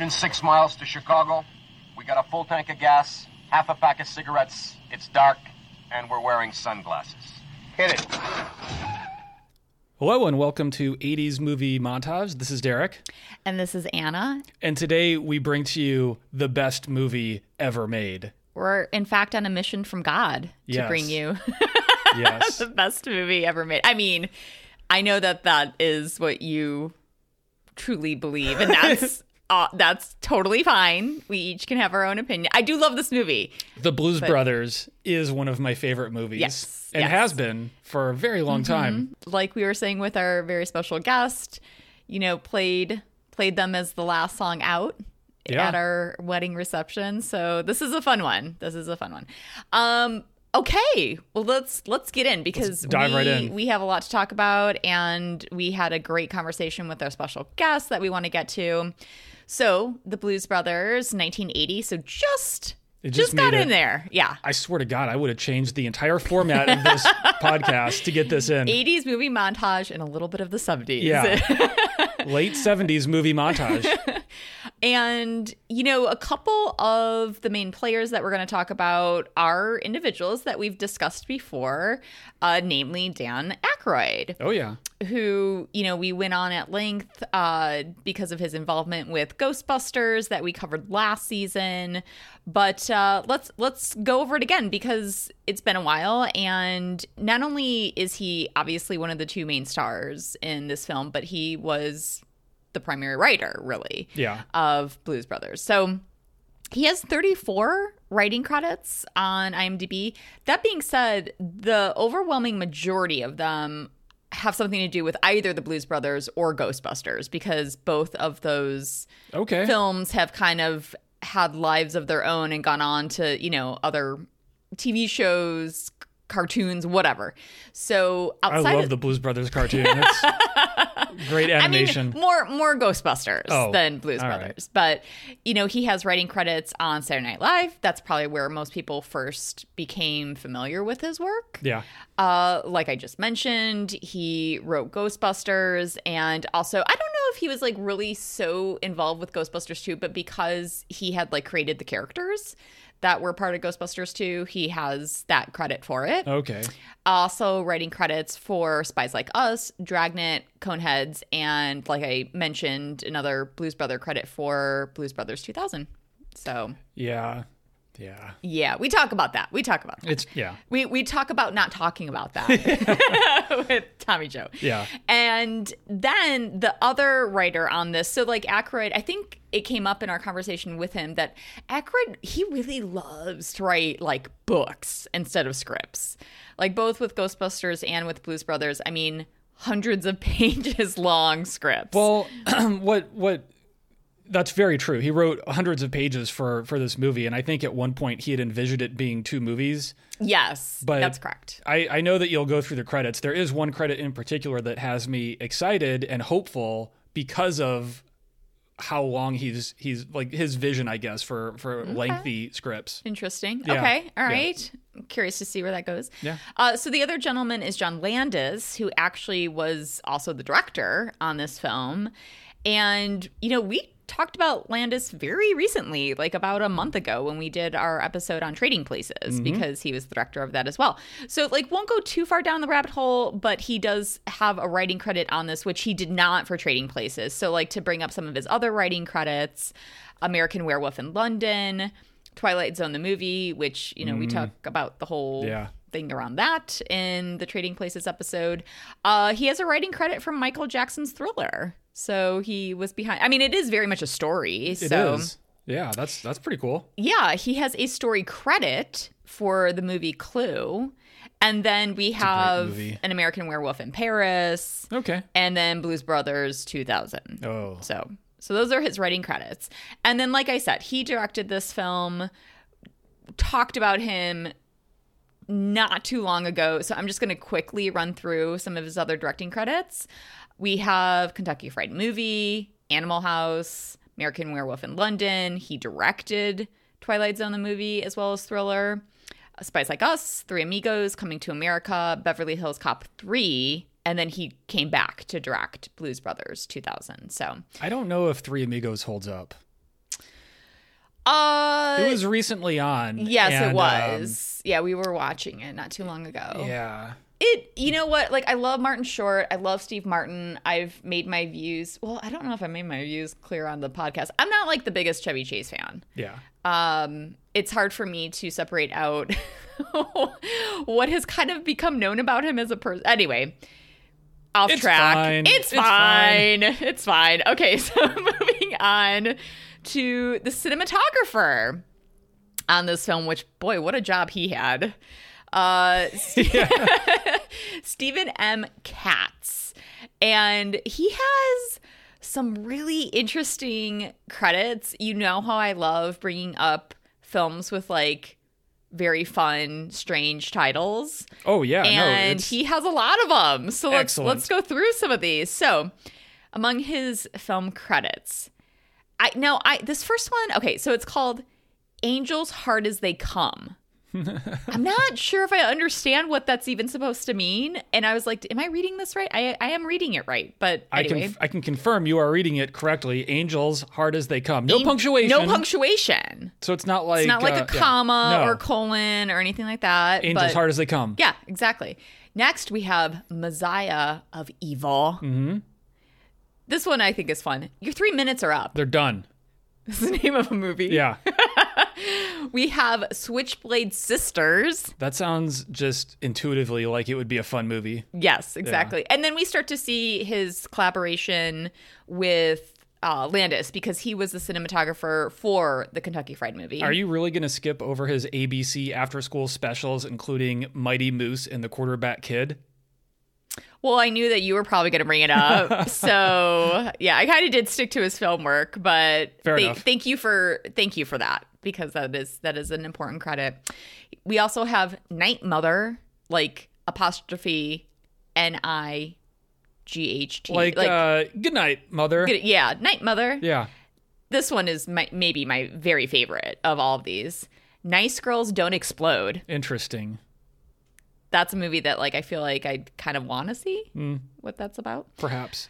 106 miles to Chicago. We got a full tank of gas, half a pack of cigarettes. It's dark, and we're wearing sunglasses. Hit it. Hello and welcome to 80s Movie Montage. This is Derek. And this is Anna. And today we bring to you the best movie ever made. We're, in fact, on a mission from God to Yes. bring you Yes. the best movie ever made. I mean, I know that that is what you truly believe, and that's. Uh, that's totally fine. We each can have our own opinion. I do love this movie. the Blues Brothers is one of my favorite movies. Yes, And yes. Mm-hmm. has been for a very long time. Like we were saying with our very special guest, you know, played played them as the last song out Yeah. at our wedding reception. So this is a fun one. This is a fun one. Um okay. Well let's let's get in because dive we, right in. we have a lot to talk about and we had a great conversation with our special guest that we want to get to. So the Blues Brothers, 1980. So just It just, just got made in there. Yeah. I swear to God, I would have changed the entire format of this podcast to get this in. 80s movie montage and a little bit of the 70s. Yeah. Late 70s movie montage. And, you know, a couple of the main players that we're going to talk about are individuals that we've discussed before, uh, namely Dan Aykroyd, Oh, yeah. Who, you know, we went on at length uh, because of his involvement with Ghostbusters that we covered last season. But uh, let's let's go over it again because it's been a while, and not only is he obviously one of the two main stars in this film, but he was the primary writer, really Yeah. of Blues Brothers. So he has 34 writing credits on IMDb. That being said, the overwhelming majority of them have something to do with either the Blues Brothers or Ghostbusters because both of those Okay. films have kind of had lives of their own and gone on to, you know, other TV shows, cartoons, whatever. So I love of the Blues Brothers cartoon. It's great I animation. mean, more more Ghostbusters Oh, than Blues all right. Brothers. But you know, he has writing credits on Saturday Night Live. That's probably where most people first became familiar with his work. yeah. Uh, like I just mentioned, he wrote Ghostbusters, and also I don't know if he was like really so involved with Ghostbusters 2, but because he had like created the characters that were part of Ghostbusters 2, he has that credit for it Okay. also writing credits for Spies Like Us, Dragnet, Coneheads, and like I mentioned, another Blues Brother credit for Blues Brothers 2000. So Yeah. Yeah. yeah, we talk about that. We talk about that. It's, yeah. We we talk about not talking about that with Tommy Joe. Yeah. And then the other writer on this, so like Aykroyd, I think it came up in our conversation with him that Aykroyd, he really loves to write like books instead of scripts. Like both with Ghostbusters and with Blues Brothers. I mean, hundreds of pages long scripts. Well, what what that's very true. He wrote hundreds of pages for for this movie, and I think at one point he had envisioned it being two movies. yes, But that's correct. I, I know that you'll go through the credits. There is one credit in particular that has me excited and hopeful because of how long he's he's like his vision, I guess, for for lengthy scripts. Interesting. Yeah. Okay. All right. Yeah. I'm curious to see where that goes. Yeah. Uh, so the other gentleman is John Landis, who actually was also the director on this film. And, you know, we talked about Landis very recently, like about a month ago when we did our episode on Trading Places, because he was the director of that as well. So, like, won't go too far down the rabbit hole, but he does have a writing credit on this, which he did not for Trading Places. So, like, to bring up some of his other writing credits American Werewolf in London. Twilight Zone the movie, which you know we talk about the whole Yeah. thing around that in the Trading Places episode. Uh, he has a writing credit from Michael Jackson's Thriller, so he was behind. I mean, it is very much a story. It is, so Yeah, that's that's pretty cool. yeah, he has a story credit for the movie Clue, and then we have an American Werewolf in Paris, Okay. and then Blues Brothers 2000. Oh. So, so those are his writing credits. And then, like I said, he directed this film, talked about him not too long ago. So I'm just going to quickly run through some of his other directing credits. We have Kentucky Fried Movie, Animal House, American Werewolf in London. He directed Twilight Zone, the movie, as well as Thriller. Spies Like Us, Three Amigos, Coming to America, Beverly Hills Cop 3, and then he came back to direct Blues Brothers 2000. So, I don't know if Three Amigos holds up. Uh, It was recently on. yes, and, it um, was. yeah, we were watching it not too long ago. yeah. It, you know what? Like, I love Martin Short. I love Steve Martin. I've made my views. Well, I don't know if I made my views clear on the podcast. I'm not like the biggest Chevy Chase fan. Yeah. um, it's hard for me to separate out what has kind of become known about him as a person. Anyway, off It's track. fine. It's, It's fine. It's fine. Okay, so moving on to the cinematographer on this film, which boy, what a job he had. Uh, Stephen M. Katz. And he has some really interesting credits. You know how I love bringing up films with like very fun, strange titles. Oh yeah. and it's, he has a lot of them. So let's Excellent. let's go through some of these. So, among his film credits, I now I this first one, okay, so it's called Angels Hard as They Come. I'm not sure if I understand what that's even supposed to mean. And I was like, am I reading this right? I, I am reading it right. But I can I can confirm you are reading it correctly. Angels hard as they come. No punctuation. No punctuation. So it's not like It's not like uh, a comma yeah. No. or colon or anything like that. Angels but- hard as they come. Yeah, exactly. Next, we have Messiah of Evil. Mm-hmm. This one I think is fun. Your three minutes are up. They're done. This is the name of a movie. Yeah. We have Switchblade Sisters. that sounds just intuitively like it would be a fun movie. Yes, exactly. And then we start to see his collaboration with uh, Landis because he was the cinematographer for the Kentucky Fried Movie. Are you really going to skip over his ABC after school specials, including Mighty Moose and the Quarterback Kid? Well, I knew that you were probably going to bring it up, so yeah, I kind of did stick to his film work, but th- thank you for thank you for that because that is that is an important credit. We also have Night Mother, like apostrophe N I G H T, Like, uh, good night, mother. yeah, Night Mother. yeah. This one is my, maybe my very favorite of all of these. Nice Girls Don't Explode. Interesting. That's a movie that like I feel like I kind of want to see Hmm. what that's about. Perhaps.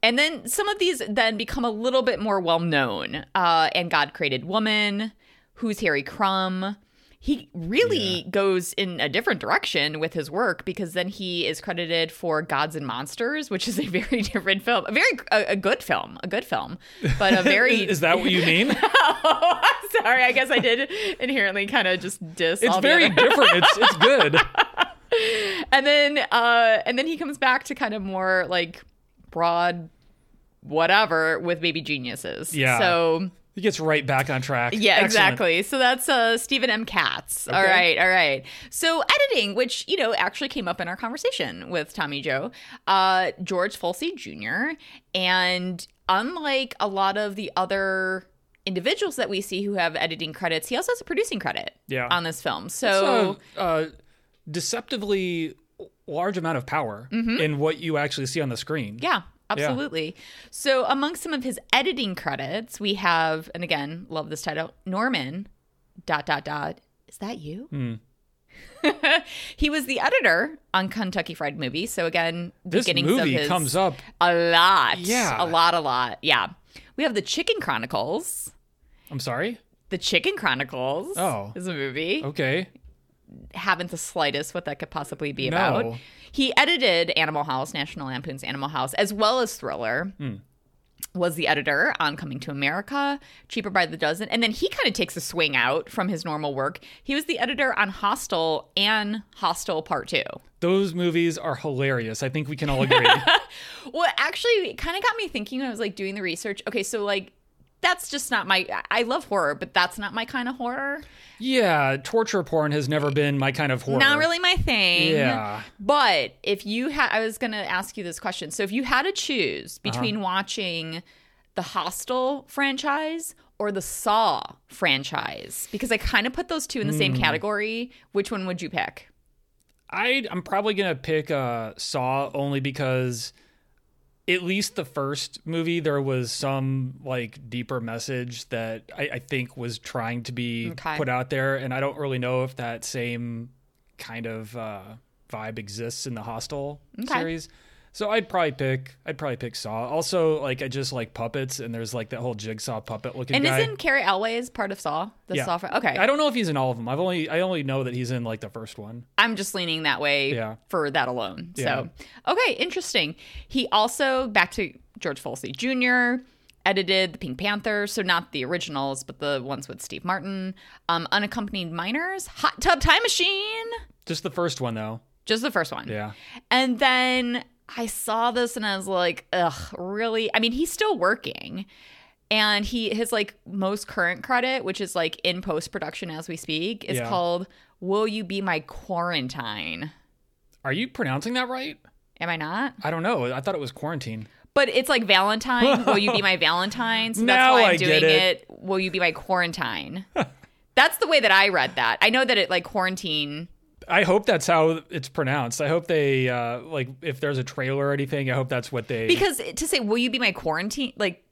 And then some of these then become a little bit more well known. Uh, and God Created Woman, Who's Harry Crumb. He really goes in a different direction with his work because then he is credited for Gods and Monsters, which is a very different film, a very a, a good film, a good film, but a very Is that what you mean? oh, sorry. I guess I did inherently kind of just diss. It's very different. It's it's good. and then uh and then he comes back to kind of more like broad whatever with baby geniuses Yeah. so He gets right back on track. yeah Excellent. exactly so that's uh stephen m katz all Okay. right all right so editing which you know actually came up in our conversation with tommy joe uh george folsey jr and unlike a lot of the other individuals that we see who have editing credits he also has a producing credit Yeah. on this film so So, uh, deceptively large amount of power in what you actually see on the screen. Mm-hmm. Yeah, absolutely. So, among some of his editing credits, we have, and again, love this title, Norman. Dot dot dot. Is that you? Hmm. he was the editor on Kentucky Fried Movie. So again, This beginnings movie of his comes up. a lot. Yeah. a lot, a lot. Yeah. We have the Chicken Chronicles. I'm sorry. The Chicken Chronicles. Oh. is a movie. Okay. Haven't the slightest what that could possibly be No. about. He edited Animal House, National Lampoon's Animal House, as well as Thriller. Hmm. Was the editor on Coming to America, Cheaper by the Dozen, and then he kind of takes a swing out from his normal work. He was the editor on Hostel and Hostel Part Two. Those movies are hilarious. I think we can all agree. Well, actually, it kind of got me thinking. when I was like doing the research. Okay, so like that's just not my. I love horror, but that's not my kind of horror. yeah, torture porn has never been my kind of horror. Not really my thing. Yeah. But if you had, I was going to ask you this question. So if you had to choose between Uh-huh. watching the Hostel franchise or the Saw franchise, because I kind of put those two in the same Hmm. category, which one would you pick? I I'm probably gonna pick uh, Saw only because at least the first movie there was some like deeper message that I, I think was trying to be Okay. put out there, and I don't really know if that same kind of uh, vibe exists in the Hostel Okay. series. So I'd probably pick I'd probably pick Saw. Also, like I just like puppets, and there's like that whole jigsaw puppet looking And guy. isn't Cary Elwes part of Saw? The Yeah. Saw. fr- Okay. I don't know if he's in all of them. I've only I only know that he's in like the first one. I'm just leaning that way Yeah. for that alone. Yeah. So, okay, interesting. He also, back to George Folsey Jr., edited the Pink Panther, so not the originals, but the ones with Steve Martin, um, Unaccompanied Minors, Hot Tub Time Machine, Just the first one though. just the first one. Yeah. And then I saw this and I was like, ugh, really? I mean, he's still working. And he his like most current credit, which is like in post production as we speak, is Yeah. called Will You Be My Quarantine? Are you pronouncing that right? Am I not? I don't know. I thought it was quarantine. But it's like Valentine. Will you be my Valentine? So that's why I'm I doing it. it. Will you be my quarantine? that's the way that I read that. I know that it like quarantine. I hope that's how it's pronounced. I hope they uh like if there's a trailer or anything, I hope that's what they Because to say will you be my quarantine like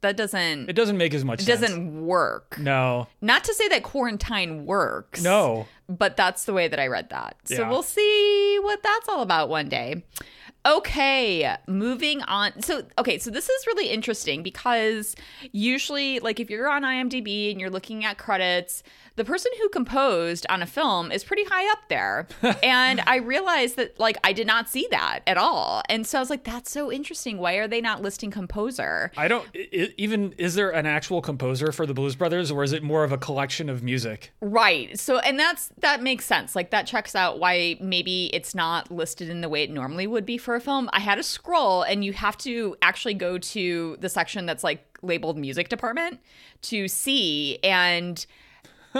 that doesn't it doesn't make as much it sense. doesn't work. No. Not to say that quarantine works. No. But that's the way that I read that. So Yeah. we'll see what that's all about one day. Okay, moving on. So, okay, so this is really interesting because usually, like, if you're on IMDb and you're looking at credits, the person who composed on a film is pretty high up there. and I realized that, like, I did not see that at all. And so I was like, that's so interesting. Why are they not listing composer? I don't i- i- even is there an actual composer for the Blues Brothers or is it more of a collection of music? Right. So and that's that makes sense. Like that checks out why maybe it's not listed in the way it normally would be for a film. I had to scroll and you have to actually go to the section that's like labeled music department to see and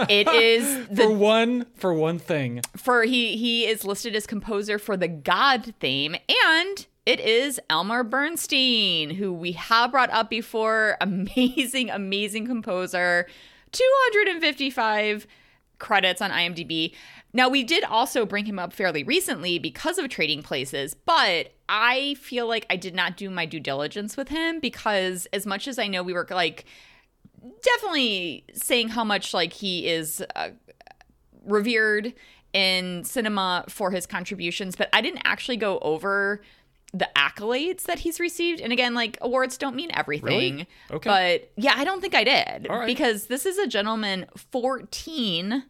it is For one for one thing. for he he is listed as composer for the God theme and it is Elmer Bernstein, who we have brought up before. Amazing, amazing composer. 255 credits on IMDb. Now, we did also bring him up fairly recently because of Trading Places, but I feel like I did not do my due diligence with him because, as much as I know we were like definitely saying how much like he is uh, revered in cinema for his contributions, but I didn't actually go over the accolades that he's received. And again, like awards don't mean everything. Really? Okay. But yeah, I don't think I did right. because this is a gentleman 14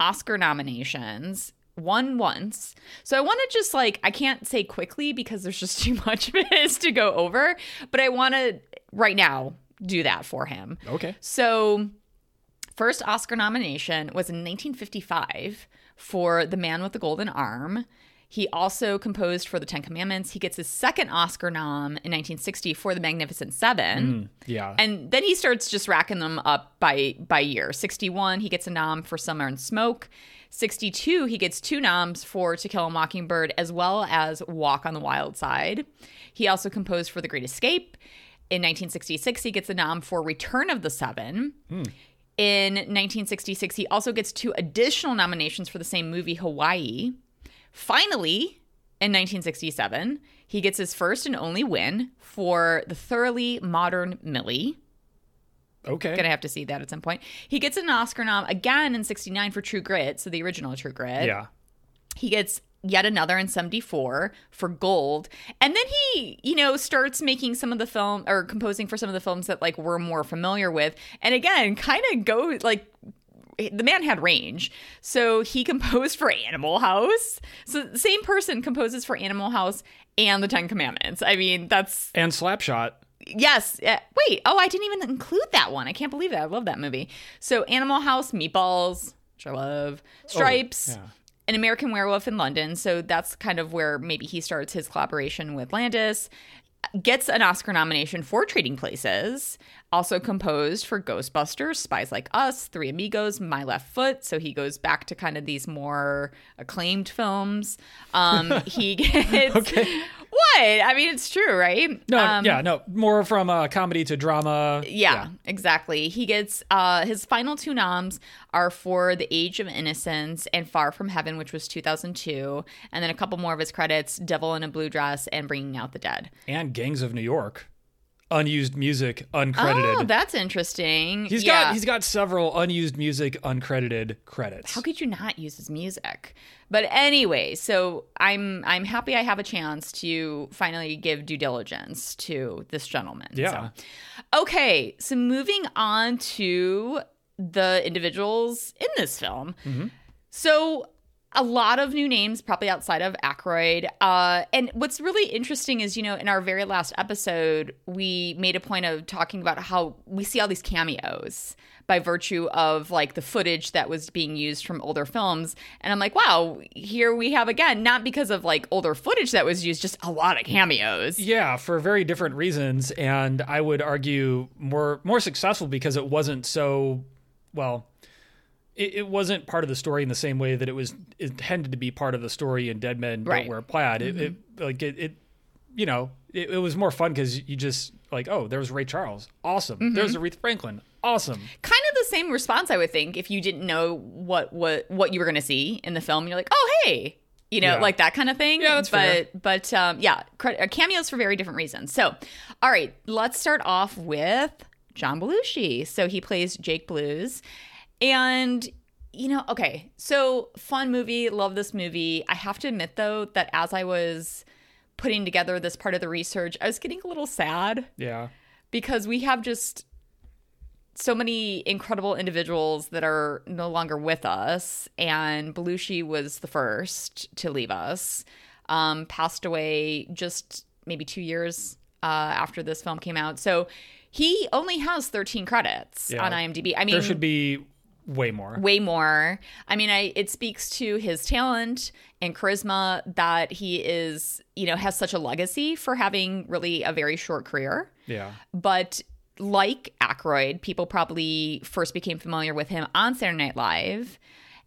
Oscar nominations. Won once. So I want to just like, I can't say quickly because there's just too much of it is to go over, but I want to right now do that for him. Okay. So, first Oscar nomination was in 1955 for The Man with the Golden Arm. He also composed for The Ten Commandments. He gets his second Oscar nom in 1960 for The Magnificent Seven. Mm, yeah. And then he starts just racking them up by by year. 61, he gets a nom for Summer and Smoke. 62, he gets two noms for To Kill a Mockingbird as well as Walk on the Wild Side. He also composed for The Great Escape. In 1966, he gets a nom for Return of the Seven. Hmm. In 1966, he also gets two additional nominations for the same movie, Hawaii. Finally, in 1967, he gets his first and only win for the thoroughly modern Millie. okay. Gonna have to see that at some point. He gets an Oscar nom again in 69 for True Grit, so the original True Grit. yeah. He gets yet another in 74 for Gold. And then he, you know, starts making some of the film or composing for some of the films that like we're more familiar with. And again, kind of go like the man had range. So he composed for Animal House. So the same person composes for Animal House and the 10 Commandments. I mean, that's And Slapshot. Yes. Uh, wait. Oh, I didn't even include that one. I can't believe that. I love that movie. So, Animal House, Meatballs, which I love, Stripes, Oh, yeah. An American Werewolf in London. So that's kind of where maybe he starts his collaboration with Landis. Gets an Oscar nomination for Trading Places. Also composed for Ghostbusters, Spies Like Us, Three Amigos, My Left Foot. So he goes back to kind of these more acclaimed films. Um, he gets Okay. What? I mean, it's true, right? No, Um, yeah, no. More from uh, comedy to drama. yeah, exactly. He gets uh his final two noms are for The Age of Innocence and Far From Heaven, which was 2002, and then a couple more of his credits, Devil in a Blue Dress and Bringing Out the Dead. And Gangs of New York. unused music uncredited. Oh, that's interesting. He's yeah. got he's got several unused music uncredited credits. How could you not use his music? But anyway, so I'm I'm happy I have a chance to finally give due diligence to this gentleman. Yeah. So. Okay, so moving on to the individuals in this film. Mm-hmm. So a lot of new names, probably outside of Aykroyd. Uh, and what's really interesting is, you know, in our very last episode, we made a point of talking about how we see all these cameos by virtue of like the footage that was being used from older films. And I'm like, wow, here we have again, not because of like older footage that was used, just a lot of cameos. Yeah, for very different reasons, and I would argue more more successful because it wasn't so well. It, it wasn't part of the story in the same way that it was intended to be part of the story in Dead Men Right. Don't Wear Plaid. It, it like it, it you know it, it was more fun because you just like oh there's Ray Charles awesome there's Aretha Franklin awesome kind of the same response I would think if you didn't know what what what you were going to see in the film. You're like, oh hey, you know, Yeah. like that kind of thing. Yeah, that's but fair. but um, yeah, uh, cameos for very different reasons. So, all right, let's start off with John Belushi. So he plays Jake Blues, and you know, okay, so fun movie, love this movie. I have to admit though that as I was putting together this part of the research, I was getting a little sad. Yeah. Because we have just so many incredible individuals that are no longer with us. And belushi was the first to leave us. Um, passed away just maybe two years uh, after this film came out. So he only has 13 credits Yeah. on imdb. I mean there should be way more way more. I mean, I it speaks to his talent and charisma that he is, you know, has such a legacy for having really a very short career. yeah But like Aykroyd, people probably first became familiar with him on Saturday Night Live.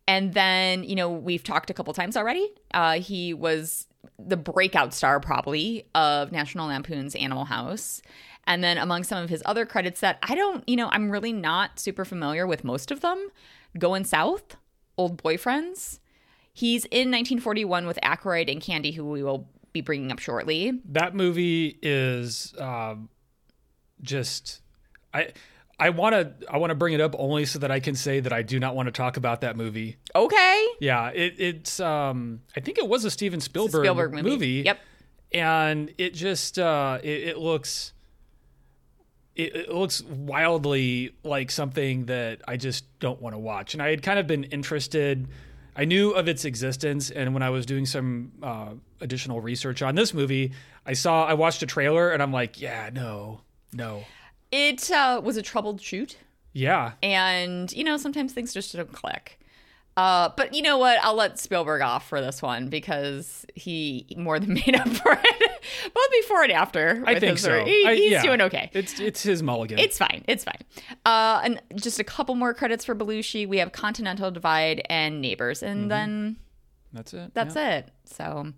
And then, you know, we've talked a couple times already. Uh, he was the breakout star, probably, of National Lampoon's Animal House. And then among some of his other credits that I don't, you know, I'm really not super familiar with most of them Going South, Old Boyfriends. He's in 1941 with Aykroyd and Candy, who we will be bringing up shortly. that movie is um, just I I want to I want to bring it up only so that I can say that I do not want to talk about that movie. Okay. Yeah, it, it's um I think it was a Steven Spielberg, Spielberg movie. Yep. and it just uh it, it looks it, it looks wildly like something that I just don't want to watch. And I had kind of been interested. I knew of its existence, and when I was doing some uh, additional research on this movie, I saw I watched a trailer, and I'm like, yeah, no, no, It uh, was a troubled shoot. yeah, and you know sometimes things just don't click uh, but you know what i'll let spielberg off for this one because he more than made up for it both before and after I with think so. he- I- he's yeah. doing okay It's it's his mulligan. it's fine it's fine uh, and just a couple more credits for belushi we have continental divide and neighbors and Mm-hmm. then that's it. that's yeah. it. So,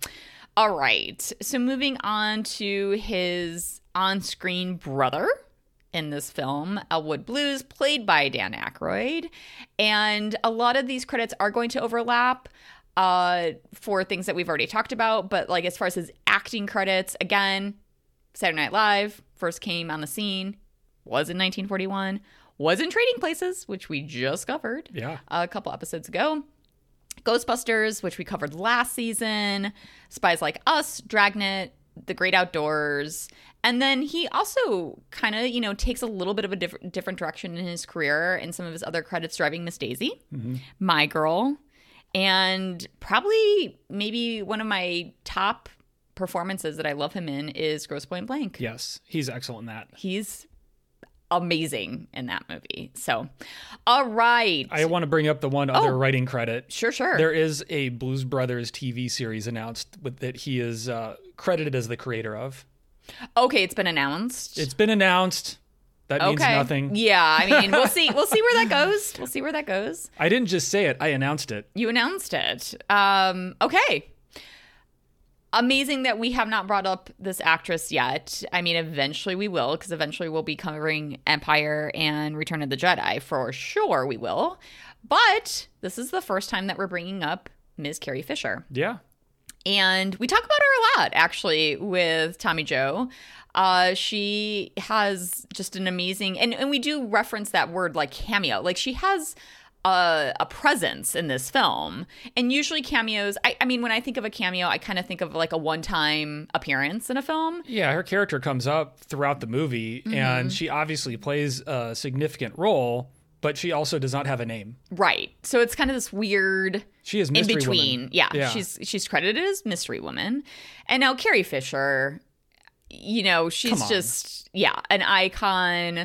all right. So, moving on to his on screen brother in this film, Elwood Blues, played by Dan Aykroyd. And a lot of these credits are going to overlap uh, for things that we've already talked about. But, like, as far as his acting credits, again, Saturday Night Live first came on the scene, was in 1941, was in Trading Places, which we just covered Yeah. a couple episodes ago. Ghostbusters, which we covered last season, Spies Like Us, Dragnet, The Great Outdoors. And then he also kind of, you know, takes a little bit of a diff- different direction in his career and some of his other credits driving Miss Daisy, My Girl, and probably maybe one of my top performances that I love him in is Grosse Pointe Blank. Yes, he's excellent in that. He's amazing in that movie. So, all right. I want to bring up the one other Oh. writing credit. sure, sure. There is a Blues Brothers TV series announced with that he is uh, credited as the creator of. Okay, it's been announced. It's been announced. That means okay. nothing. Yeah, I mean, we'll see. We'll see where that goes. We'll see where that goes. I didn't just say it. I announced it. You announced it. Um, okay. Amazing that we have not brought up this actress yet. I mean, eventually we will, because eventually we'll be covering Empire and Return of the Jedi for sure. We will, but this is the first time that we're bringing up Ms. Carrie Fisher. Yeah. And we talk about her a lot, actually, with Tommy Joe. Uh, she has just an amazing, and, and we do reference that word like cameo. Like she has a, a presence in this film. And usually cameos, I, I mean, when I think of a cameo, I kind of think of like a one time appearance in a film. Yeah, her character comes up throughout the movie, Mm-hmm. and she obviously plays a significant role, but she also does not have a name. Right. So it's kind of this weird She is in mystery between. woman. Yeah, Yeah. She's she's credited as mystery woman. And now Carrie Fisher, you know, she's just yeah, an icon.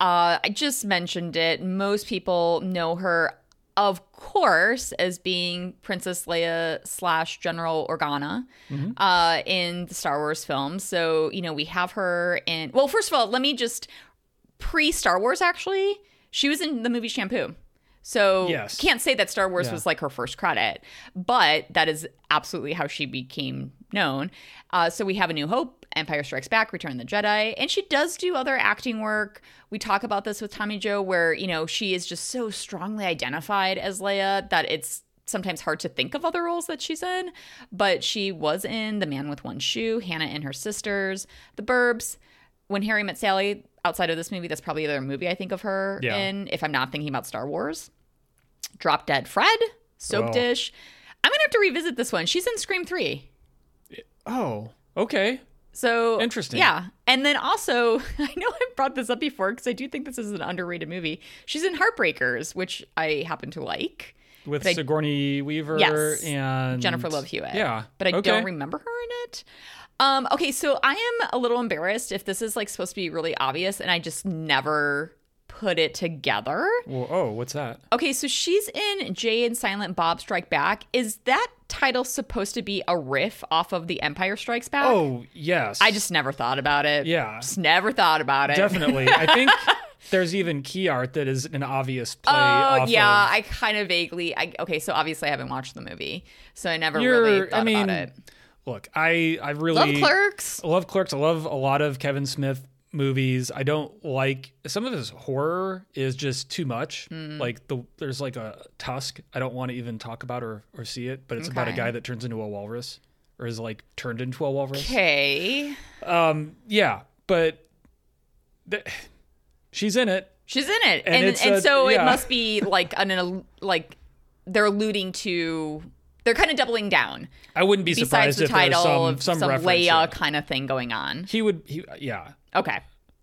Uh I just mentioned it. Most people know her of course as being Princess Leia slash General Organa Mm-hmm. uh, in the Star Wars films. So, you know, we have her in well, first of all, let me just pre Star Wars actually, she was in the movie Shampoo. So Yes. can't say that Star Wars Yeah. was like her first credit, but that is absolutely how she became known. Uh, so we have A New Hope, Empire Strikes Back, Return of the Jedi, and she does do other acting work. We talk about this with Tommy Joe, where you know she is just so strongly identified as Leia that it's sometimes hard to think of other roles that she's in. But she was in The Man with One Shoe, Hannah and Her Sisters, The Burbs. When Harry Met Sally, outside of this movie, that's probably the other movie I think of her Yeah. in, if I'm not thinking about Star Wars. Drop Dead Fred, Soap Oh. Dish. I'm gonna have to revisit this one. She's in Scream Three, Oh, okay. so Interesting. Yeah, and then also I know I brought this up before because I do think this is an underrated movie. She's in Heartbreakers, which I happen to like. With But I- Sigourney Weaver Yes. and Jennifer Love Hewitt. Yeah, but I okay. don't remember her in it. Um, okay, so I am a little embarrassed if this is like supposed to be really obvious, and I just never put it together. Well, oh, what's that? Okay, so she's in Jay and Silent Bob Strike Back. Is that title supposed to be a riff off of The Empire Strikes Back? Oh, yes. I just never thought about it. Yeah. Just never thought about it. definitely. I think there's even key art that is an obvious play. Oh yeah, of- I kind of vaguely. I, okay, so obviously I haven't watched the movie, so I never You're- really thought I mean, about it. Look, I I really Love Clerks. I love Clerks. I love a lot of Kevin Smith movies. I don't like some of his horror is just too much. Hmm. Like the there's like a Tusk. I don't want to even talk about or or see it, but it's about a guy that turns into a walrus or is like turned into a walrus. Okay, Um, yeah, but th- she's in it. she's in it, And and and, a- so yeah. it must be like an like they're alluding to. They're kind of doubling down. I wouldn't be Besides surprised the if there's title some of some, some, reference. Leia yeah. kind of thing going on. He would. He yeah. Okay.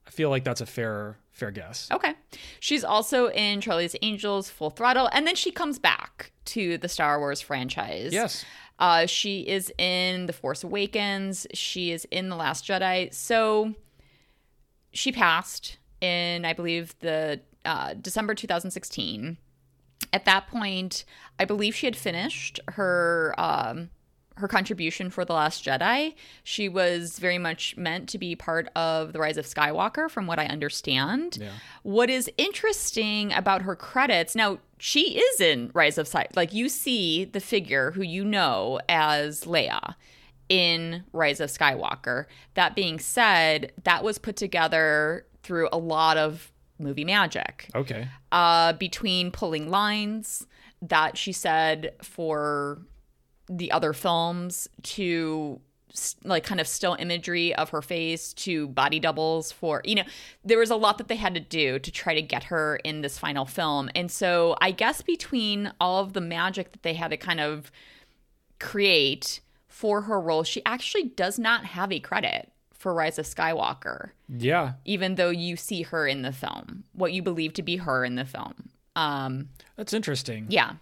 I feel like that's a fair fair guess. Okay. She's also in Charlie's Angels, Full Throttle, and then she comes back to the Star Wars franchise. Yes. Uh, she is in The Force Awakens. She is in The Last Jedi. So she passed in, I believe, the uh, December 2016. At that point, I believe she had finished her um, her contribution for The Last Jedi. She was very much meant to be part of The Rise of Skywalker, from what I understand. Yeah. What is interesting about her credits now, she is in Rise of Sky. Like you see the figure who you know as Leia in Rise of Skywalker. That being said, that was put together through a lot of movie magic. Okay. uh, between pulling lines that she said for the other films to like kind of still imagery of her face to body doubles for you know there was a lot that they had to do to try to get her in this final film. And so i guess between all of the magic that they had to kind of create for her role she actually does not have a credit for rise of skywalker Yeah. even though you see her in the film, what you believe to be her in the film. Um, That's interesting. yeah,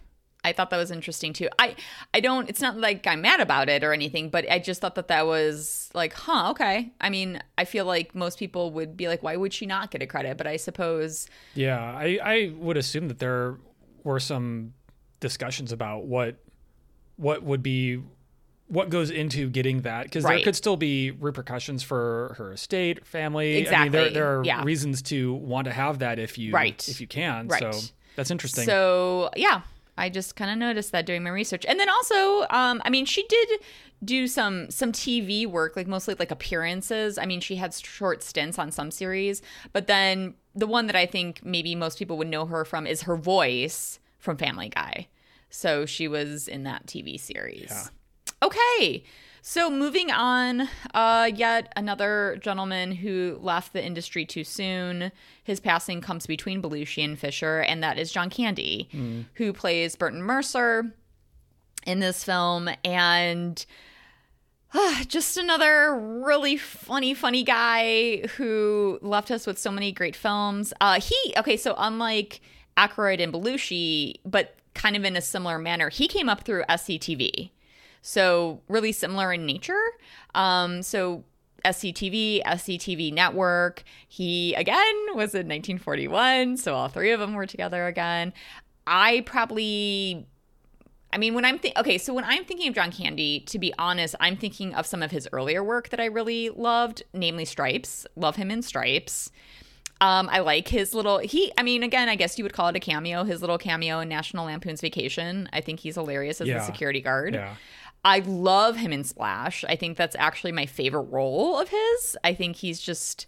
I thought that was interesting too. I, I don't. It's not like I'm mad about it or anything, but I just thought that that was like, huh, okay. I mean, I feel like most people would be like, why would she not get a credit? But I suppose, Yeah, I, I would assume that there were some discussions about what what would be what goes into getting that because there could still be repercussions for her estate, family. I mean, there there are yeah. reasons to want to have that if you Right. if you can. Right. So that's interesting. So yeah, I just kind of noticed that doing my research, and then also, um, I mean, she did do some some TV work, like mostly like appearances. I mean, she had short stints on some series, but then the one that I think maybe most people would know her from is her voice from Family Guy. So she was in that TV series. Yeah. Okay. So moving on, uh, yet another gentleman who left the industry too soon. His passing comes between Belushi and Fisher, and that is John Candy, who plays Burton Mercer in this film, and uh, just another really funny, funny guy who left us with so many great films. Uh, he okay, so unlike Aykroyd and Belushi, but kind of in a similar manner, he came up through SCTV. So really similar in nature. Um, so SCTV, SCTV Network. He again was in 1941, so all three of them were together again. I probably I mean, when I'm think okay, so when I'm thinking of John Candy, to be honest, I'm thinking of some of his earlier work that I really loved, namely Stripes. Love him in Stripes. Um, I like his little he. I mean, again, I guess you would call it a cameo. His little cameo in National Lampoon's Vacation. I think he's hilarious as Yeah. the security guard. Yeah. I love him in Splash. I think that's actually my favorite role of his. I think he's just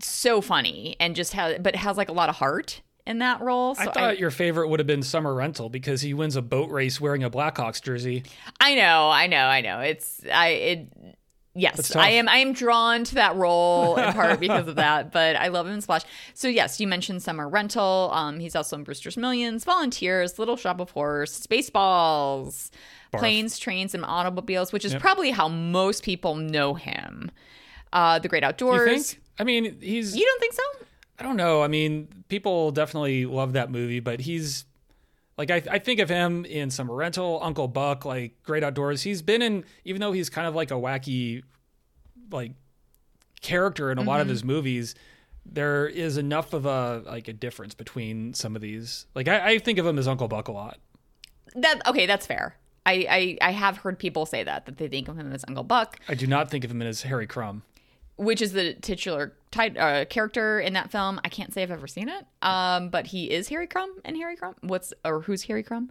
so funny and just has, but has like a lot of heart in that role. So I thought your favorite would have been Summer Rental because he wins a boat race wearing a Blackhawks jersey. I know, I know, I know. It's I it yes. I am I am drawn to that role in part because of that, but I love him in Splash. So yes, you mentioned Summer Rental. Um he's also in Brewster's Millions, Volunteers, Little Shop of Horrors, Spaceballs, Planes, Trains and Automobiles, which is probably how most people know him. Uh The Great You Outdoors. think? I mean, he's. You don't think so? I don't know. I mean, people definitely love that movie, but he's like I, I think of him in Summer Rental, Uncle Buck, like Great Outdoors. He's been in, even though he's kind of like a wacky, like character in a lot of his movies. There is enough of a like a difference between some of these. Like I, I think of him as Uncle Buck a lot. That okay, that's fair. I, I I have heard people say that that they think of him as Uncle Buck. I do not think of him as Harry Crumb. which is the titular tit- uh, character in that film. I can't say I've ever seen it, um, but he is Harry Crumb and Harry Crumb. What's or who's Harry Crumb?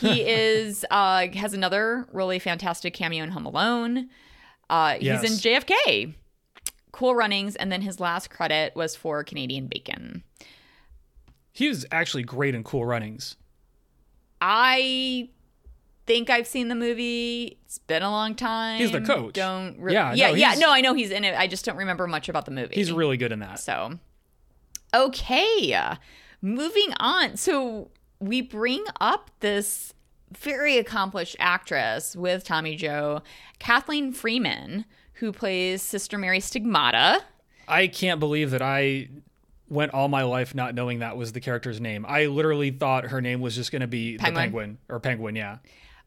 He is uh, has another really fantastic cameo in Home Alone. Uh, he's Yes. in JFK, Cool Runnings, and then his last credit was for Canadian Bacon. He was actually great in Cool Runnings. I think I've seen the movie. It's been a long time. He's the coach. Don't re- Yeah, yeah, no, yeah. No, I know he's in it. I just don't remember much about the movie. He's really good in that. So, okay, moving on. So, we bring up this very accomplished actress with Tommy Joe, Kathleen Freeman, who plays Sister Mary Stigmata. I can't believe that I went all my life not knowing that was the character's name. I literally thought her name was just going to be Penguin? the penguin or penguin. Yeah,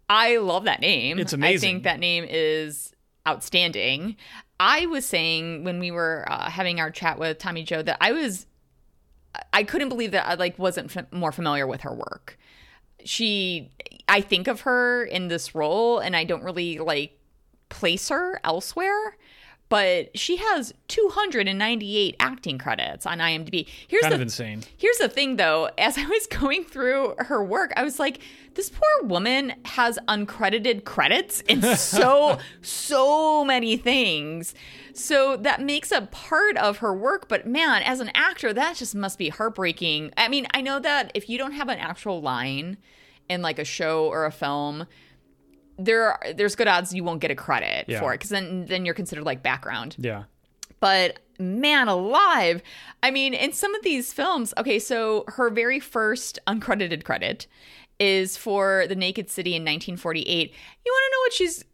I love that name. It's amazing. I think that name is outstanding. I was saying when we were uh, having our chat with Tommy Joe that I was I couldn't believe that I like wasn't f- more familiar with her work. She I think of her in this role and I don't really like place her elsewhere. But she has 298 acting credits on IMDb. Here's kind the of insane. Here's the thing though, as I was going through her work, I was like, this poor woman has uncredited credits in so, so many things. So that makes a part of her work, but man, as an actor, that just must be heartbreaking. I mean, I know that if you don't have an actual line in like a show or a film, there are, there's good odds you won't get a credit Yeah. for it because then then you're considered like background. Yeah, but man alive i mean in some of these films okay so her very first uncredited credit is for the naked city in 1948 you want to know what she's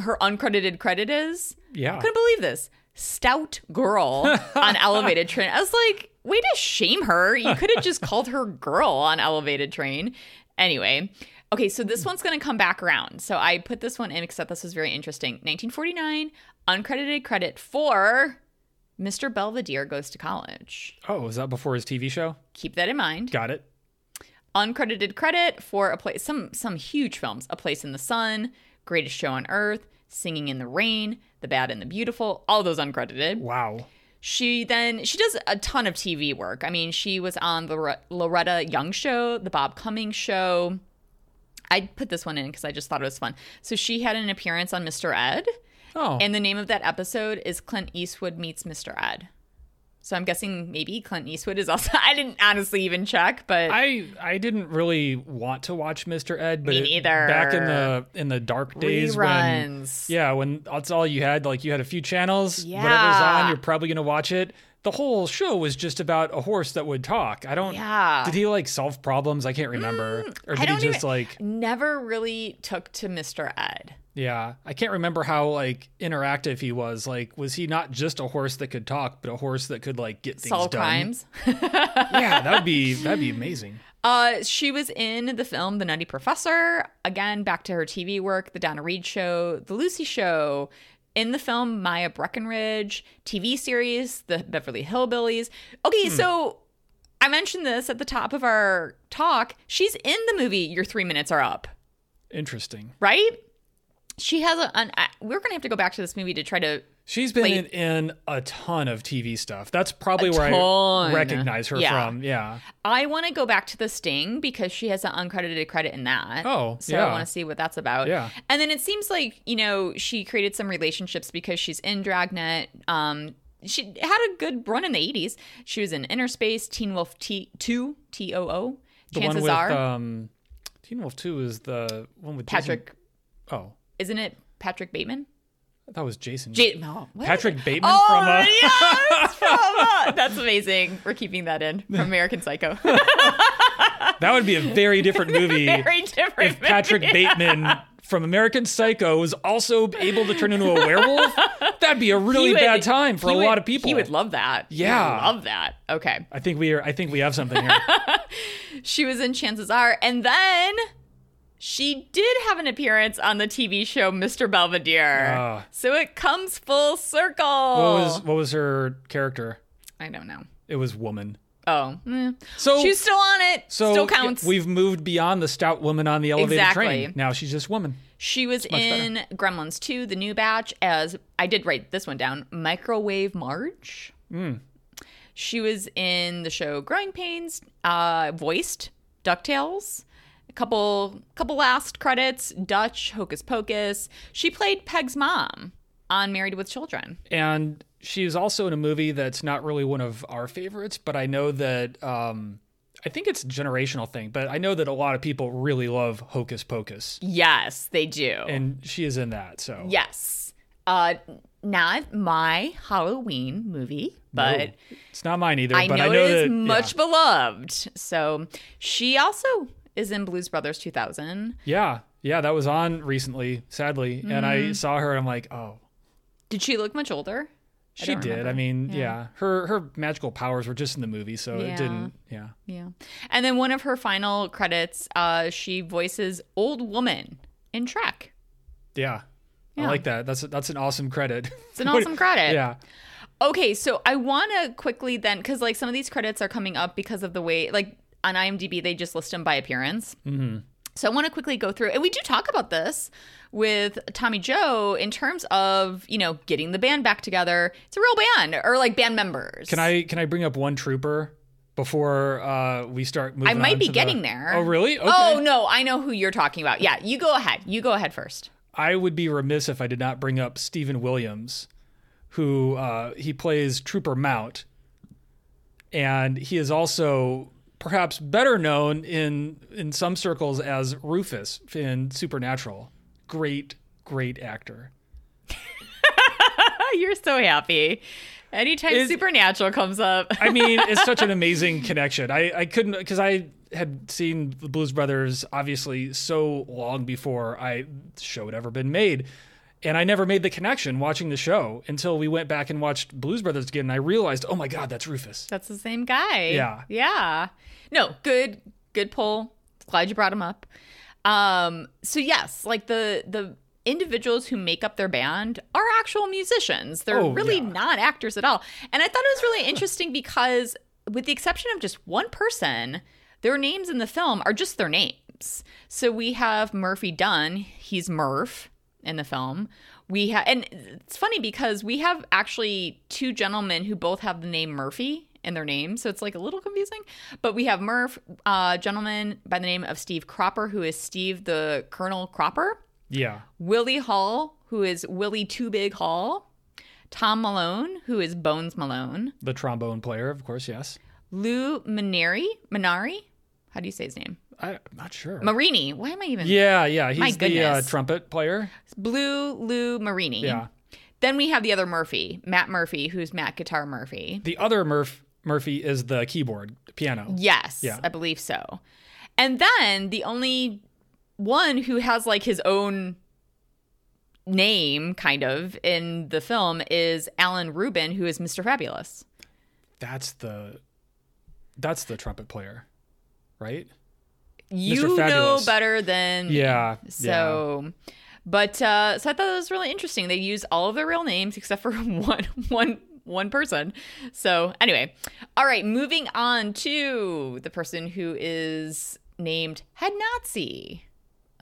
her uncredited credit is? Yeah. I couldn't believe this. Stout girl on elevated train. I was like way to shame her. You could have just called her girl on elevated train. Anyway okay so this one's going to come back around. So i put this one in because I thought this was very interesting. 1949 uncredited credit for mr belvedere goes to college. Oh, was that before his TV show? keep that in mind. Got it. uncredited credit for a place some some huge films. A place in the sun greatest show on earth singing in the rain the bad and the beautiful all those uncredited. Wow. she then she does a ton of tv work. I mean she was on the loretta young show the bob cummings show i put this one in because i just thought it was fun so she had an appearance on mr ed Oh, and the name of that episode is clint eastwood meets mr ed So I'm guessing maybe Clint Eastwood is also. I didn't honestly even check, but I I didn't really want to watch Mr. Ed, but Me it- back in the in the dark days when yeah, when that's all you had, like you had a few channels, yeah. whatever's on, you're probably gonna watch it. The whole show was just about a horse that would talk. I don't. Yeah. Did he like solve problems? I can't remember. or did he don't just even- like? never really took to Mr. Ed. Yeah, I can't remember how like interactive he was. Like, was he not just a horse that could talk, but a horse that could like get things Solve done? crimes. Yeah, that'd be that'd be amazing. Uh, she was in the film The Nutty Professor. Again, back to her TV work, The Donna Reed Show, The Lucy Show. In the film Myra Breckinridge, TV series The Beverly Hillbillies. Okay, hmm. so I mentioned this at the top of our talk. She's in the movie Your Three Minutes Are Up, Interesting. right? She has a. An, I- we're gonna have to go back to this movie to try to. She's been in, in a ton of TV stuff. That's probably where ton. I recognize her Yeah. from. Yeah. I want to go back to The Sting because she has an uncredited credit in that. Oh, so yeah. I want to see what that's about. Yeah. and then it seems like you know she created some relationships because she's in Dragnet. Um, she had a good run in the '80s. She was in Inner Space, Teen Wolf T two T O O. Chances one with are, um Teen Wolf 2 is the one with Jason- Patric. Oh, Isn't it Patrick Bateman? That was Jason. J- no, what? Patrick Bateman Oh, from uh, yes, from, uh, that's amazing. We're keeping that in from American Psycho. That would be a very different movie Very different. if Patrick movie. Bateman from American Psycho was also able to turn into a werewolf. That'd be a really would- bad time for a would- lot of people. He would love that. He would Yeah. love that. Okay. I think we are I think we have something here. She was in Chances Are, and then she did have an appearance on the TV show Mr. Belvedere. Ah. so it comes full circle. what was what was her character? I don't know. It was woman. Oh, eh. So she's still on it. so still counts. We've moved beyond the stout woman on the elevator Exactly. train. Now she's just woman. She was in Gremlins 2, the new batch, as I did write this one down Microwave Marge. Hmm. She was in the show Growing Pains, uh, voiced DuckTales. Couple, couple last credits Dutch, Hocus Pocus. She played Peg's mom on Married with Children. And she's also in a movie that's not really one of our favorites, but I know that um, I think it's a generational thing, but I know that a lot of people really love Hocus Pocus, Yes, they do. and she is in that. So yes. Uh, not my Halloween movie, but. No, it's not mine either. I but know, I know it is that much yeah. beloved. So she also is in Blues Brothers 2000. Yeah, yeah, that was on recently, sadly, and I Mm-hmm. saw her. and I'm like, oh, Did she look much older? She don't did. remember. I mean, yeah. her her magical powers were just in the movie, so Yeah. it didn't. Yeah, Yeah. And then one of her final credits, uh, she voices Old Woman in Shrek. yeah. Yeah. I like that. That's that's an awesome credit. It's an awesome credit. yeah. Okay, so I want to quickly then, because like some of these credits are coming up because of the way, like on IMDb, they just list them by appearance. Mm-hmm. So I want to quickly go through, and we do talk about this with Tommy Joe in terms of you know getting the band back together. It's a real band, or like band members. Can I can I bring up one trooper before uh, we start moving? I might on be to the- getting there. Oh, really? Okay. Oh no, I know who you're talking about. Yeah, you go ahead. You go ahead first. I would be remiss if I did not bring up Steven Williams, who uh, he plays Trooper Mount, and he is also perhaps better known in in some circles as Rufus in Supernatural. Great, great actor. You're so happy. Anytime Is- Supernatural comes up. I mean, it's such an amazing connection. I, I couldn't because I had seen the Blues Brothers obviously so long before I show had ever been made. And I never made the connection watching the show until we went back and watched Blues Brothers again and I realized, oh my God, that's Rufus. That's the same guy. Yeah. Yeah. No, good good pull. Glad you brought him up. Um so yes, like the the individuals who make up their band are actual musicians. They're Oh, really yeah. not actors at all. And I thought it was really interesting because with the exception of just one person, their names in the film are just their names. So we have Murphy Dunne, he's Murph in the film. We have and it's funny because we have actually two gentlemen who both have the name Murphy in their name, so it's like a little confusing. But we have Murph, uh, gentleman by the name of Steve Cropper, who is Steve the Colonel Cropper. Yeah. Willie Hall, who is Willie Too Big Hall. Tom Malone, who is Bones Malone, The trombone player, of course, yes. Lou Minari, Minari, how do you say his name? I'm not sure. Marini. Why am I even? yeah, yeah. He's My the uh, goodness. trumpet player. Blue Lou Marini. Yeah. Then we have the other Murphy, Matt Murphy, who's Matt Guitar Murphy. The other Murph Murphy is the keyboard, piano. Yes, Yeah. I believe so. And then the only one who has like his own name, kind of, in the film is Alan Rubin, who is Mr. Fabulous. That's the that's the trumpet player, right? You know better than Yeah. So, but uh, so I thought it was really interesting. They use all of their real names except for one one one person. So anyway, all right, moving on to the person who is named head Nazi,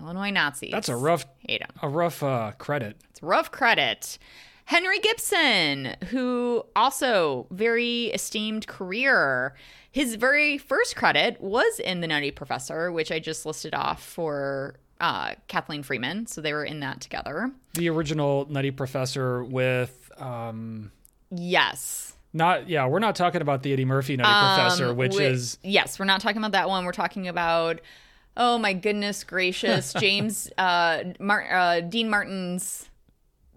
Illinois Nazi. That's a rough hate a rough uh, credit. It's rough credit. Henry Gibson, who also very esteemed career. His very first credit was in The Nutty Professor, which I just listed off for uh, Kathleen Freeman. So they were in that together. The original Nutty Professor with um Yes. not yeah, we're not talking about the Eddie Murphy Nutty Professor, Um, which wi- is yes, we're not talking about that one. We're talking about oh my goodness gracious, James uh, Mar- uh, Dean Martin's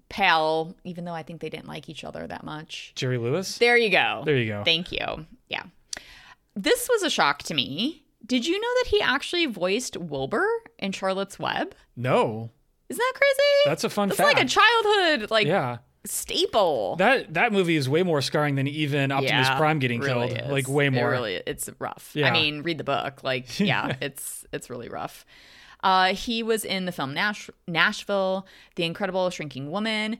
pal. Even though I think they didn't like each other that much. Jerry Lewis. There you go. There you go. Thank you. Yeah. This was a shock to me. Did you know that he actually voiced Wilbur in Charlotte's Web? No. Isn't that crazy? That's a fun That's fact. like a childhood like yeah. staple. That that movie is way more scarring than even Optimus Yeah, Prime getting really killed. is. Like way more. It really, it's rough. Yeah. I mean, read the book. Like, yeah, it's it's really rough. Uh, he was in the film Nash- Nashville, The Incredible Shrinking Woman.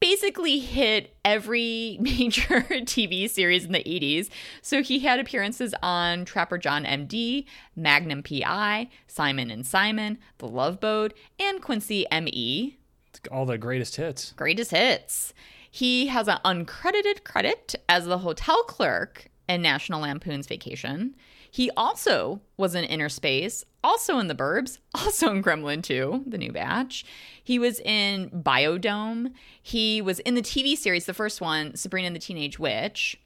Basically hit every major TV series in the 80s. So he had appearances on Trapper John MD, Magnum PI, Simon and Simon, The Love Boat, and Quincy ME All the greatest hits. greatest hits. He has an uncredited credit as the hotel clerk in National Lampoon's Vacation. He also was in Inner Space, also in The Burbs, also in Gremlin 2, the new batch. He was in Biodome. He was in the TV series, the first one, Sabrina the Teenage Witch.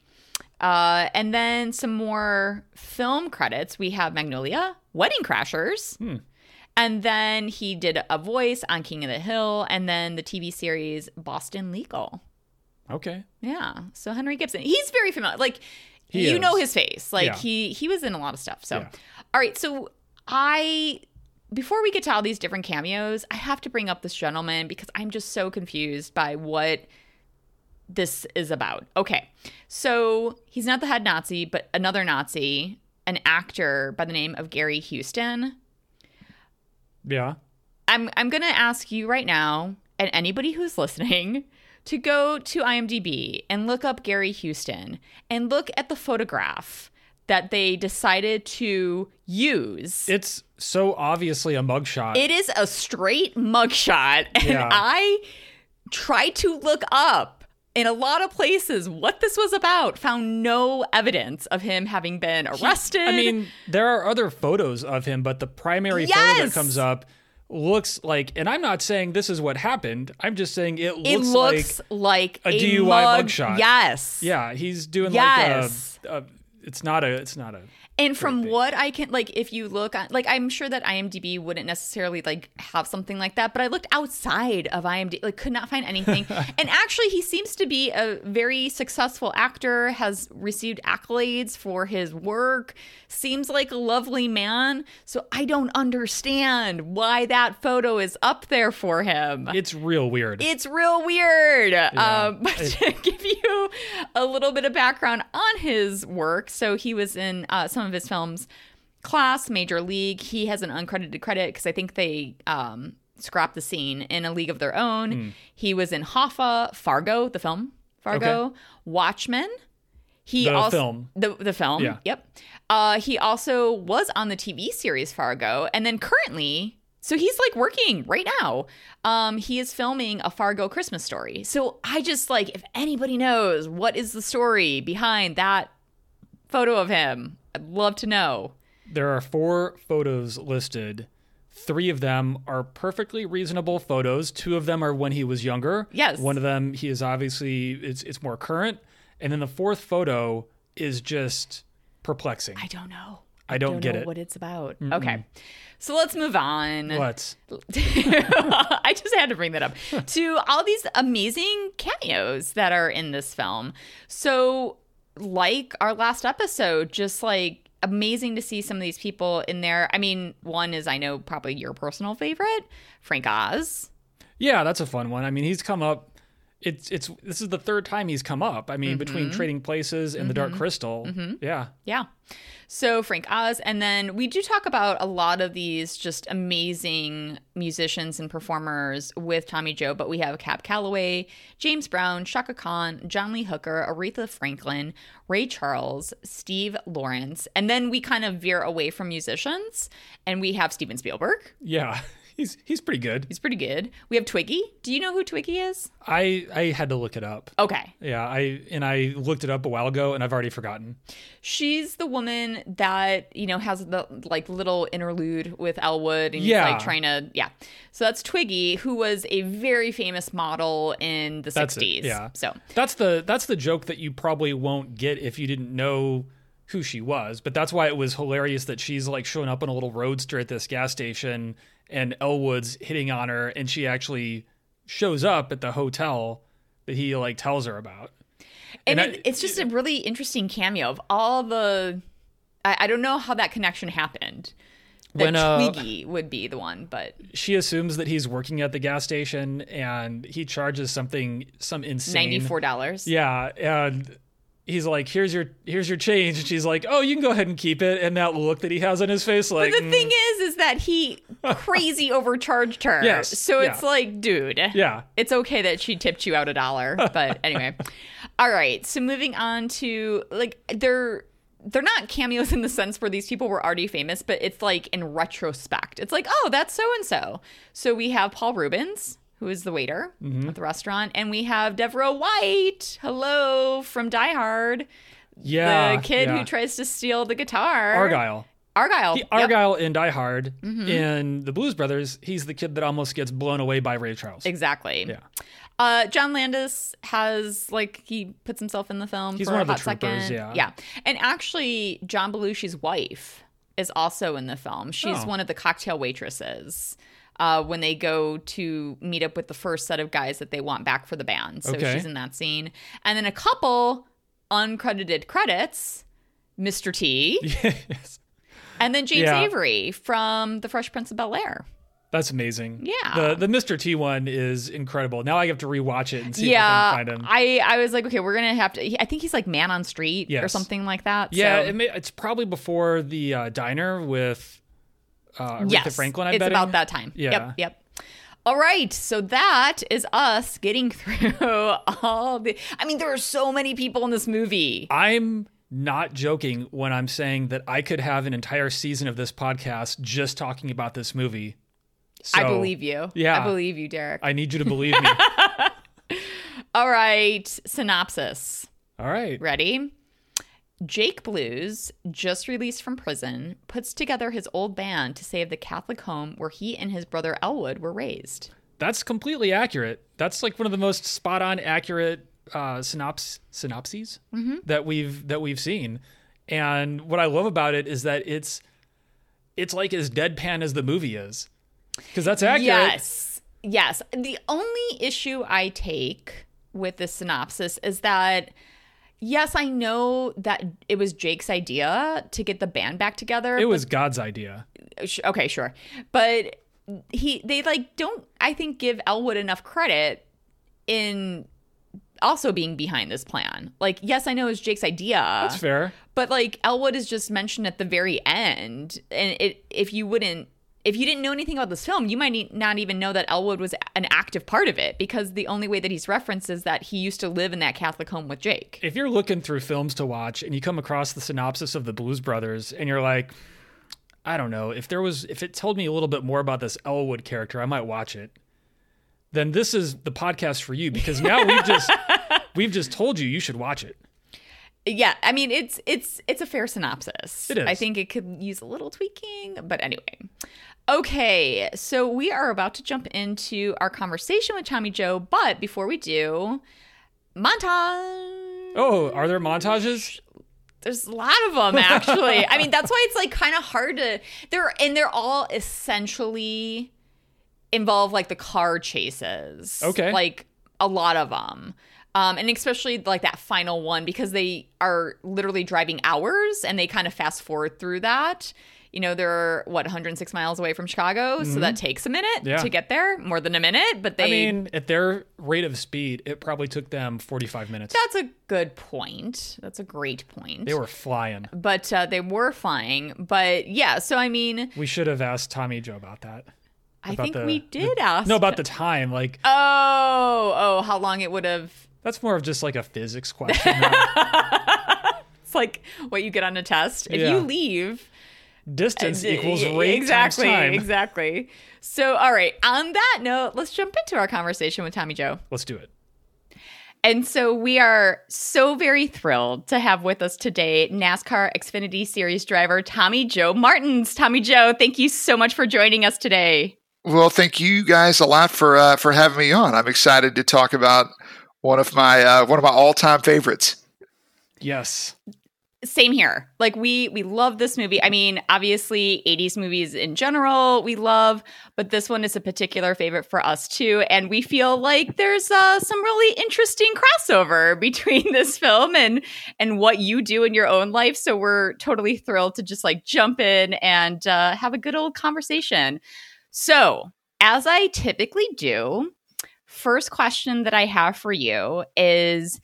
Uh, and then some more film credits. We have Magnolia, Wedding Crashers. And then he did a voice on King of the Hill, and then the TV series Boston Legal. Okay. Yeah. So Henry Gibson, he's very familiar. Like He you is. know his face. Like Yeah. he he was in a lot of stuff. So Yeah. all right. So I before we get to all these different cameos, I have to bring up this gentleman because I'm just so confused by what this is about. Okay. So he's not the head Nazi, but another Nazi, an actor by the name of Gary Houston. Yeah. I'm I'm gonna ask you right now, and anybody who's listening, to go to IMDb and look up Gary Houston and look at the photograph that they decided to use. It's so obviously a mugshot. it is a straight mugshot, and Yeah. I tried to look up in a lot of places what this was about. Found no evidence of him having been arrested. I mean, there are other photos of him, but the primary photo that comes up looks like, and I'm not saying this is what happened. I'm just saying it looks, it looks like, like, a DUI mug- mugshot. Yes. yeah, he's doing Yes. like a, a. It's not a. It's not a. And from what I can like if you look on like I'm sure that IMDb wouldn't necessarily like have something like that, but I looked outside of IMDb like could not find anything. and actually he seems to be a very successful actor, has received accolades for his work, seems like a lovely man. So I don't understand why that photo is up there for him. It's real weird. It's real weird. Um, but to give you a little bit of background on his work, so he was in uh, some of his films, Class, Major League. He has an uncredited credit because I think they um, scrapped the scene in A League of Their Own. Hmm. He was in Hoffa, Fargo, the film, Fargo, Watchmen. He The also, film. the the film. Yeah. Yep. Uh, he also was on the TV series Fargo, and then currently, so he's like working right now. Um, he is filming a Fargo Christmas story. So I just like, if anybody knows what is the story behind that photo of him, I'd love to know. there are four photos listed Three of them are perfectly reasonable photos. Two of them are when he was younger. Yes. One of them he is obviously it's it's more current, and then the fourth photo is just perplexing. I don't know. I don't get know it. what it's about. Okay. So let's move on. What? I just had to bring that up to all these amazing cameos that are in this film. So, like our last episode, just like amazing to see some of these people in there. I mean, one is I know probably your personal favorite, Frank Oz. Yeah, that's a fun one. I mean, he's come up. It's it's this is the third time he's come up. I mean, between Mm-hmm. Trading Places and The Dark Crystal. Yeah. Yeah. So Frank Oz, and then we do talk about a lot of these just amazing musicians and performers with Tommy Joe, but we have Cab Calloway, James Brown, Chaka Khan, John Lee Hooker, Aretha Franklin, Ray Charles, Steve Lawrence, and then we kind of veer away from musicians, and we have Steven Spielberg. Yeah. He's he's pretty good. He's pretty good. We have Twiggy. Do you know who Twiggy is? I I had to look it up. Okay. Yeah, I and I looked it up a while ago and I've already forgotten. She's the woman that, you know, has the like little interlude with Elwood and he's Yeah. like trying to yeah. So that's Twiggy, who was a very famous model in the That's it, sixties. yeah. So That's the that's the joke that you probably won't get if you didn't know who she was. But that's why it was hilarious that she's like showing up in a little roadster at this gas station and Elwood's hitting on her and she actually shows up at the hotel that he like tells her about. and, And I- it's just a really interesting cameo of all the I, I don't know how that connection happened. That When, uh, Twiggy would be the one, but She assumes that he's working at the gas station and he charges something some insane ninety four dollars. Yeah, and he's like, "Here's your here's your change." And she's like, "Oh, you can go ahead and keep it." And that look that he has on his face, like, But the mm, thing is, is that he crazy overcharged her. Yes, So it's yeah. like, dude. yeah, it's okay that she tipped you out a dollar but anyway all right so moving on to like they're they're not cameos in the sense where these people were already famous but it's like in retrospect it's like oh that's so and so so we have paul reubens who is the waiter Mm-hmm. at the restaurant and we have de'voreaux white hello from die hard yeah. the kid yeah. who tries to steal the guitar Argyle. argyle He, Yep. Mm-hmm. Argyle in Die Hard in the Blues Brothers, he's the kid that almost gets blown away by Ray Charles. Exactly. Yeah. Uh, John Landis has like he puts himself in the film He's for one a of the hot troopers, second. yeah. Yeah. And actually, John Belushi's wife is also in the film. She's Oh. one of the cocktail waitresses. Uh, when they go to meet up with the first set of guys that they want back for the band. So Okay. she's in that scene. And then a couple uncredited credits Mr. T yes. and then James Yeah. Avery from The Fresh Prince of Bel Air. That's amazing. Yeah. The the Mr. T one is incredible. Now I have to rewatch it and see yeah, if I can find him. I, I was like, okay, we're gonna have to. I think he's like Man on Street or something like that. yeah, so- it may, it's probably before the uh, diner with uh, Aretha yes, Franklin. I'm it's betting. about that time. Yeah. Yep. Yep. All right, so that is us getting through all the. I mean, there are so many people in this movie. I'm not joking when I'm saying that I could have an entire season of this podcast just talking about this movie. I believe you. yeah. I believe you, Derek. I need you to believe me. all right, synopsis. All right. Ready? Jake Blues, just released from prison, puts together his old band to save the Catholic home where he and his brother Elwood were raised. That's completely accurate. That's like one of the most spot on accurate uh, synops- synopses Mm-hmm. that we've that we've seen. And what I love about it is that it's it's like as deadpan as the movie is. Because that's accurate. Yes. Yes. The only issue I take with this synopsis is that yes, I know that it was Jake's idea to get the band back together. It was God's idea. Okay, sure. But he they like don't I think give Elwood enough credit in also being behind this plan. Like yes, I know it's Jake's idea. That's fair. But like Elwood is just mentioned at the very end, and it if you wouldn't if you didn't know anything about this film, you might not even know that Elwood was an active part of it because the only way that he's referenced is that he used to live in that Catholic home with Jake. If you're looking through films to watch and you come across the synopsis of the Blues Brothers and you're like, I don't know, if there was if it told me a little bit more about this Elwood character, I might watch it. Then this is the podcast for you because now we've just we've just told you you should watch it. Yeah, I mean it's it's it's a fair synopsis. It is. I think it could use a little tweaking, but anyway. Okay, so we are about to jump into our conversation with Tommy Joe, but before we do, montage. Oh, are there montages? There's a lot of them actually. I mean, that's why it's like kind of hard to they're and they're all essentially involve like the car chases. Okay. Like a lot of them. Um, and especially like that final one because they are literally driving hours and they kind of fast forward through that. You know, they're what 106 miles away from Chicago, so that takes a minute Mm-hmm. Yeah. to get there, more than a minute. But they I mean, at their rate of speed, it probably took them 45 minutes. that's a good point. That's a great point. They were flying. but uh, they were flying. But yeah, so I mean, We should have asked Tommy Joe about that. I think the- we did ask. No, about the time. Like, Oh, oh, how long it would have. that's more of just like a physics question. It's like what you get on a test. If Yeah. you leave, Distance equals rate exactly, times time. exactly. So, all right. On that note, let's jump into our conversation with Tommy Joe. Let's do it. And so we are so very thrilled to have with us today NASCAR Xfinity Series driver Tommy Joe Martins. Tommy Joe, thank you so much for joining us today. Well, thank you guys a lot for uh, for having me on. I'm excited to talk about one of my uh, one of my all time favorites. Yes. Same here. Like we we love this movie. I mean, obviously 80s movies in general we love, but this one is a particular favorite for us too and we feel like there's uh, some really interesting crossover between this film and and what you do in your own life. So we're totally thrilled to just like jump in and uh, have a good old conversation. So, as I typically do, first question that I have for you is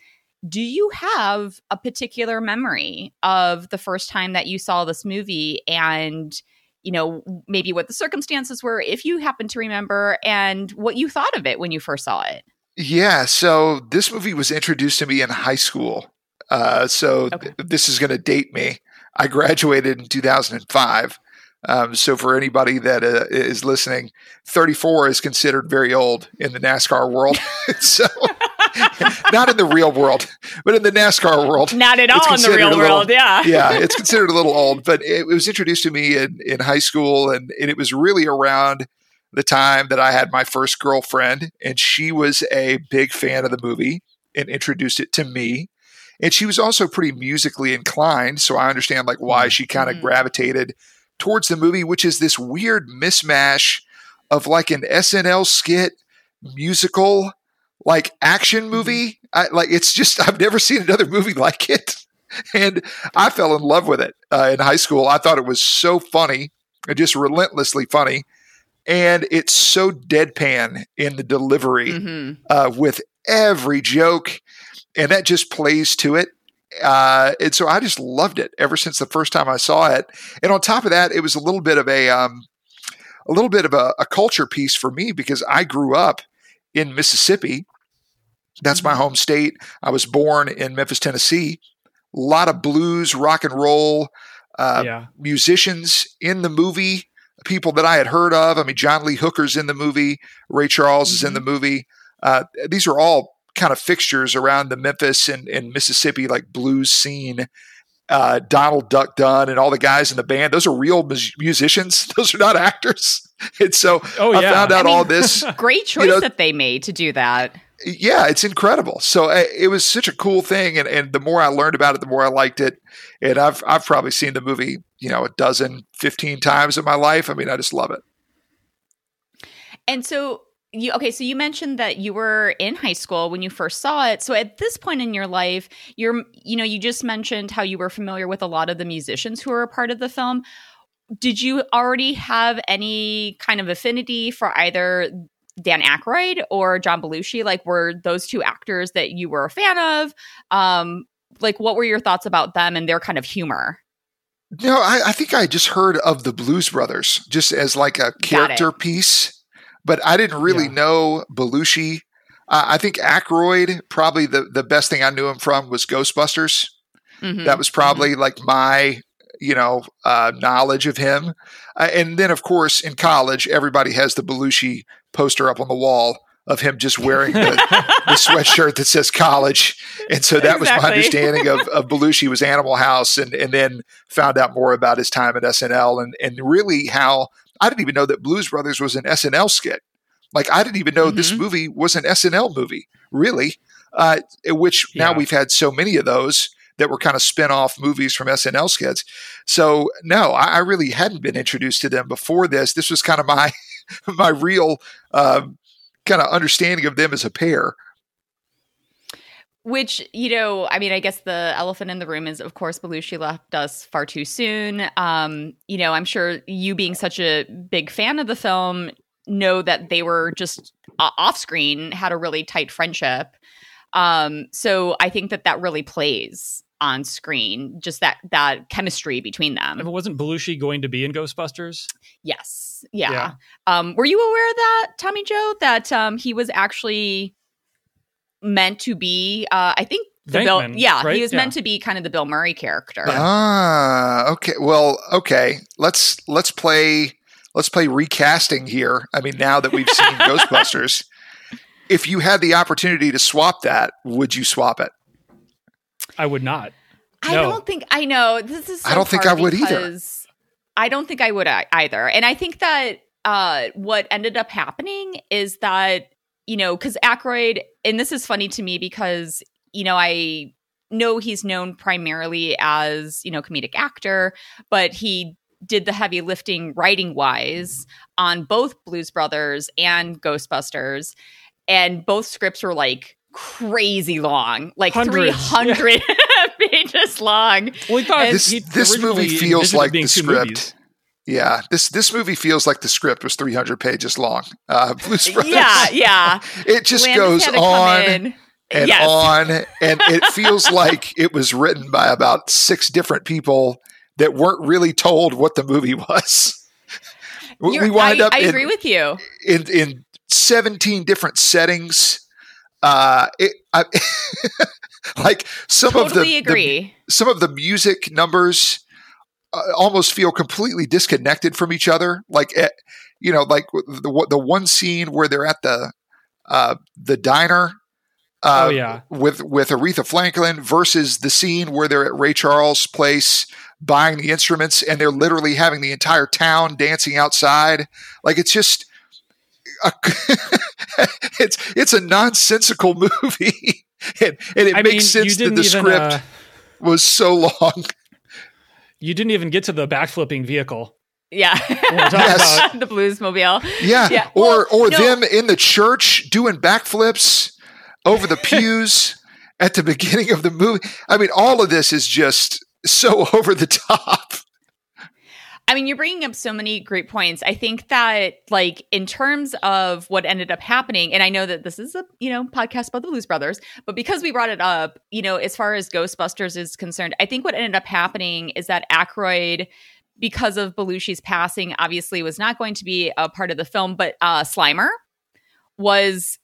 do you have a particular memory of the first time that you saw this movie and you know maybe what the circumstances were if you happen to remember and what you thought of it when you first saw it Yeah, so this movie was introduced to me in high school. Uh, so Okay. th- this is going to date me. I graduated in 2005. Um, so for anybody that uh, is listening, 34 is considered very old in the NASCAR world. so not in the real world, but in the NASCAR world. not at all in the real little- world yeah yeah, it's considered a little old, but it, it was introduced to me in, in high school, and, and it was really around the time that I had my first girlfriend, and she was a big fan of the movie and introduced it to me. And she was also pretty musically inclined, so I understand like why she kind of Mhm. gravitated towards the movie, which is this weird mismatch of like an SNL skit, musical, like action movie. I, like it's just I've never seen another movie like it and I fell in love with it uh, in high school. I thought it was so funny, just relentlessly funny, and it's so deadpan in the delivery Mhm. uh, with every joke, and that just plays to it. Uh, and so I just loved it ever since the first time I saw it. And on top of that, it was a little bit of a um, a little bit of a, a culture piece for me because I grew up in Mississippi. That's my home state. I was born in Memphis, Tennessee. A lot of blues, rock and roll uh, yeah. musicians in the movie, people that I had heard of. I mean, John Lee Hooker's in the movie, Ray Charles is in the movie. Uh, these are all kind of fixtures around the Memphis and, and Mississippi like blues scene. Uh, Donald Duck Dunn and all the guys in the band; those are real mus- musicians. Those are not actors. And so Oh, I found out I mean- all this. great choice know- that they made to do that yeah, it's incredible. So uh, it was such a cool thing, and, and the more I learned about it, the more I liked it. And I've I've probably seen the movie, you know, a dozen, fifteen times in my life. I mean, I just love it. And so you okay, so you mentioned that you were in high school when you first saw it. So at this point in your life, you're you know, you just mentioned how you were familiar with a lot of the musicians who were a part of the film. Did you already have any kind of affinity for either Dan Aykroyd or John Belushi? Like were those two actors that you were a fan of? Um like what were your thoughts about them and their kind of humor? No, I, I think I just heard of the Blues Brothers just as like a character piece, but I didn't really Yeah. know Belushi. Uh, I think Aykroyd probably the the best thing I knew him from was Ghostbusters. Mhm. That was probably like my you know uh, knowledge of him. Uh, and then of course in college everybody has the Belushi poster up on the wall of him just wearing the, the sweatshirt that says college. And so that was my understanding of, of Belushi was Animal House and, and then found out more about his time at SNL and, and really how I didn't even know that Blues Brothers was an SNL skit. Like I didn't even know mm-hmm. this movie was an SNL movie, really. Uh, which yeah. now we've had so many of those that were kind of spin off movies from SNL skits. So no, I, I, really hadn't been introduced to them before this. This was kind of my my real um, kind of understanding of them as a pair. Which, you know, I mean, I guess the elephant in the room is, of course, Belushi left us far too soon. Um, you know, I'm sure you being such a big fan of the film know that they were just uh, off screen, had a really tight friendship. Um, so I think that that really plays on screen, just that that chemistry between them. If it wasn't Belushi going to be in Ghostbusters? Yes. Yeah. yeah. Um, were you aware of that, Tommy Joe? That um, he was actually meant to be, uh, I think the Bill, yeah, right? he was yeah. meant to be kind of the Bill Murray character. Ah, okay. Well, okay. Let's let's play let's play recasting here. I mean, now that we've seen Ghostbusters, if you had the opportunity to swap that, would you swap it? I would not. I no. don't think I know. This is. So I don't think I would either. I don't think I would either, and I think that uh, what ended up happening is that you know, because Aykroyd, and this is funny to me because, you know, I know he's known primarily as, you know, comedic actor, but he did the heavy lifting writing wise on both Blues Brothers and Ghostbusters. And both scripts were like crazy long, like Hundreds. 300 yeah. pages long. Well, this, this movie feels like the script. Movies. Yeah, this this movie feels like the script was 300 pages long. Uh, Blues Brothers. Yeah, yeah. It just Landis goes on and yes. on, and it feels like it was written by about six different people that weren't really told what the movie was. You're, we wind I, up. I in, agree with you. In in 17 different settings. Uh, it, I, like some totally of the, the some of the music numbers uh, almost feel completely disconnected from each other. Like, eh, you know, like the the one scene where they're at the uh, the diner. Uh, oh yeah, with with Aretha Franklin versus the scene where they're at Ray Charles' place buying the instruments and they're literally having the entire town dancing outside. Like it's just a, it's it's a nonsensical movie, and, and it I makes mean, sense that the even, script uh, was so long you didn't even get to the backflipping vehicle. Yeah, yes. the blues mobile. Yeah, yeah. or well, or no. them in the church doing backflips over the pews at the beginning of the movie. I mean, all of this is just so over the top. I mean, you're bringing up so many great points. I think that, like, in terms of what ended up happening, and I know that this is a you know podcast about the Blues Brothers, but because we brought it up, you know, as far as Ghostbusters is concerned, I think what ended up happening is that Aykroyd, because of Belushi's passing, obviously was not going to be a part of the film, but uh, Slimer was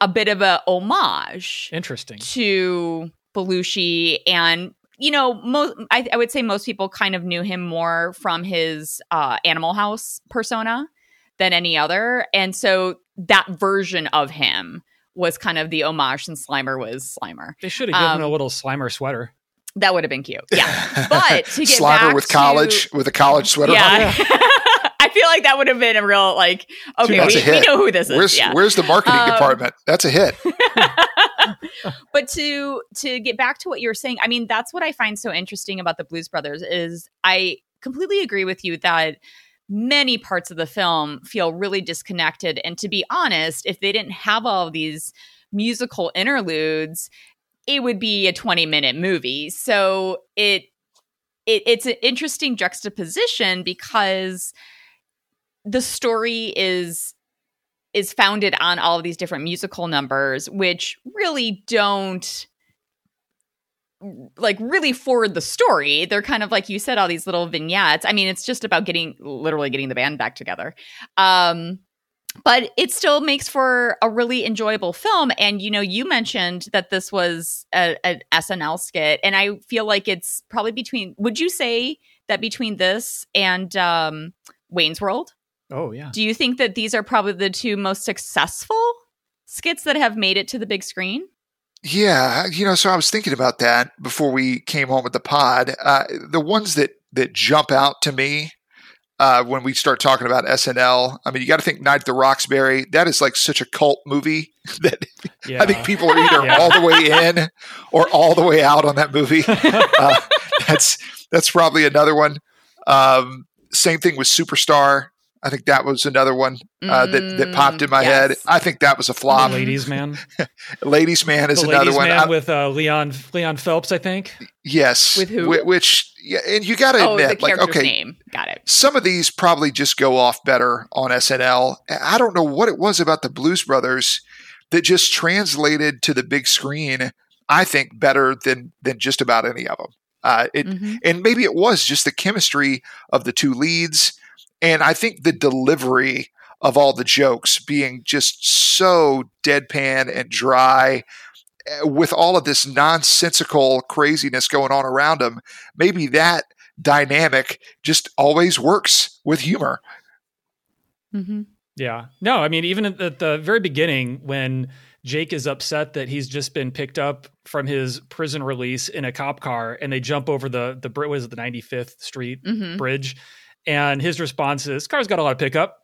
a bit of a homage, interesting to Belushi and you know, most I, I, would say most people kind of knew him more from his uh, Animal House persona than any other, and so that version of him was kind of the homage since Slimer was Slimer. They should have given um, him a little Slimer sweater. That would have been cute. Yeah, but to get Slimer with to, college with a college sweater. Yeah. I feel like that would have been a real like okay, we, we, know who this is. Where's, yeah. where's the marketing um, department? That's a hit. but to to get back to what you were saying, I mean, that's what I find so interesting about the Blues Brothers is I completely agree with you that many parts of the film feel really disconnected. And to be honest, if they didn't have all these musical interludes, it would be a 20 minute movie. So it, it it's an interesting juxtaposition because the story is is founded on all of these different musical numbers, which really don't like really forward the story. They're kind of like you said, all these little vignettes. I mean, it's just about getting literally getting the band back together. Um, but it still makes for a really enjoyable film. And you know, you mentioned that this was a, an SNL skit, and I feel like it's probably between. Would you say that between this and um, Wayne's World? Oh, yeah. Do you think that these are probably the two most successful skits that have made it to the big screen? Yeah, you know, so I was thinking about that before we came home with the pod. Uh, the ones that that jump out to me uh, when we start talking about SNL. I mean, you got to think Night at the Roxbury. That is like such a cult movie that Yeah. I think people are either Yeah. all the way in or all the way out on that movie. uh, that's that's probably another one. Um, same thing with Superstar. I think that was another one uh, that that popped in my Mm, head. I think that was a The flop. Ladies Man. Ladies Man is the another Ladies one. Man I- with uh, Leon Leon Phelps, I think. yes, With who? Whi- Which yeah, and you got to Oh, the admit, like okay, name. Got it. some of these probably just go off better on SNL. I don't know what it was about the Blues Brothers that just translated to the big screen. I think better than than just about any of them. Uh, it, Mhm. and maybe it was just the chemistry of the two leads, and I think the delivery of all the jokes being just so deadpan and dry. eh, With all of this nonsensical craziness going on around them, maybe that dynamic just always works with humor. Mhm. Yeah. No, I mean, even at the, the very beginning, when Jake is upset that he's just been picked up from his prison release in a cop car and they jump over the, the, bri- what is it, the 95th Street Mhm. bridge. And his response is, car's got a lot of pickup.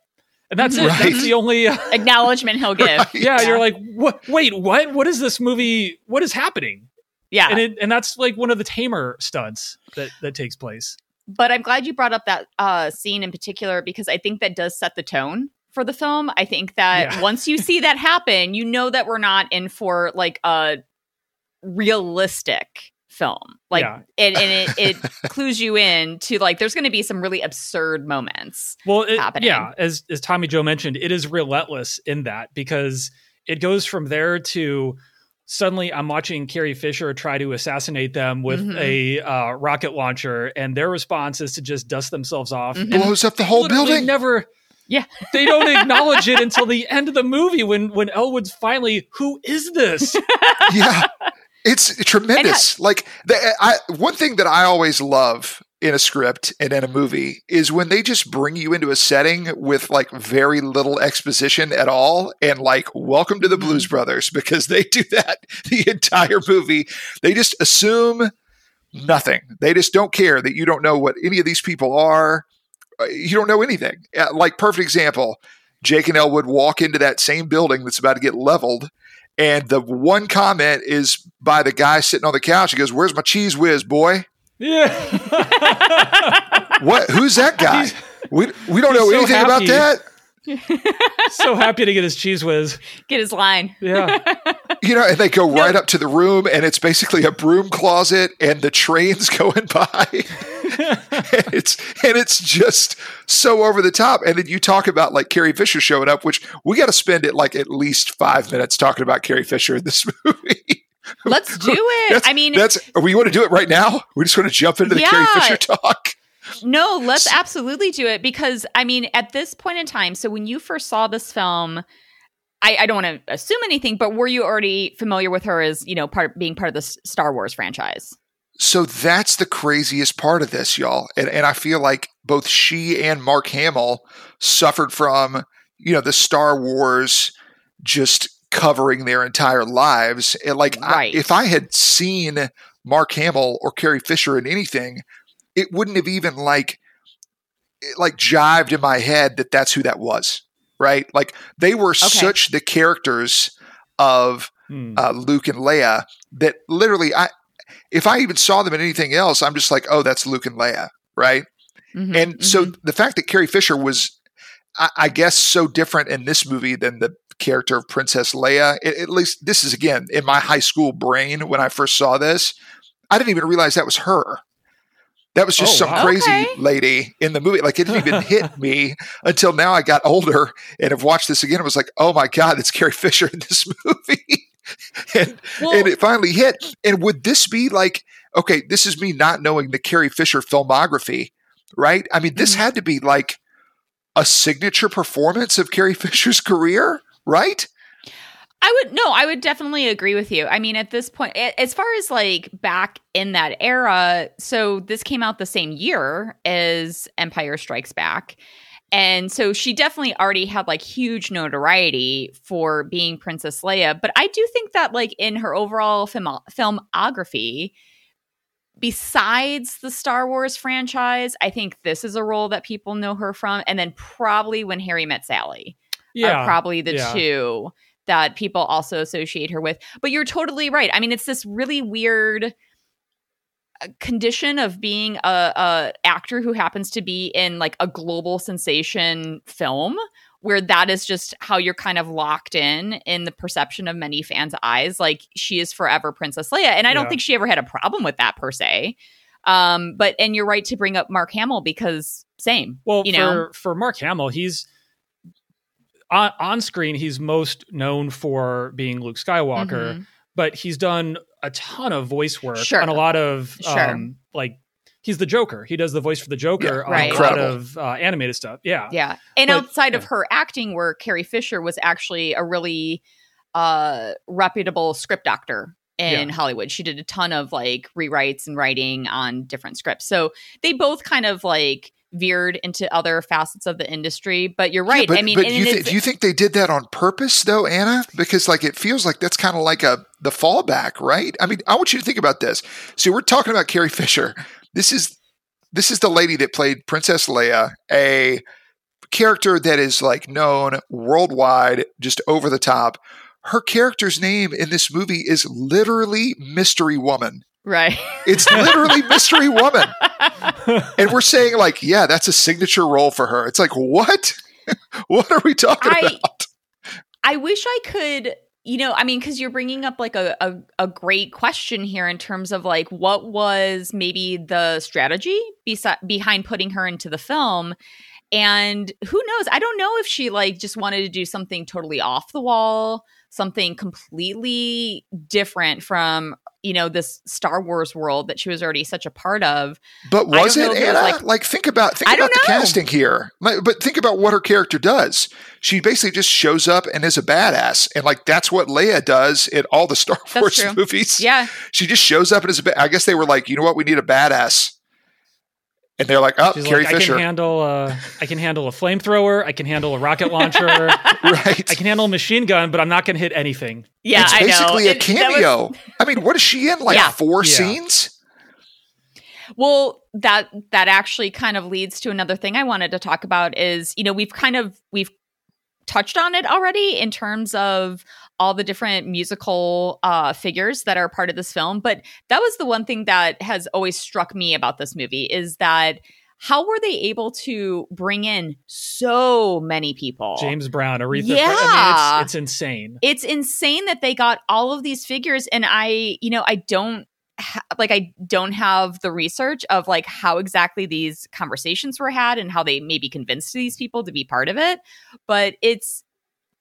And that's it. Right. That's the only, Acknowledgement he'll give. Right. yeah, you're like, what? Wait, what? What is this movie? What is happening? Yeah. And it, and that's like one of the tamer stunts that, that takes place. but I'm glad you brought up that uh, scene in particular because I think that does set the tone for the film. I think that Yeah. once you see that happen, you know that we're not in for like a realistic film. Like, Yeah. it, and it, it clues you in to like, there's going to be some really absurd moments. Well, it, happening. yeah, as as Tommy Joe mentioned, it is relentless in that because it goes from there to suddenly I'm watching Carrie Fisher try to assassinate them with Mhm. a uh, rocket launcher, and their response is to just dust themselves off. Mhm. and Blows up the whole literally building. Never. Yeah. they don't acknowledge it until the end of the movie when when Elwood's finally, who is this? yeah, it's tremendous. like the, I, one thing that I always love in a script and in a movie is when they just bring you into a setting with like very little exposition at all and like welcome to the blues brothers because they do that the entire movie. They just assume nothing. They just don't care that you don't know what any of these people are. Uh, you don't know anything. Uh, like perfect example jake and elwood walk into that same building that's about to get leveled and the one comment is by the guy sitting on the couch he goes where's my cheez whiz boy yeah. what who's that guy He's- we, we don't know so anything about that so happy to get his cheez whiz. Get his line. Yeah. you know and they go right up to the room and it's basically a broom closet and the trains going by. And it's and it's just so over the top. And then you talk about like carrie fisher showing up which we got to spend it like at least five minutes talking about carrie fisher in this movie. Let's do it. that's, I mean, that's we want to do it right now? We just want to jump into the Yeah. carrie fisher talk. No, let's absolutely do it because I mean, at this point in time, so when you first saw this film, I, I don't want to assume anything, but were you already familiar with her as you know part being part of the Star Wars franchise? So that's the craziest part of this, y'all. And, and I feel like both she and Mark Hamill suffered from, you know, the Star Wars just covering their entire lives. And like, I- if I had seen Mark Hamill or Carrie Fisher in anything, it wouldn't have even like, like jived in my head that that's who that was. Right. Like they were such the characters of Hmm. uh, Luke and Leia that literally I if I even saw them in anything else, I'm just like, oh, that's Luke and Leia, right? Mhm, And so mhm. the fact that Carrie Fisher was, I, I guess, so different in this movie than the character of Princess Leia. At, at least this is again in my high school brain when I first saw this. I didn't even realize that was her. That was just Oh, some wow. crazy Okay. lady in the movie. Like it didn't even hit me until now. I got older and have watched this again. It was like, oh my god, it's Carrie Fisher in this movie. and Well- and it finally hit. And would this be like, okay, this is me not knowing the Carrie Fisher filmography, right? I mean, this Mhm. had to be like a signature performance of Carrie Fisher's career, right? I would no, I would definitely agree with you. I mean, at this point, as far as like back in that era, so this came out the same year as Empire Strikes Back. And so she definitely already had like huge notoriety for being Princess Leia. But I do think that, like, in her overall film- filmography, besides the Star Wars franchise, I think this is a role that people know her from. And then probably when Harry met Sally Yeah. are probably the yeah. two that people also associate her with. But you're totally right. I mean, it's this really weird uh, condition of being a, a actor who happens to be in like a global sensation film where that is just how you're kind of locked in in the perception of many fans eyes like she is forever princess leia and i don't Yeah. think she ever had a problem with that per se um but and you're right to bring up mark hamill because same Well, you for know for Mark Hamill, he's on on screen. He's most known for being Luke Skywalker, Mhm. but he's done a ton of voice work Sure. on a lot of Sure. um, like he's the Joker. He does the voice for the Joker on Right. a lot of uh, animated stuff. Yeah, Yeah. And But- outside of her acting work, Carrie Fisher was actually a really uh reputable script doctor in Yeah. Hollywood. She did a ton of like rewrites and writing on different scripts. So they both kind of like veered into other facets of the industry. But you're right. Yeah, but, I mean, but you it's- do you think they did that on purpose, though, Anna? Because like it feels like that's kind of like a the fallback, right? I mean, I want you to think about this. So we're talking about Carrie Fisher. This is this is the lady that played Princess Leia, a character that is like known worldwide, just over the top. Her character's name in this movie is literally Mystery Woman. Right. It's literally Mystery Woman. And we're saying, like, yeah, that's a signature role for her. It's like, what? what are we talking I- about? I wish I could, you know, I mean, because you're bringing up like a, a, a great question here in terms of like what was maybe the strategy besi- behind putting her into the film. And who knows? I don't know if she like just wanted to do something totally off the wall, something completely different from, you know, this Star Wars world that she was already such a part of. But was it know if it Anna? was, like, like- think about think about the know. casting here. But think about what her character does. She basically just shows up and is a badass, and like that's what Leia does in all the Star Wars movies. Yeah. she just shows up and is a. Ba- I guess they were like, you know what, we need a badass, and they're like, oh, She's Carrie like, I can handle uh, I can handle a flamethrower. I can handle a rocket launcher. right? I can handle a machine gun, but I'm not going to hit anything. Yeah. it's I know. basically a It- that was- cameo. I mean, what is she in? Like Yeah. four Yeah. scenes? Well, that that actually kind of leads to another thing I wanted to talk about is, you know, we've kind of we've touched on it already in terms of all the different musical uh figures that are part of this film, but that was the one thing that has always struck me about this movie is that how were they able to bring in so many people? James Brown, Aretha. Yeah. I mean, it's, it's insane. it's insane that they got all of these figures and i you know i don't ha- like i don't have the research of like how exactly these conversations were had and how they maybe convinced these people to be part of it but it's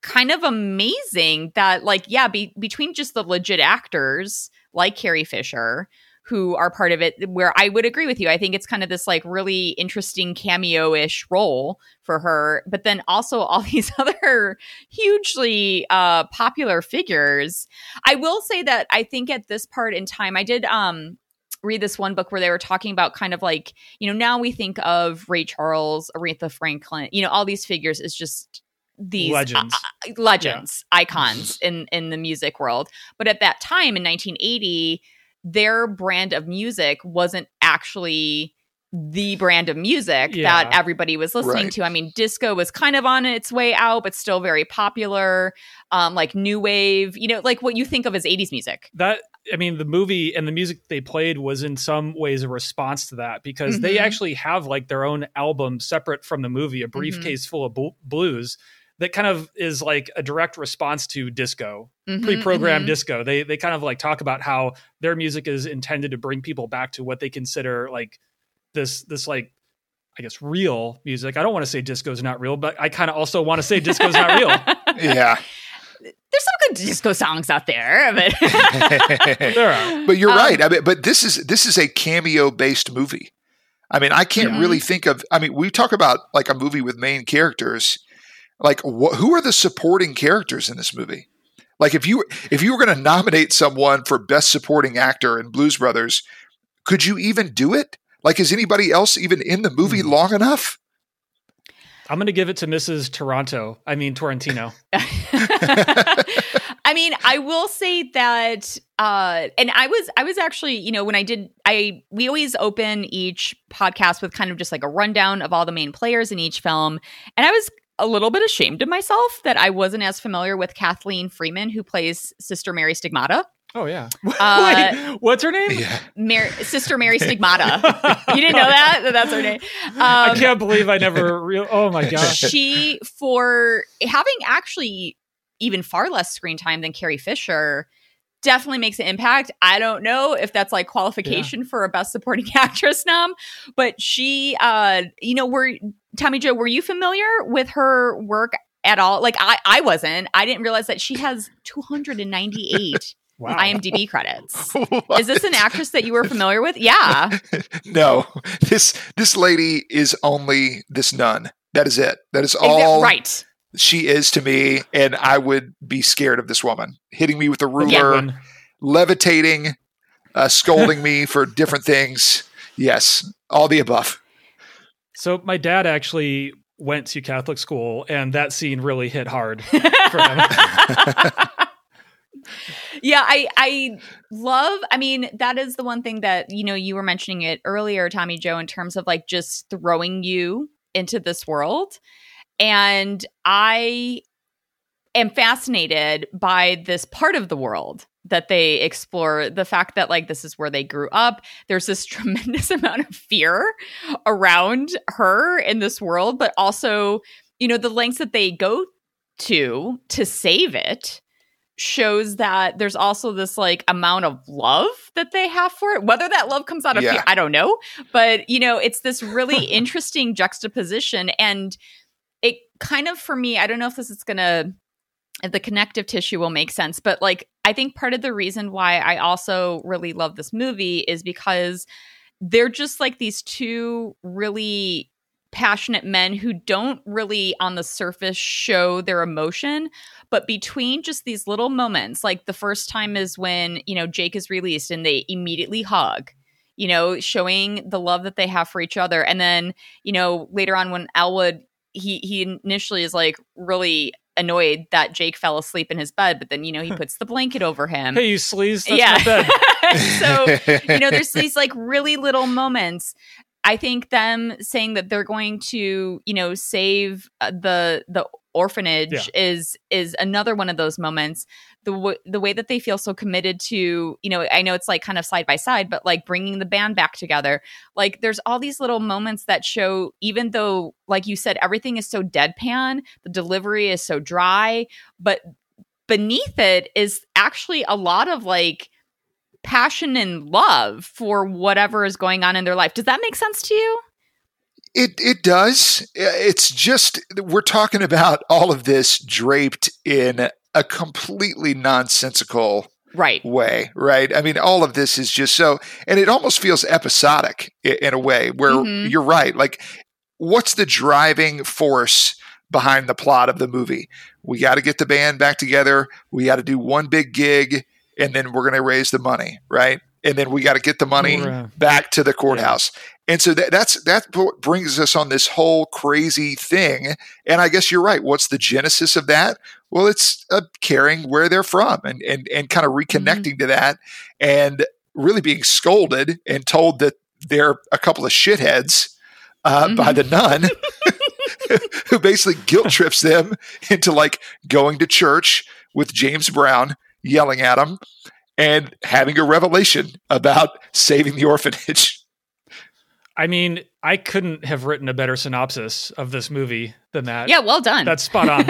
kind of amazing that like yeah be- between just the legit actors like carrie fisher who are part of it where i would agree with you. I think it's kind of this like really interesting cameo-ish role for her but then also all these other hugely uh popular figures. I will say that i think at this part in time i did um read this one book where they were talking about kind of like you know now we think of ray charles aretha franklin you know all these figures is just these Legends. uh, uh, legends icons in in the music world but at that time in 1980 their brand of music wasn't actually the brand of music Yeah. that everybody was listening Right. to. I mean, disco was kind of on its way out, but still very popular. Um, like new wave, you know, like what you think of as 80s music. that I mean, the movie and the music they played was in some ways a response to that because they Mhm. actually have like their own album separate from the movie, a briefcase full of bl- blues that kind of is like a direct response to disco, Mhm, pre-programmed mhm. disco. They they kind of like talk about how their music is intended to bring people back to what they consider like this this like I guess real music. I don't want to say disco's not real, but I kind of also want to say disco's not real. Yeah, There's some good disco songs out there, but There are. but you're Um, right. I mean, but this is this is a cameo based movie. I mean, I can't Yeah. really think of. I mean, we talk about like a movie with main characters. Like, wh- who are the supporting characters in this movie? Like, if you if you were going to nominate someone for best supporting actor in Blues Brothers, could you even do it? Like, is anybody else even in the movie Hmm. long enough? I'm going to give it to Mrs. Toronto. I mean Torrentino. I mean, I will say that uh and I was I was actually, you know, when I did I we always open each podcast with kind of just like a rundown of all the main players in each film. And I was a little bit ashamed of myself that I wasn't as familiar with Kathleen Freeman, who plays Sister Mary Stigmata. Oh yeah. Uh, Wait, what's her name? Yeah. Mar- Sister Mary Stigmata. you didn't know that? That That's her name. I Um, can't believe I never. Real. Oh my gosh. she for having actually even far less screen time than Carrie Fisher definitely makes an impact. I don't know if that's like qualification for a best supporting actress nom, but she uh you know were Tommy Joe were you familiar with her work at all? Like I I wasn't. I didn't realize that she has 298 Wow. IMDb credits. Is this an actress that you were familiar with? Yeah. no, this this lady is only this nun. That is it. That is all right. she is to me, and I would be scared of this woman hitting me with a ruler, Goodwin. levitating, uh, scolding me for different things. Yes, all the above. So my dad actually went to Catholic school, and that scene really hit hard for him. yeah i i love i mean that is the one thing that you know you were mentioning it earlier tommy joe in terms of like just throwing you into this world and i am fascinated by this part of the world that they explore the fact that like this is where they grew up. There's this tremendous amount of fear around her in this world but also you know the lengths that they go to to save it shows that there's also this like amount of love that they have for it. Whether that love comes out of Yeah. fear i don't know. But you know it's this really interesting juxtaposition and it kind of for me i don't know if this is gonna if the connective tissue will make sense. But like i think part of the reason why i also really love this movie is because they're just like these two really passionate men who don't really on the surface show their emotion. But between just these little moments like the first time is when you know jake is released and they immediately hug you know showing the love that they have for each other. And then you know later on when elwood he he initially is like really annoyed that jake fell asleep in his bed but then you know he puts the blanket over him hey, you sleaze. That's yeah my bed. so you know there's these like really little moments i think them saying that they're going to you know save uh, the the orphanage is is another one of those moments the w- the way that they feel so committed to you know i know it's like kind of side by side but like bringing the band back together like there's all these little moments that show even though like you said everything is so deadpan the delivery is so dry but beneath it is actually a lot of like passion and love for whatever is going on in their life. Does that make sense to you? It it does. It's just we're talking about all of this draped in a completely nonsensical Right. way, right? I mean, all of this is just so, and it almost feels episodic in a way where Mhm. you're right. Like, what's the driving force behind the plot of the movie? We got to get the band back together. We got to do one big gig, and then we're going to raise the money, right? And then we got to get the money Or, uh, back to the courthouse. And so that, that's that brings us on this whole crazy thing. And I guess you're right. What's the genesis of that? Well, it's uh, caring where they're from and and and kind of reconnecting to that, and really being scolded and told that they're a couple of shitheads uh, by the nun. who basically guilt trips them into like going to church with James Brown yelling at them and having a revelation about saving the orphanage. I mean, I couldn't have written a better synopsis of this movie than that. Yeah, well done. That's spot on.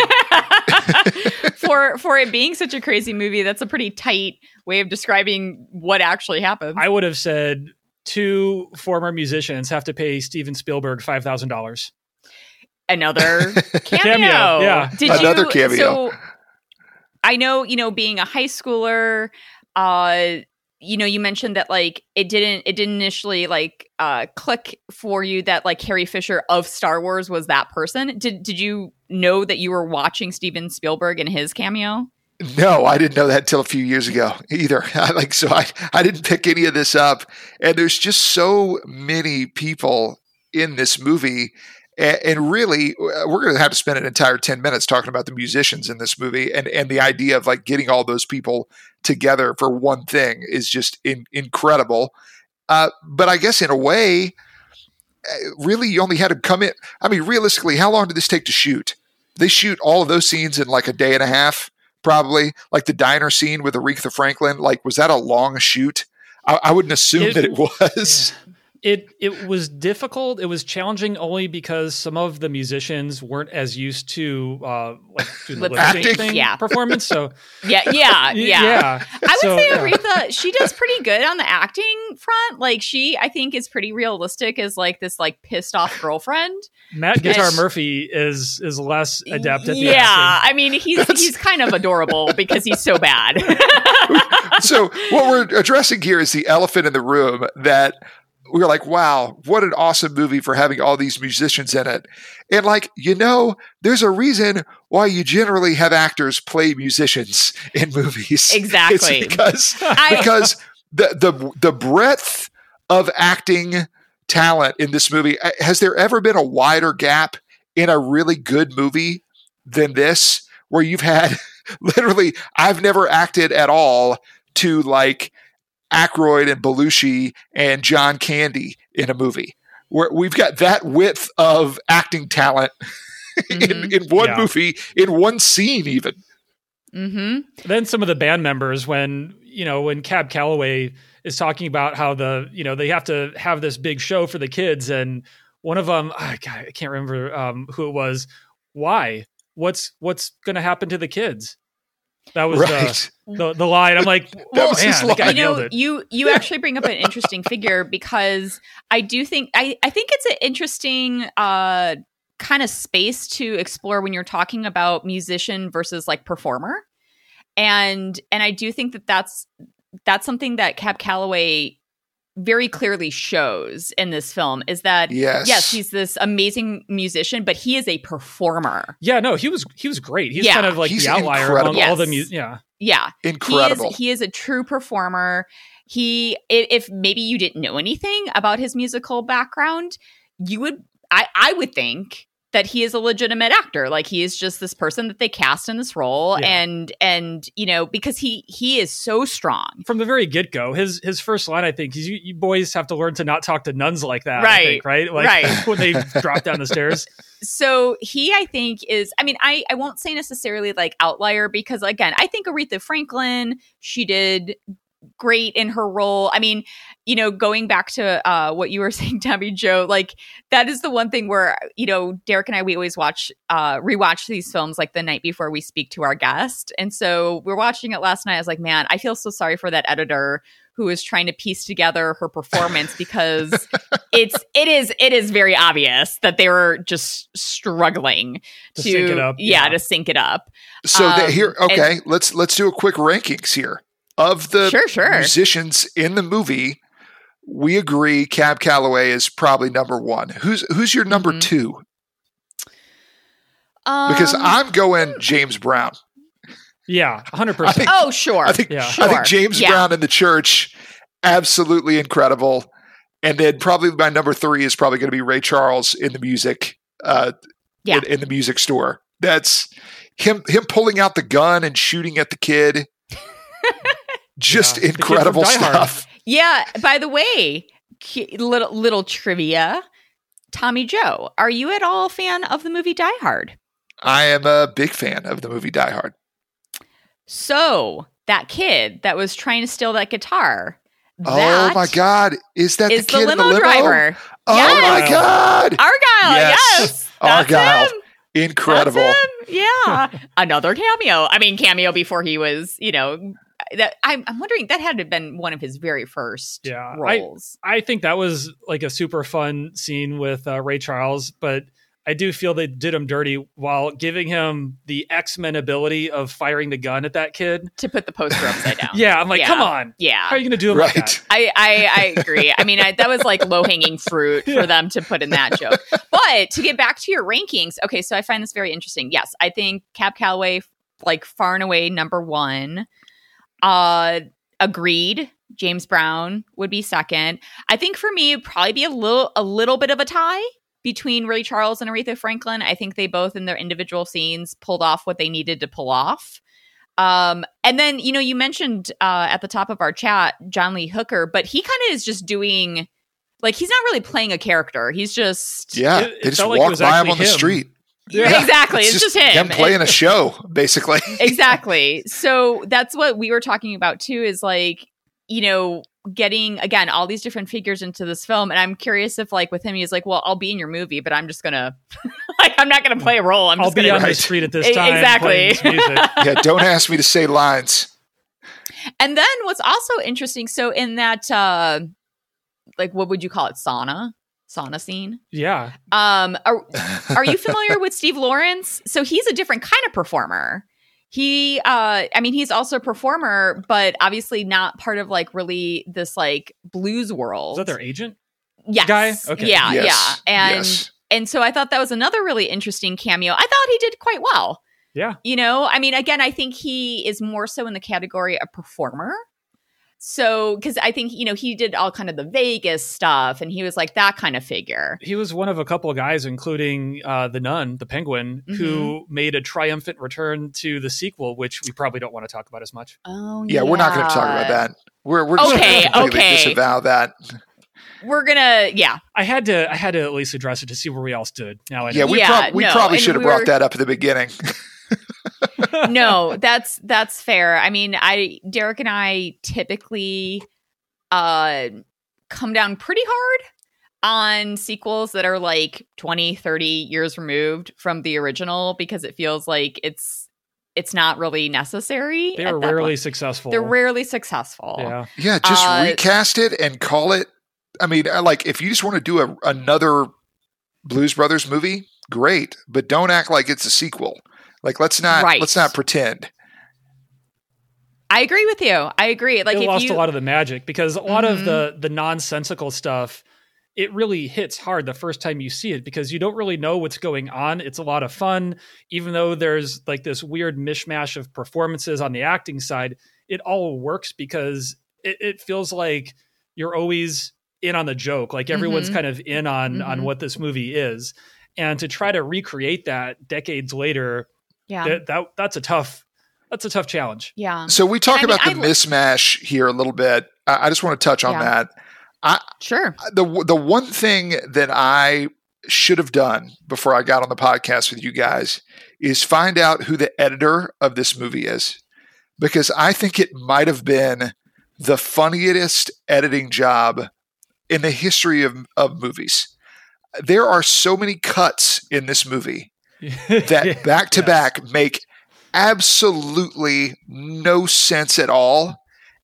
for for it being such a crazy movie, that's a pretty tight way of describing what actually happened. I would have said two former musicians have to pay Steven Spielberg five thousand dollars. Another cameo. Cameo, yeah. Did Another you, cameo. So I know, you know, being a high schooler, uh, you know, you mentioned that like it didn't it didn't initially like uh click for you that like Carrie Fisher of Star Wars was that person. Did did you know that you were watching Steven Spielberg in his cameo? No, I didn't know that until a few years ago either. I, like so, I I didn't pick any of this up, and there's just so many people in this movie, And, and really, we're going to have to spend an entire 10 minutes talking about the musicians in this movie. And, and the idea of like getting all those people together for one thing is just in, incredible. Uh, but I guess in a way, Uh, really, you only had to come in. I mean, realistically, how long did this take to shoot? They shoot all of those scenes in like a day and a half, probably. Like the diner scene with Aretha Franklin. Like, was that a long shoot? I, I wouldn't assume It- that it was. It it was difficult. It was challenging only because some of the musicians weren't as used to uh, like doing the Lip lip sync syncing. thing Yeah. performance. So Yeah, yeah, yeah. yeah. I would So, say yeah. Aretha, she does pretty good on the acting front. Like she, I think, is pretty realistic as like this like pissed off girlfriend. Matt Guitar Yes. Murphy is is less adept at the yeah, acting. I mean, he's he's kind of adorable because he's so bad. so what we're addressing here is the elephant in the room that we were like, wow, what an awesome movie for having all these musicians in it. And like, you know, there's a reason why you generally have actors play musicians in movies. Exactly. It's because I- because the the the breadth of acting talent in this movie uh, has there ever been a wider gap in a really good movie than this where you've had literally I've never acted at all to like Aykroyd and Belushi and John Candy in a movie. Where we've got that width of acting talent in, Mhm. in one Yeah. movie, in one scene, even. Mm-hmm. Then some of the band members, when you know, when Cab Calloway is talking about how the you know they have to have this big show for the kids, and one of them, I I can't remember um, who it was. Why? What's what's going to happen to the kids? That was Right. the, the the line. I'm like, That oh, was man, the line. you know you you actually bring up an interesting figure because i do think i i think it's an interesting uh kind of space to explore when you're talking about musician versus like performer and and i do think that that's that's something that cab calloway very clearly shows in this film is that Yes. yes he's this amazing musician but he is a performer Yeah, no, he was he was great. He's Yeah. kind of like He's the outlier incredible. among all the music. mu- Yeah, yeah Incredible. He is, he is a true performer. He, if maybe you didn't know anything about his musical background, you would, I, I would think that he is a legitimate actor. Like he is just this person that they cast in this role, Yeah. and and you know because he he is so strong. from the very get go, his his first line, I think, is you, you boys have to learn to not talk to nuns like that. I Right. think, right, like Right. when they drop down the stairs. so he i think is i mean i i won't say necessarily like outlier because again i think aretha franklin she did great in her role i mean you know going back to uh what you were saying tommy joe like that is the one thing where you know derek and i we always watch uh rewatch these films like the night before we speak to our guest and so we're watching it last night i was like man i feel so sorry for that editor who is trying to piece together her performance because it's it is it is very obvious that they were just struggling To to, sync it up, yeah, yeah. to sync it up. So that Um, here, and- okay, let's let's do a quick rankings here of the Sure, sure. musicians in the movie. We agree, Cab Calloway is probably number one. Who's who's your number Mhm. two? Because Um, I'm going James Brown. Yeah, hundred percent. oh sure, I think Yeah. I think James Yeah. Brown in the church, absolutely incredible. And then probably my number three is probably going to be Ray Charles in the music, uh, Yeah. in, in the music store. That's him him pulling out the gun and shooting at the kid. Just Yeah. The kid from incredible Die Hard. stuff. yeah. By the way, little little trivia. Tommy Joe, are you at all a fan of the movie Die Hard? I am a big fan of the movie Die Hard. So that kid that was trying to steal that guitar. oh my God! Is that Is the the, kid in limo, the limo? driver? Oh Yes. my God! Argyle, Yes. yes. Argyle. him. Incredible. That's him. Yeah. Another cameo. I mean, cameo before he was, you know, that I'm, I'm wondering that had to have been one of his very first Yeah, roles. I think that was like a super fun scene with uh, Ray Charles, but I do feel they did him dirty while giving him the X Men ability of firing the gun at that kid. to put the poster upside down. Yeah, I'm like, Yeah. come on, Yeah. how are you going to do him like that? Right. I, I, I agree. I mean, I, that was like low hanging fruit for Yeah. them to put in that joke. But to get back to your rankings, okay, so I find this very interesting. Yes, I think Cab Calloway, like far and away number one. Uh, agreed. James Brown would be second. I think for me, it'd probably be a little, a little bit of a tie between Ray Charles and Aretha Franklin. I think they both, in their individual scenes, pulled off what they needed to pull off. Um, and then, you know, you mentioned uh, at the top of our chat John Lee Hooker, but he kind of is just doing like he's not really playing a character. He's just Yeah, It- it they just felt like it walk was by him actually on the street. Yeah, exactly. It's, just, him. playing a show, basically. exactly. So that's what we were talking about too is like, you know, getting again all these different figures into this film and I'm curious if like with him he's like, "Well, I'll be in your movie, but I'm just going to like I'm not going to play a role. I'm I'll just be going on to the street at this time. exactly. this yeah, don't ask me to say lines. And then what's also interesting so in that uh like what would you call it? Sauna? Sauna scene? Yeah. Um are, are you familiar with Steve Lawrence? So he's a different kind of performer. He uh I mean he's also a performer but obviously not part of like really this like blues world. Is that their agent? yes. guy? Okay. Yeah, Yes, yeah. And yes. and so I thought that was another really interesting cameo. I thought he did quite well. Yeah. You know, I mean, again, I think he is more so in the category of performer. So, because I think, you know, he did all kind of the Vegas stuff and he was like that kind of figure. He was one of a couple of guys, including uh, the nun, the penguin, Mm-hmm. who made a triumphant return to the sequel, which we probably don't want to talk about as much. Oh, Yeah, we're not going to talk about that. We're we're just Okay, going to okay. disavow that. We're going to, yeah. I had to, I had to at least address it to see where we all stood. Now I know. Yeah, we, Yeah, prob- we no, probably should have we're- brought that up at the beginning. no, that's that's fair. I mean, I Derek and I typically uh come down pretty hard on sequels that are like 20, 30 years removed from the original because it feels like it's it's not really necessary. They are rarely point. successful. They're rarely successful. Yeah. yeah, just Uh, recast it and call it. I mean, like if you just want to do a, another Blues Brothers movie, great, but don't act like it's a sequel. Like let's not Right. let's not pretend. I agree with you. I agree. Like it if lost you a lot of the magic because a lot of Mhm. the the nonsensical stuff it really hits hard the first time you see it because you don't really know what's going on it's a lot of fun even though there's like this weird mishmash of performances on the acting side it all works because it, it feels like you're always in on the joke like everyone's Mhm. kind of in on on Mhm. what this movie is and to try to recreate that decades later yeah. that, that that's a tough that's a tough challenge yeah. So we talk I mean, about the I lo- mismatch here a little bit. I, I just want to touch on Yeah. that. Sure. the the one thing that I should have done before I got on the podcast with you guys is find out who the editor of this movie is because I think it might have been the funniest editing job in the history of, of movies. There are so many cuts in this movie that back to back make absolutely no sense at all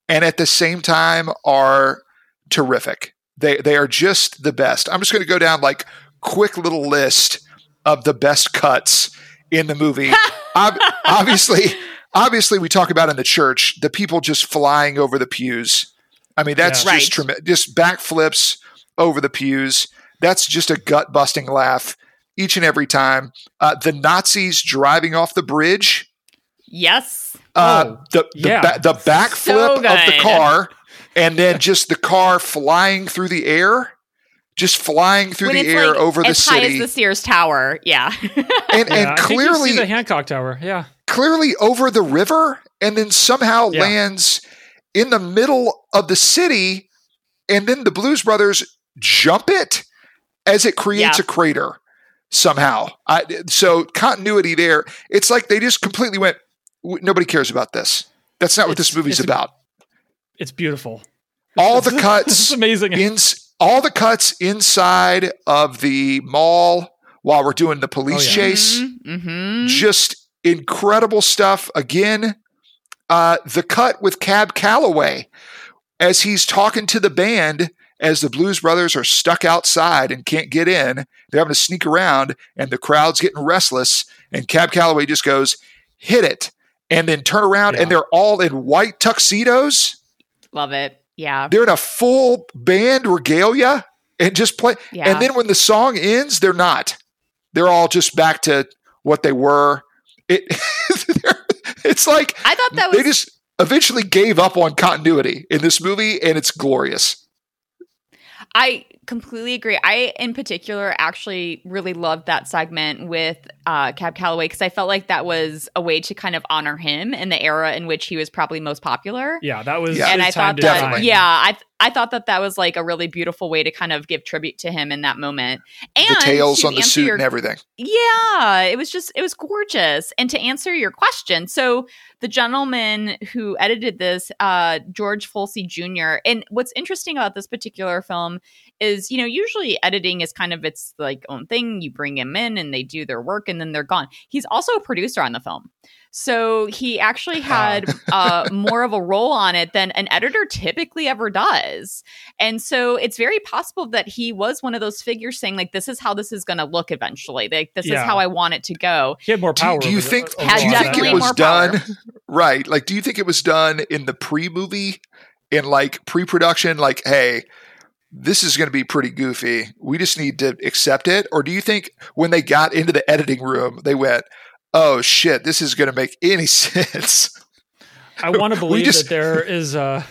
and at the same time are terrific. They they are just the best. I'm just going to go down like quick little list of the best cuts in the movie. Ob- obviously, obviously we talk about in the church the people just flying over the pews. I mean that's Yeah. just Right. tremendous. Just backflips over the pews. That's just a gut busting laugh each and every time. Uh, the Nazis driving off the bridge. Yes. Uh, Oh, the the, yeah. ba- the backflip So of the car, and then just the car flying through the air, just flying through when the air like over the as high city, as the Sears Tower. Yeah. and Yeah, and I think you clearly see the Hancock Tower. Yeah, clearly over the river, and then somehow Yeah. lands in the middle of the city, and then the Blues Brothers jump it as it creates Yeah. a crater somehow. I, so continuity there. It's like they just completely went. Nobody cares about this. That's not what It's- this movie's it's- about. it's beautiful. All the cuts. It's cuts amazing. in all the cuts inside of the mall while we're doing the police Oh, yeah. chase. Mm-hmm. Just incredible stuff. Again, uh, the cut with Cab Calloway as he's talking to the band as the Blues Brothers are stuck outside and can't get in. They're having to sneak around, and the crowd's getting restless. And Cab Calloway just goes, "Hit it!" and then turn around, Yeah. and they're all in white tuxedos. Love it. Yeah. They're in a full band regalia and just play. Yeah. And then when the song ends, they're not. They're all just back to what they were. It it's like I thought that was they just eventually gave up on continuity in this movie, and it's glorious. I completely agree. I, in particular, actually really loved that segment with uh, Cab Calloway because I felt like that was a way to kind of honor him in the era in which he was probably most popular. Yeah, that was. Yeah. and I time thought to that, shine. yeah, I I thought that that was like a really beautiful way to kind of give tribute to him in that moment. And the tails on the suit your- and everything. yeah, it was just it was gorgeous. And to answer your question, so the gentleman who edited this, uh, George Folsey Jr. And what's interesting about this particular film is, you know, usually editing is kind of its like own thing. You bring him in and they do their work and then they're gone. He's also a producer on the film. So he actually had uh, more of a role on it than an editor typically ever does. And so it's very possible that he was one of those figures saying, like, this is how this is going to look eventually. Like, this Yeah. is how I want it to go. He had more Do, you- power. do you over the- think? Had Do you think it was done right? Like, do you think it was done in the pre-movie, in like pre-production? Like, hey, this is going to be pretty goofy. We just need to accept it. Or do you think when they got into the editing room, they went, "Oh shit, this is going to make any sense"? I want to believe just- that there is a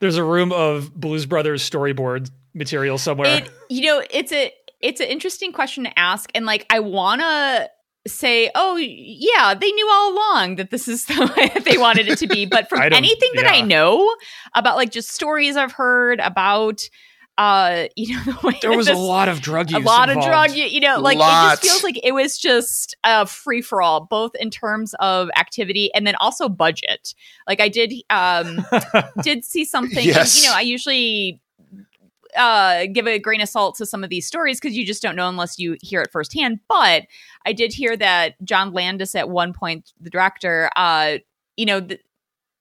there's a room of Blues Brothers storyboard material somewhere. It, you know, it's a it's an interesting question to ask, and like I want to say, oh yeah, they knew all along that this is the way that they wanted it to be. But from anything that I know about, like just stories I've heard about, uh, you know, the way there that was a lot of drug use. a lot involved. of drug you, you know like it just feels like it was just a free for all both in terms of activity and then also budget like i did um did see something and, you know i usually uh give a grain of salt to some of these stories because you just don't know unless you hear it firsthand but i did hear that john landis at one point the director uh you know th-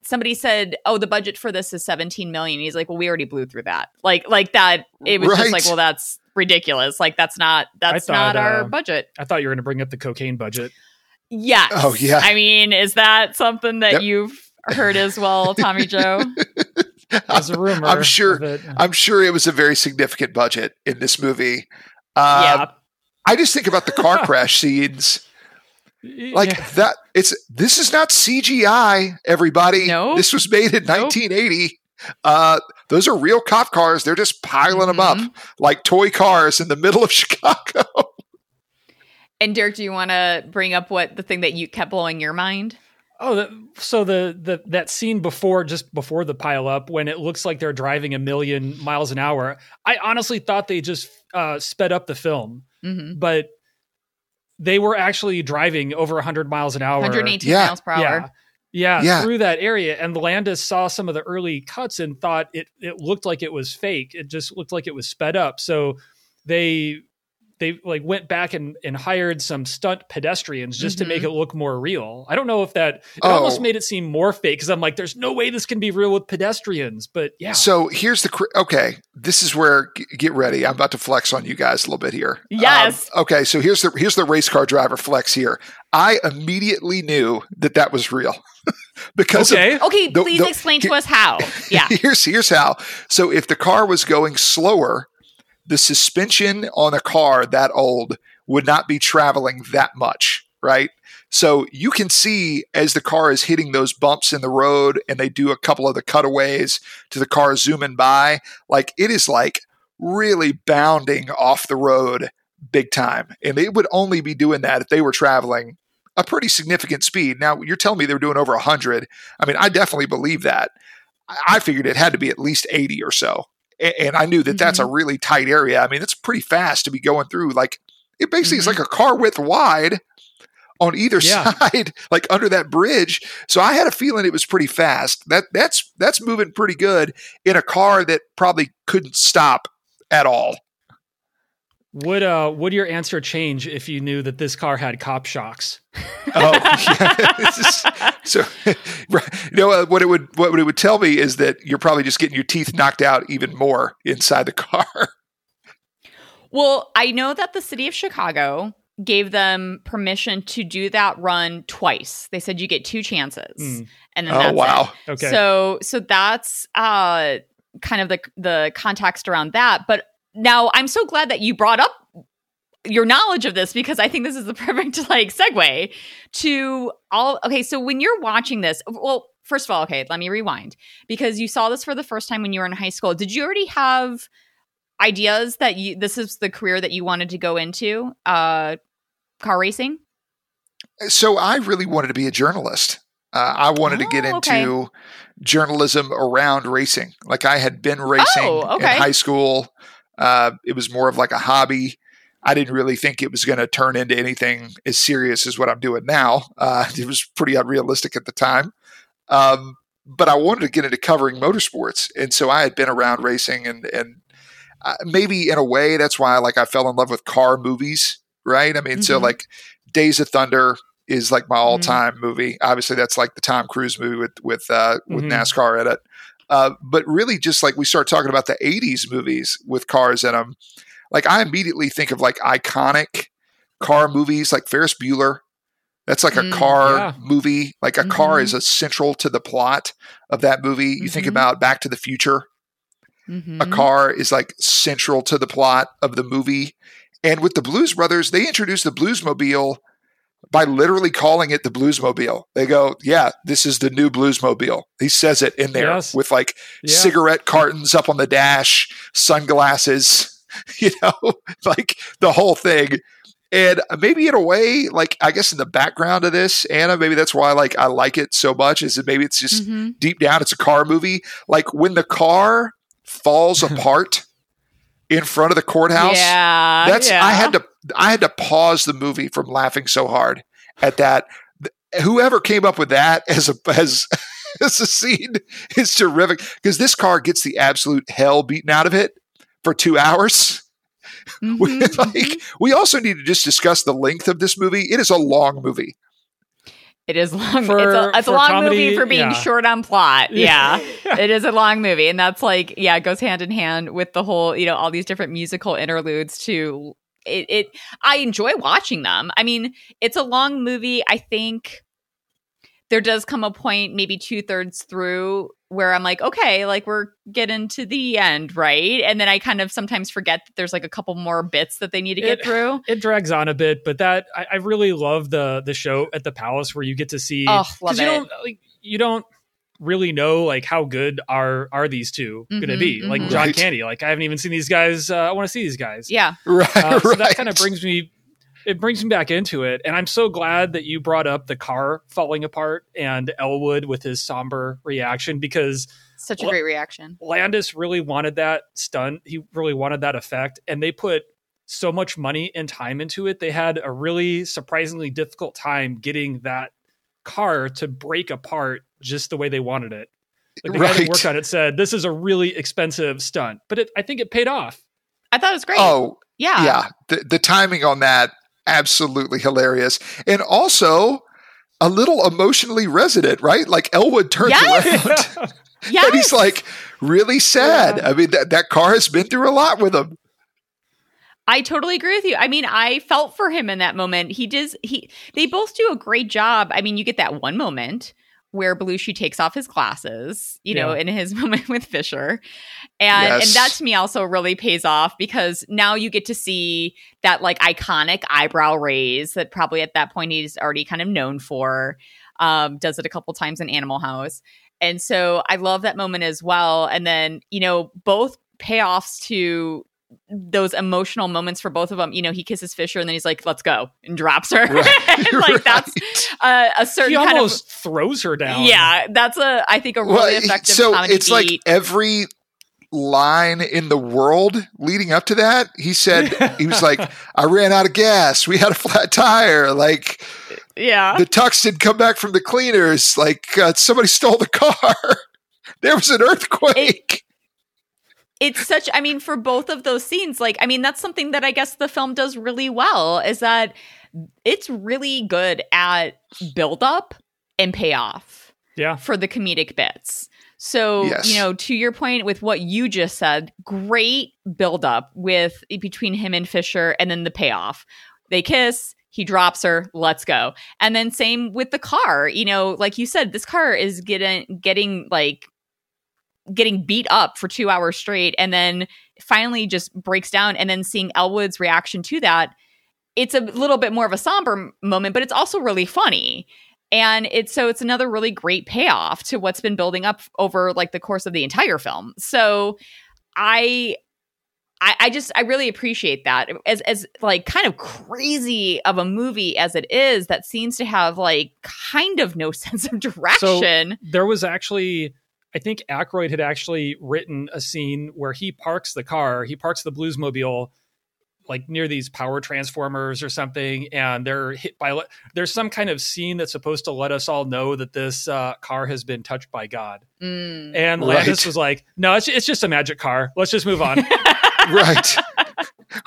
somebody said oh the budget for this is 17 million he's like well we already blew through that like like that it was just like well that's ridiculous like that's not that's thought, not our uh, budget I thought you were going to bring up the cocaine budget. yes Oh, yeah. i mean is that something that Yep. you've heard as well tommy joe As a rumor. I'm sure- it. I'm sure it was a very significant budget in this movie. Uh, yeah I just think about the car crash scenes. Like Yeah. that it's this is not CGI, everybody. No. This was made in Nope. 1980. Uh those are real cop cars. They're just piling them Mhm. up like toy cars in the middle of Chicago. and derek do you want to bring up what the thing that you kept blowing your mind Oh, the, so the the that scene before, just before the pile up, when it looks like they're driving a million miles an hour, I honestly thought they just uh, sped up the film, mm-hmm. but they were actually driving over 100 miles an hour. 118 Yeah. miles per hour Yeah. Yeah, Yeah. through that area. And Landis saw some of the early cuts and thought it it looked like it was fake. It just looked like it was sped up. So they they like went back and, and hired some stunt pedestrians just to Mhm. make it look more real. I don't know if that it Oh. almost made it seem more fake because I'm like, there's no way this can be real with pedestrians. But yeah. So here's the cr- okay. This is where g- get ready. I'm about to flex on you guys a little bit here. Yes. Um, okay. So here's the here's the race car driver flex here. I immediately knew that that was real because of okay. okay The- please the- explain to us how yeah here's here's how. So if the car was going slower, the suspension on a car that old would not be traveling that much, right? So you can see as the car is hitting those bumps in the road and they do a couple of the cutaways to the car zooming by, like it is like really bounding off the road big time. And they would only be doing that if they were traveling a pretty significant speed. Now, you're telling me they were doing over 100. I mean, I definitely believe that. I figured it had to be at least 80 or so. A- And I knew that that's a really tight area. I mean, it's pretty fast to be going through. Like, it basically is Mhm. like a car width wide on either Yeah. side, like under that bridge. So I had a feeling it was pretty fast. That that's that's moving pretty good in a car that probably couldn't stop at all. Would uh would your answer change if you knew that this car had cop shocks? Oh, yeah. Is- so right. you know uh, what it would what it would tell me is that you're probably just getting your teeth knocked out even more inside the car. Well, I know that the city of Chicago gave them permission to do that run twice. They said you get two chances, Mm. and then oh that's wow! it. Okay. So, so that's uh, kind of the the context around that. But now, I'm so glad that you brought up your knowledge of this because I think this is the perfect like segue to all. Okay, so when you're watching this, well. First of all, okay, let me rewind because you saw this for the first time when you were in high school. Did you already have ideas that you this is the career that you wanted to go into? Uh, car racing. So I really wanted to be a journalist. Uh, I wanted to get Oh, okay. into journalism around racing. Like I had been racing Oh, okay. in high school. Uh, it was more of like a hobby. I didn't really think it was going to turn into anything as serious as what I'm doing now. Uh, it was pretty unrealistic at the time. Um, but I wanted to get into covering motorsports, and so I had been around racing, and and uh, maybe in a way that's why like I fell in love with car movies, right? I mean, so Mhm. like Days of Thunder is like my all time movie. Obviously, that's like the Tom Cruise movie with with uh, with Mhm. NASCAR in it. Uh, but really, just like we start talking about the '80s movies with cars in them, like I immediately think of like iconic car movies, like Ferris Bueller. That's like a Mm, car yeah. movie. Like a car Mhm. is a central to the plot of that movie. You think Mhm. about Back to the Future a Mhm. car is like central to the plot of the movie. And with the Blues Brothers, they introduced the Bluesmobile by literally calling it the Bluesmobile. They go, "Yeah, this is the new Bluesmobile." He says it in there Yes. with like Yeah. cigarette cartons up on the dash, sunglasses, you know, like the whole thing. And maybe in a way, like I guess in the background of this, Anna, maybe that's why like I like it so much. Is that maybe it's just Mhm. deep down it's a car movie like when the car falls apart in front of the courthouse Yeah, that's yeah. i had to i had to pause the movie from laughing so hard at that whoever came up with that as a as as a scene is terrific because this car gets the absolute hell beaten out of it for two hours Mhm, like mhm. we also need to just discuss the length of this movie it is a long movie It is long. For- it's a, it's a long comedy, movie for being yeah. short on plot. Yeah. it is a long movie. And that's like, yeah, it goes hand in hand with the whole, you know, all these different musical interludes to it, it I enjoy watching them. I mean, it's a long movie. I think there does come a point, maybe two thirds through, where I'm like, okay, like we're getting to the end, right? And then I kind of sometimes forget that there's like a couple more bits that they need to get It- through. it drags on a bit, but that I, I really love the the show at the palace where you get to see Oh, love you it. don't like you don't really know like how good are are these 2 gonna Mhm, be like mhm. John Right. Candy like I haven't even seen these guys uh, I want to see these guys Yeah. right, uh, so that kind of brings me it brings me back into it and i'm so glad that you brought up the car falling apart and elwood with his somber reaction because Such a Well- great reaction. landis really wanted that stunt. He really wanted that effect and they put so much money and time into it. They had a really surprisingly difficult time getting that car to break apart just the way they wanted it. Like the guy that worked on it said this is a really expensive stunt. But it, i think it paid off. I thought it was great. oh yeah. yeah. The, the timing on that absolutely hilarious and also a little emotionally resonant right like elwood turns Yes! around Yes. and he's like really sad Yeah. i mean that, that car has been through a lot with him I totally agree with you. I mean, I felt for him in that moment. He does he they both do a great job. I mean, you get that one moment where Belushi takes off his glasses, you know, in his moment with Fisher. And Yes. and that to me also really pays off because now you get to see that like iconic eyebrow raise that probably at that point he's already kind of known for. Um, does it a couple times in Animal House. And so I love that moment as well. And then, you know, both payoffs to those emotional moments for both of them. You know, he kisses Fisher and then he's like, let's go and drops her. And, like that's Right. a, a certain he kind almost throws her down. Yeah, that's a, I think a really Well, effective so comedy it's like every line in the world leading up to that he said he was like i ran out of gas. We had a flat tire. Like yeah. the tux didn't come back from the cleaners like uh, somebody stole the car. There was an earthquake. It's such i mean for both of those scenes like i mean that's something that i guess the film does really well is that it's really good at build up and payoff yeah. for the comedic bits. So Yes. you know to your point with what you just said great build up with between him and fisher and then the payoff. They kiss he drops her let's go. And then same with the car you know like you said this car is getting getting like getting beat up for two hours straight and then finally just breaks down and then seeing elwood's reaction to that it's a little bit more of a somber moment but it's also really funny. And it's so it's another really great payoff to what's been building up over like the course of the entire film. So i I, I just I really appreciate that. As as like kind of crazy of a movie as it is that seems to have like kind of no sense of direction. So there was actually I think Aykroyd had actually written a scene where he parks the car, he parks the Bluesmobile like near these power transformers or something, and they're hit by. There's some kind of scene that's supposed to let us all know that this uh, car has been touched by God. Mm. And Right. Was like, "No, it's it's just a magic car. Let's just move on." right.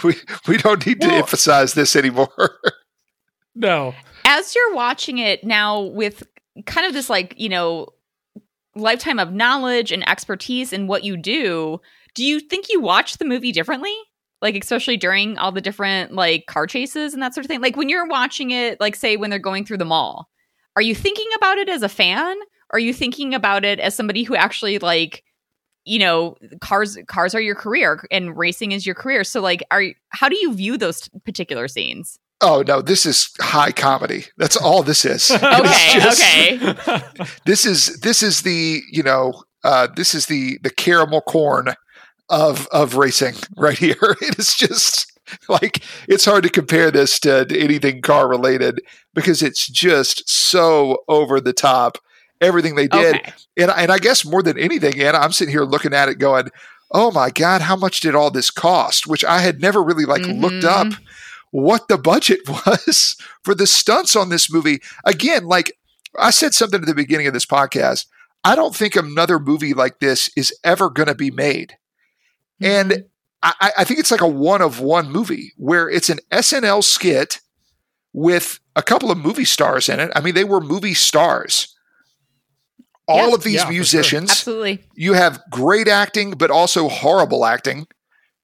we we don't need to Well- emphasize this anymore. no, as you're watching it now with kind of this like you know lifetime of knowledge and expertise in what you do do you think you watch the movie differently like especially during all the different like car chases and that sort of thing. Like when you're watching it like say when they're going through the mall are you thinking about it as a fan? Are you thinking about it as somebody who actually like you know cars cars are your career and racing is your career. So like are how do you view those particular scenes? Oh no, this is high comedy. That's all this is. Okay just- okay. This is this is the you know uh, this is the the caramel corn of of racing right here. It is just like it's hard to compare this to, to anything car related because it's just so over the top. Everything they did, okay and and I guess more than anything, Anna, I'm sitting here looking at it going, "Oh my god, how much did all this cost?" Which I had never really like looked Mhm. up what the budget was for the stunts on this movie. Again, like I said something at the beginning of this podcast, I don't think another movie like this is ever going to be made. Mm-hmm. And I, I think it's like a one of one movie where it's an SNL skit with a couple of movie stars in it. I mean, they were movie stars. All Yeah. of these Yeah, for sure. musicians, Absolutely. you have great acting, but also horrible acting.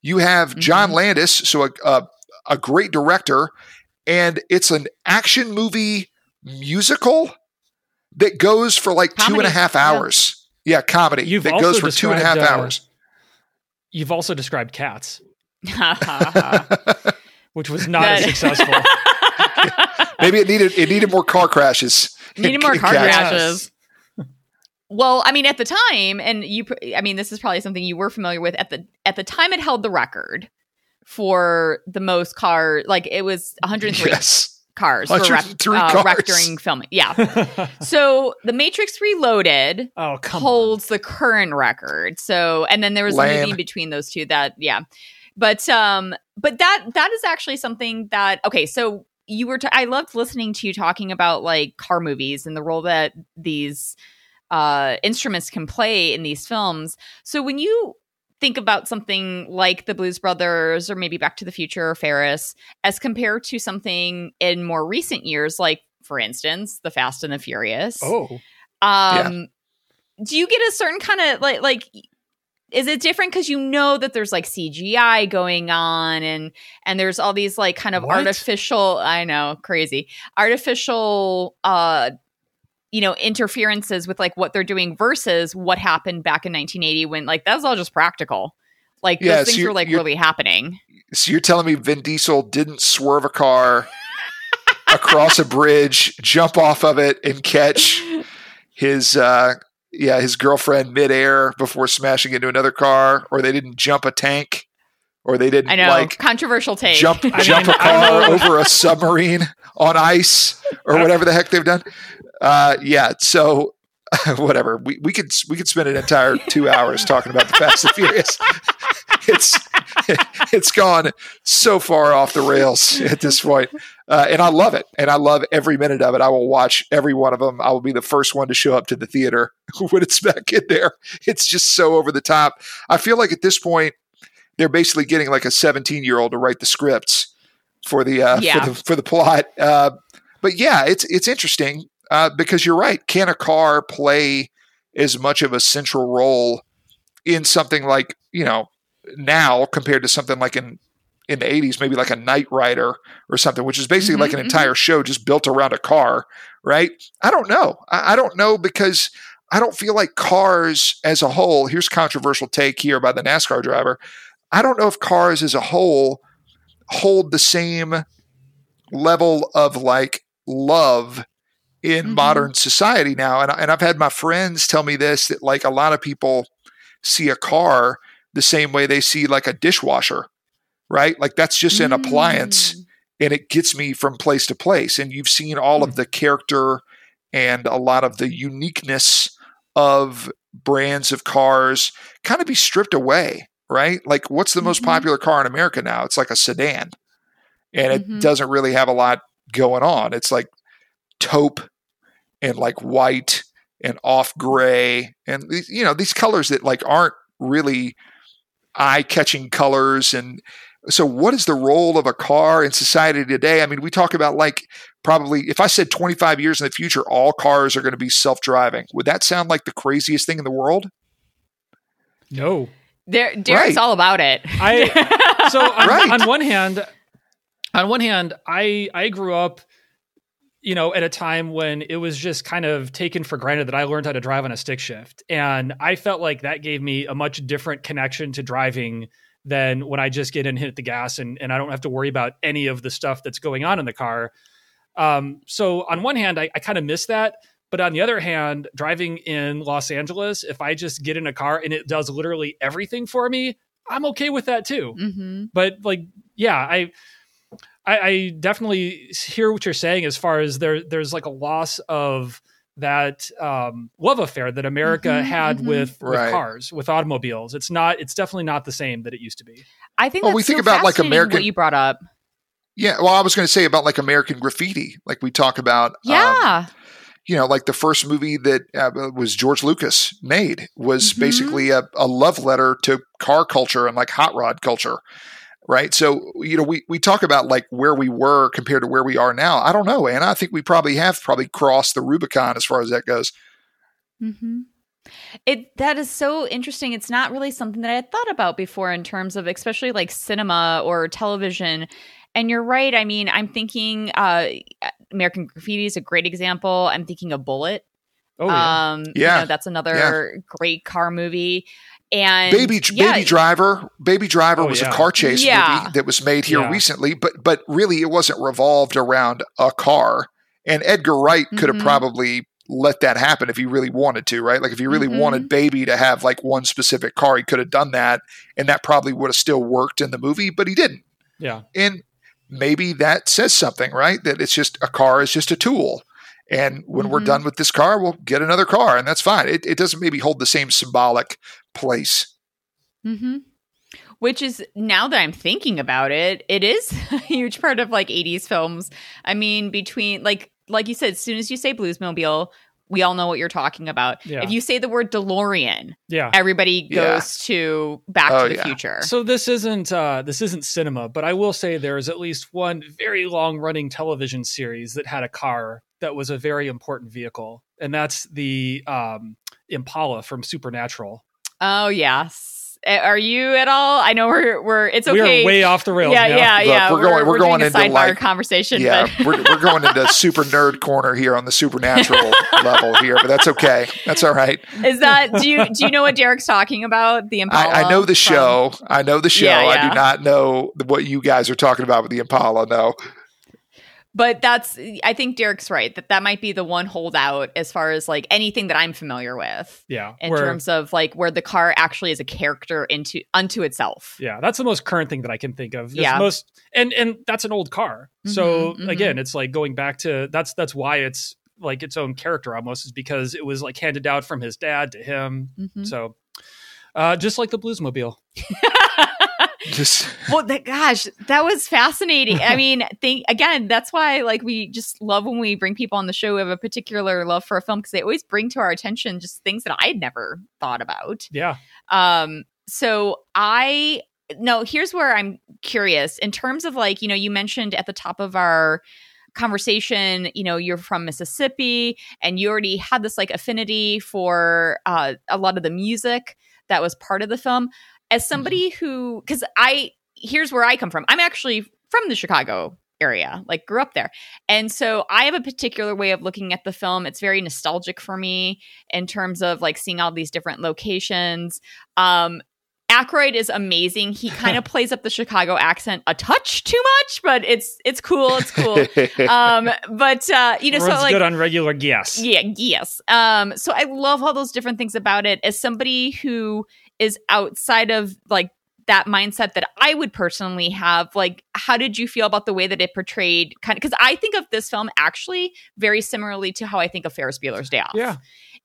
You have John Mhm. Landis, so a, a a great director, and it's an action movie musical that goes for like two and a Comedy, half yeah. hours. Yeah, comedy You've that goes for two and a half uh, hours. You've also described Cats, which was not as successful. Maybe it needed it needed more car crashes. Needed more car Cats. crashes. well, I mean, at the time, and you, I mean, this is probably something you were familiar with at the at the time. It held the record for the most car. Like it was 103 Yes. Cars for wreck, 103 uh, cars. during filming. Yeah. so the Matrix Reloaded oh holds the current record. So, and then there was a movie between those two that, yeah. But, um, but that, that is actually something that, okay. So you were, t- I loved listening to you talking about like car movies and the role that these, uh, instruments can play in these films. So when you think about something like the Blues Brothers or maybe Back to the Future or Ferris, as compared to something in more recent years, like for instance, The Fast and the Furious. Oh, Um, do you get a certain kind of like like is it different because you know that there's like CGI going on and and there's all these like kind of What? artificial I know crazy artificial uh you know interferences with like what they're doing versus what happened back in 1980 when like that was all just practical. Like Yeah, those so things you're- were like really happening. So you're telling me Vin Diesel didn't swerve a car across a bridge, jump off of it, and catch his uh yeah, his girlfriend midair before smashing into another car, or they didn't jump a tank, or they didn't I know. like controversial take. jump I jump mean, a I car over a submarine on ice or whatever the heck they've done. Uh, yeah, so whatever. We we could we could spend an entire two hours talking about the Fast and Furious. It's it's gone so far off the rails at this point, uh, and I love it, and I love every minute of it. I will watch every one of them. I will be the first one to show up to the theater when it's back in there. It's just so over the top. I feel like at this point they're basically getting like a 17 year old to write the scripts for the uh, Yeah. for the for the plot. Uh, but yeah, it's it's interesting uh, because you're right. Can a car play as much of a central role in something like you know now compared to something like in in the 80s, maybe like a Knight Rider or something, which is basically Mhm, like an mhm. entire show just built around a car, right? I don't know. I, I don't know because I don't feel like cars as a whole. Here's controversial take here by the NASCAR driver. I don't know if cars as a whole hold the same level of like love in Mhm. modern society now. And, and I've had my friends tell me this that like a lot of people see a car the same way they see like a dishwasher, right? Like that's just an appliance Mm. and it gets me from place to place. And you've seen all of the character and a lot of the uniqueness of brands of cars kind of be stripped away, right? Like, what's the most Mhm. popular car in America now? It's like a sedan, and it Mhm. doesn't really have a lot going on. It's like taupe and like white and off gray, and these, you know these colors that like aren't really eye catching colors and so what is the role of a car in society today i mean we talk about like probably if i said 25 years in the future all cars are going to be self-driving would that sound like the craziest thing in the world No. There, Derek's Right. all about it. I so on, Right. on one hand, on one hand, I I grew up, you know, at a time when it was just kind of taken for granted that I learned how to drive on a stick shift, and I felt like that gave me a much different connection to driving than when I just get in, hit the gas, and and I don't have to worry about any of the stuff that's going on in the car. Um, so on one hand, I, I kind of miss that. But on the other hand, driving in Los Angeles, if I just get in a car and it does literally everything for me, I'm okay with that too. hmm But like, yeah, I, I, I definitely hear what you're saying as far as there, there's like a loss of that um, love affair that America Mhm, had mhm. with, Right. with cars, with automobiles. It's not, it's definitely not the same that it used to be. I think Well, that's we think so about, like, fascinating American- what you brought up. yeah well i was going to say about like american graffiti like we talk about um, Yeah. you know, like the first movie that uh, was George Lucas made was Mhm. basically a, a love letter to car culture and like hot rod culture. Right. So, you know, we, we talk about like where we were compared to where we are now. I don't know, And I think we probably have probably crossed the Rubicon as far as that goes. Mm-hmm. It that is so interesting. It's not really something that I had thought about before in terms of especially like cinema or television. And you're right. I mean, I'm thinking uh, American Graffiti is a great example. I'm thinking of Bullitt. Oh, yeah. Um, you Yeah. know, that's another great car movie. And Baby yeah, Baby Driver, Baby Driver Oh, was yeah. a car chase Yeah. movie that was made here Yeah. recently, but but really it wasn't revolved around a car. And Edgar Wright could have Mhm. probably let that happen if he really wanted to, right? Like if he really Mhm. wanted Baby to have like one specific car, he could have done that, and that probably would have still worked in the movie, but he didn't. yeah. And maybe that says something, right? That it's just a car is just a tool. And when we're Mhm. done with this car, we'll get another car, and that's fine. It, it doesn't maybe hold the same symbolic place. hmm Which is now that I'm thinking about it, it is a huge part of like 80s films. I mean, between like like you said, as soon as you say Bluesmobile, we all know what you're talking about. Yeah. If you say the word DeLorean, Yeah. everybody Yeah. goes to Back Oh, to the yeah. Future. So this isn't uh, this isn't cinema, but I will say there is at least one very long running television series that had a car that was a very important vehicle, and that's the um, Impala from Supernatural. oh yes. Are you at all? I know we're we're it's okay. We are way off the rails. yeah, now. yeah, Look, yeah. we're going- we're doing going a into, sidebar like- conversation. Yeah, but we're, we're going into super nerd corner here on the supernatural level here, but that's okay. That's all right. is that do you do you know what Derek's talking about? The Impala. I, I know the from- show. I know the show. Yeah, I do not know what you guys are talking about with the Impala. No. But that's i think derek's right that that might be the one holdout as far as like anything that i'm familiar with yeah. in where- terms of like where the car actually is a character into unto itself yeah, that's the most current thing that I can think of. Yeah. most and and that's an old car. so Mhm, mhm. again, it's like going back to that's that's why it's like its own character almost is because it was like handed out from his dad to him. Mhm. So uh, just like the Bluesmobile. Just well that, gosh that was fascinating i mean think again that's why like we just love when we bring people on the show who have a particular love for a film because they always bring to our attention just things that i'd never thought about Yeah. Um, so I no, here's where I'm curious in terms of like, you know, you mentioned at the top of our conversation, you know, you're from Mississippi and you already had this like affinity for uh, a lot of the music that was part of the film. As somebody who, because I, here's where I come from. I'm actually from the Chicago area, like grew up there. And so I have a particular way of looking at the film. It's very nostalgic for me in terms of like seeing all these different locations. Um, Aykroyd is amazing. He kind of plays up the Chicago accent a touch too much, but it's it's cool. It's cool. um, but uh, you know, so like good on regular guess. yeah, yes. Um, so I love all those different things about it. As somebody who is outside of like that mindset that I would personally have. Like, how did you feel about the way that it portrayed kind of? Because I think of this film actually very similarly to how I think of Ferris Bueller's Day Off. Yeah.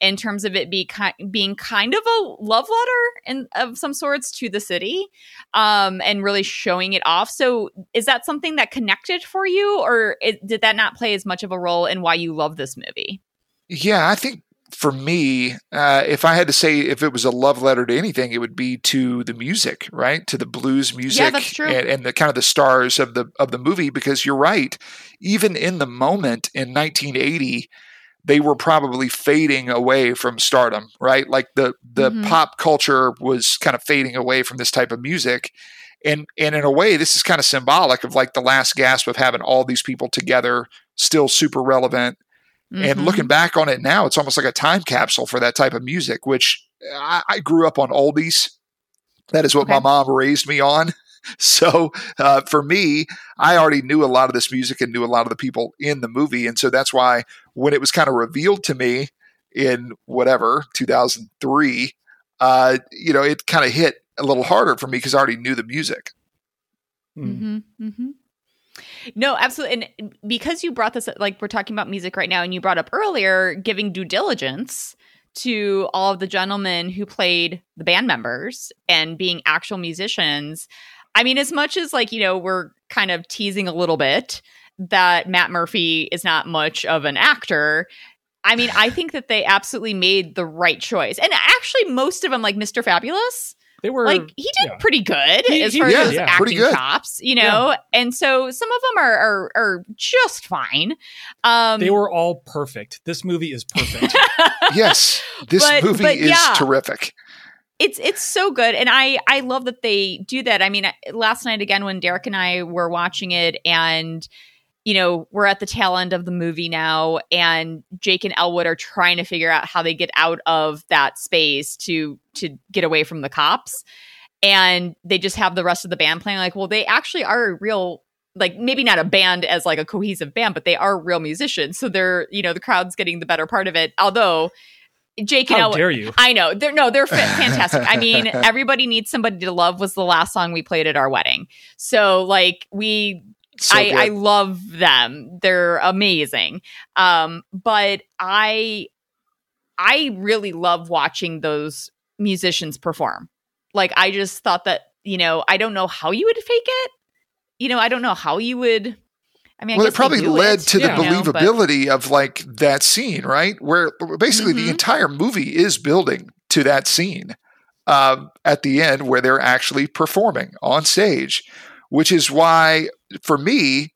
In terms of it be ki- being kind of a love letter and of some sorts to the city, um, and really showing it off. So, is that something that connected for you, or it, did that not play as much of a role in why you love this movie? Yeah, I think for me, uh, if I had to say if it was a love letter to anything, it would be to the music, right? To the blues music true. and, and the kind of the stars of the of the movie. Because you're right, even in the moment in 1980, they were probably fading away from stardom, right? Like the the Mhm. pop culture was kind of fading away from this type of music. And and in a way, this is kind of symbolic of like the last gasp of having all these people together, still super relevant, and Mhm. looking back on it now, it's almost like a time capsule for that type of music, which I, I grew up on oldies. That is what my mom raised me on. So uh, for me, I already knew a lot of this music and knew a lot of the people in the movie. And so that's why when it was kind of revealed to me in whatever, 2003, uh, you know, it kind of hit a little harder for me because I already knew the music. Mm. Mm-hmm, hmm No, absolutely. And because you brought this, up, like we're talking about music right now, and you brought up earlier giving due diligence to all of the gentlemen who played the band members and being actual musicians. I mean, as much as like, you know, we're kind of teasing a little bit that Matt Murphy is not much of an actor. I mean, I think that they absolutely made the right choice. And actually, most of them, like Mr. Fabulous, They were like he did yeah. pretty good He- as he far did, as his yeah. Pretty acting good. chops, you know. And so some of them are are, are just fine. Um, they were all perfect. This movie is perfect. Yes, this But- movie but is yeah. terrific. it's it's so good and i i love that they do that i mean last night again when derek and i were watching it and you know we're at the tail end of the movie now and jake and elwood are trying to figure out how they get out of that space to to get away from the cops and they just have the rest of the band playing like well they actually are a real like maybe not a band as like a cohesive band but they are real musicians so they're you know the crowd's getting the better part of it although jake and How elwood dare you? I know. They're no, they're fantastic. I mean, everybody needs somebody to love was the last song we played at our wedding. So like we So I. I love them. They're amazing. Um, but I I really love watching those musicians perform. Like I just thought that, you know, I don't know how you would fake it. You know, I don't know how you would I mean, I well, it probably led it, to the you know, but- believability of like that scene, right? Where basically the Mhm. entire movie is building to that scene um, at the end where they're actually performing on stage, which is why for me,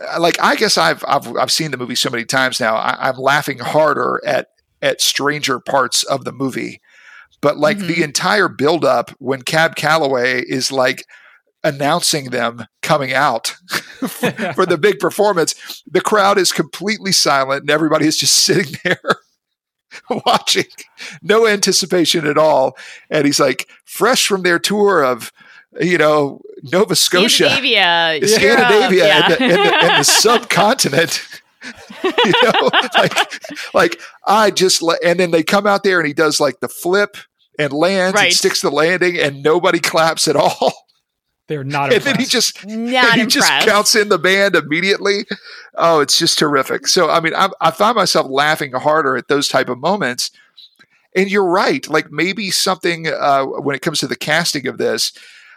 uh, like I guess I've I've I've seen the movie so many times now. I, I'm laughing harder at at stranger parts of the movie, but like Mhm. the entire build up when Cab Calloway is like announcing them coming out for the big performance, the crowd is completely silent and everybody is just sitting there watching, no anticipation at all. And he's like, fresh from their tour of, you know, Nova Scotia, Scandinavia, Europe, Scandinavia, yeah. and, the, and, the, and the subcontinent. you know, like, like I just, le- and then they come out there and he does like the flip and lands Right. and sticks the landing and nobody claps at all. They're not and then he just Not and he impressed. just counts in the band immediately. Oh, it's just terrific. So, I mean, I, I find myself laughing harder at those type of moments. And you're right. Like maybe something uh, when it comes to the casting of this,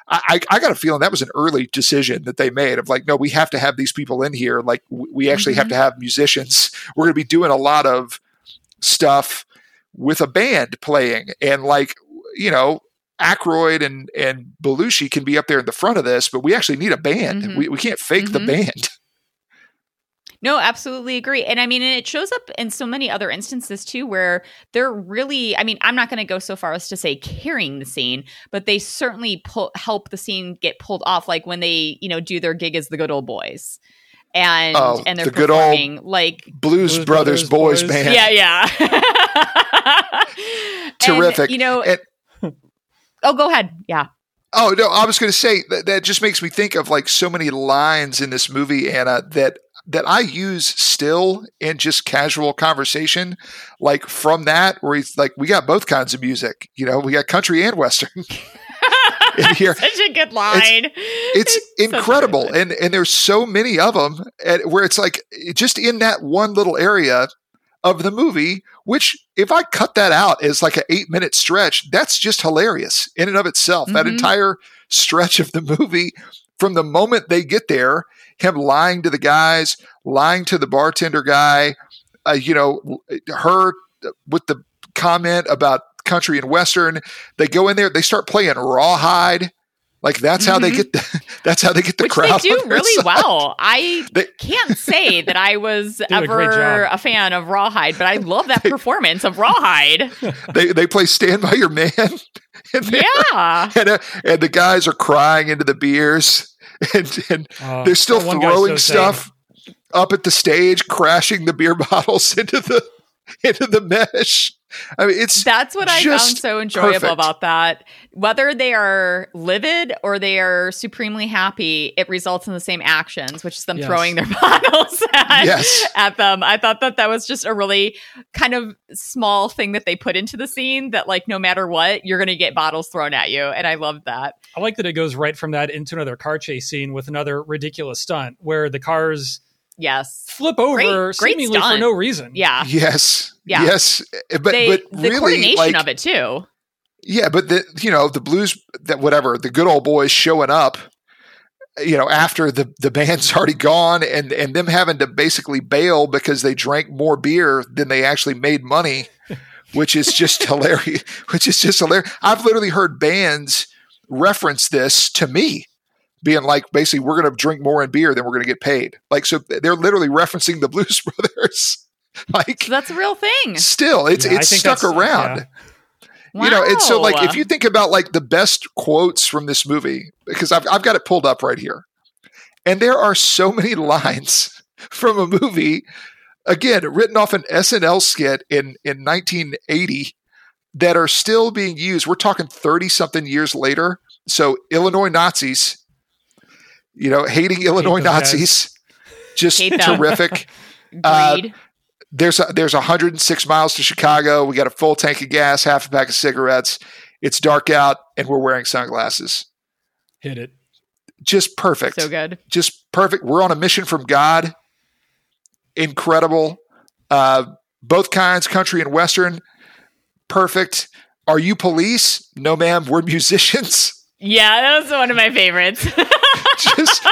I, I, got a feeling that was an early decision that they made of like, no, we have to have these people in here. Like, we actually have Mhm. to have musicians. We're going to be doing a lot of stuff with a band playing, and like, you know, Aykroyd and and Belushi can be up there in the front of this, but we actually need a band. Mhm. We, we can't fake the Mhm. band. No, absolutely agree. And I mean, and it shows up in so many other instances too, where they're really, I mean, I'm not going to go so far as to say carrying the scene, but they certainly pull, help the scene get pulled off. Like when they, you know, do their gig as the good old boys. And Oh, and they're the good old performing like Blues, Blues Brothers, Brothers Boys, Boys. Band. yeah, yeah. And, Terrific. you know, And- oh, go ahead. Yeah. Oh no, I was going to say that that just makes me think of like so many lines in this movie, Anna, that that I use still in just casual conversation, like from that, where he's like, we got both kinds of music. You know, we got country and western. in here. Such a good line. It's, it's incredible, and and there's so many of them, and where it's like just in that one little area of the movie. Which, if I cut that out as like an eight minute stretch, that's just hilarious in and of itself. Mm-hmm. That entire stretch of the movie, from the moment they get there, him lying to the guys, lying to the bartender guy, uh, you know, her with the comment about country and western. They go in there, they start playing rawhide. Like that's how mm-hmm. they get the, that's how they get the Which crowd. They do really side. well. I they, can't say that I was ever a, a, fan of Rawhide, but I love that they, performance of Rawhide. They they play Stand by Your Man. yeah, and, uh, and the guys are crying into the beers, and, and uh, they're still throwing stuff up at the stage, crashing the beer bottles into the into the mesh. I mean, it's that's what I found so enjoyable perfect. about that. Whether they are livid or they are supremely happy, it results in the same actions, which is them yes. throwing their bottles at, yes. at them. I thought that that was just a really kind of small thing that they put into the scene that, like, no matter what, you're going to get bottles thrown at you, and I love that. I like that it goes right from that into another car chase scene with another ridiculous stunt where the cars Yes. Flip over great, great seemingly stunt. for no reason. Yeah. Yes. Yeah. Yes. Eh, but they, but the really, coordination like, of it too. Yeah, but the you know the blues that whatever the good old boys showing up, eh, you know after the the band's already gone and and them having to basically bail because they drank more beer than they actually made money, which is just hilarious. Which is just hilarious. I've literally heard bands reference this to me being like basically we're going to drink more in beer than we're going to get paid. Like so they're literally referencing the Blues Brothers. like so that's a real thing. Still, it's yeah, it's stuck around. Yeah. Wow. You know, and so like if you think about like the best quotes from this movie, because I've I've got it pulled up right here, and there are so many lines from a movie, again written off an SNL skit in in 1980 that are still being used. We're talking 30 something years later. So Illinois Nazis you know, hating Illinois Hate Nazis, just Hate terrific. uh, there's a, there's 106 miles to Chicago. We got a full tank of gas, half a pack of cigarettes. It's dark out, and we're wearing sunglasses. Hit it. Just perfect. So good. Just perfect. We're on a mission from God. Incredible. Uh, both kinds, country and western. Perfect. Are you police? No, ma'am. We're musicians. Yeah, that was one of my favorites. just,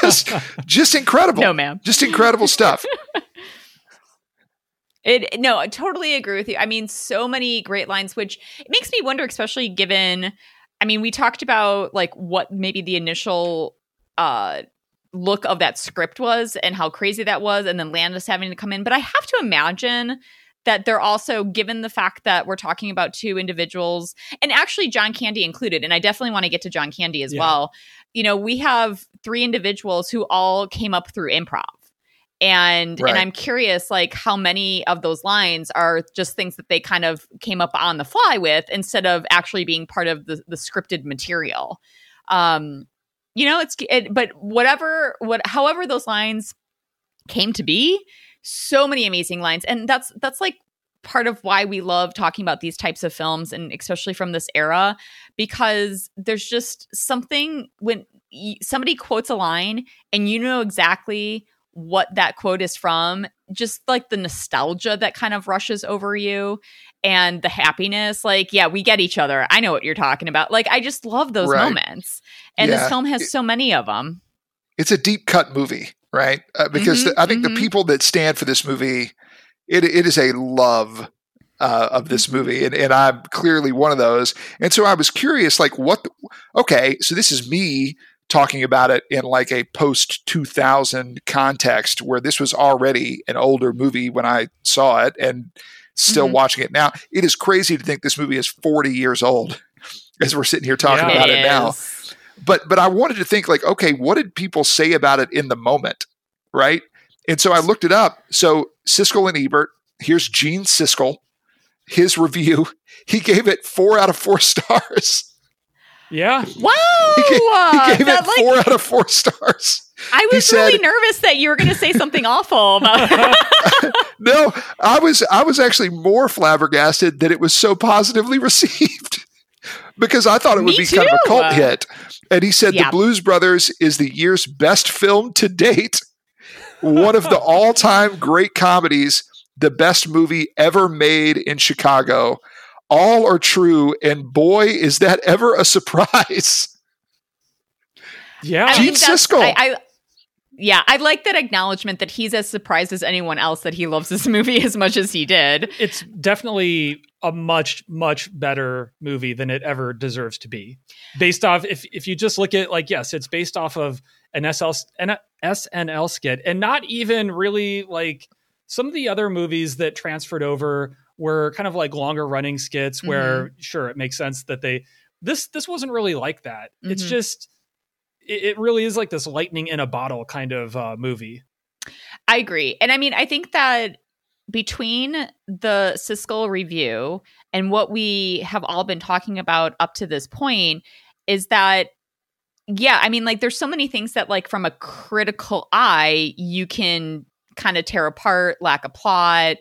just, just incredible. No, ma'am. Just incredible stuff. It no, I totally agree with you. I mean, so many great lines, which it makes me wonder, especially given. I mean, we talked about like what maybe the initial uh look of that script was and how crazy that was, and then Landis having to come in. But I have to imagine that they're also given the fact that we're talking about two individuals and actually John Candy included and I definitely want to get to John Candy as yeah. well. You know, we have three individuals who all came up through improv. And right. and I'm curious like how many of those lines are just things that they kind of came up on the fly with instead of actually being part of the the scripted material. Um you know, it's it, but whatever what however those lines came to be, so many amazing lines and that's that's like part of why we love talking about these types of films and especially from this era because there's just something when somebody quotes a line and you know exactly what that quote is from just like the nostalgia that kind of rushes over you and the happiness like yeah we get each other i know what you're talking about like i just love those right. moments and yeah. this film has so many of them it's a deep cut movie right? Uh, because mm-hmm, the, I think mm-hmm. the people that stand for this movie, it it is a love uh, of this movie, and, and I'm clearly one of those. And so I was curious, like, what? The, okay, so this is me talking about it in like a post 2000 context, where this was already an older movie when I saw it, and still mm-hmm. watching it now. It is crazy to think this movie is 40 years old as we're sitting here talking yeah, about it, it now but but I wanted to think like, okay, what did people say about it in the moment, right? And so I looked it up. So Siskel and Ebert. Here's Gene Siskel, his review. He gave it four out of four stars. Yeah. Wow. He gave, he gave That, it like, four out of four stars. I he was really nervous that you were going to say something awful about No, I was I was actually more flabbergasted that it was so positively received because I thought it would Me be kind of a cult hit. And he said Yeah. The Blues Brothers is the year's best film to date, one of the all-time great comedies, the best movie ever made in Chicago. All are true, and boy, is that ever a surprise! Yeah. I Gene Siskel. I, I, yeah, I like that acknowledgement that he's as surprised as anyone else that he loves this movie as much as he did. it's definitely a much much better movie than it ever deserves to be based off if if you just look at like yes it's based off of an SL, an SNL skit and not even really like some of the other movies that transferred over were kind of like longer running skits where sure it makes sense that they this this wasn't really like that it's Mhm. just it, it really is like this lightning in a bottle kind of uh, movie I agree. And I mean, I think that between the Siskel review and what we have all been talking about up to this point is that yeah, I mean like there's so many things that like from a critical eye you can kind of tear apart, lack a plot,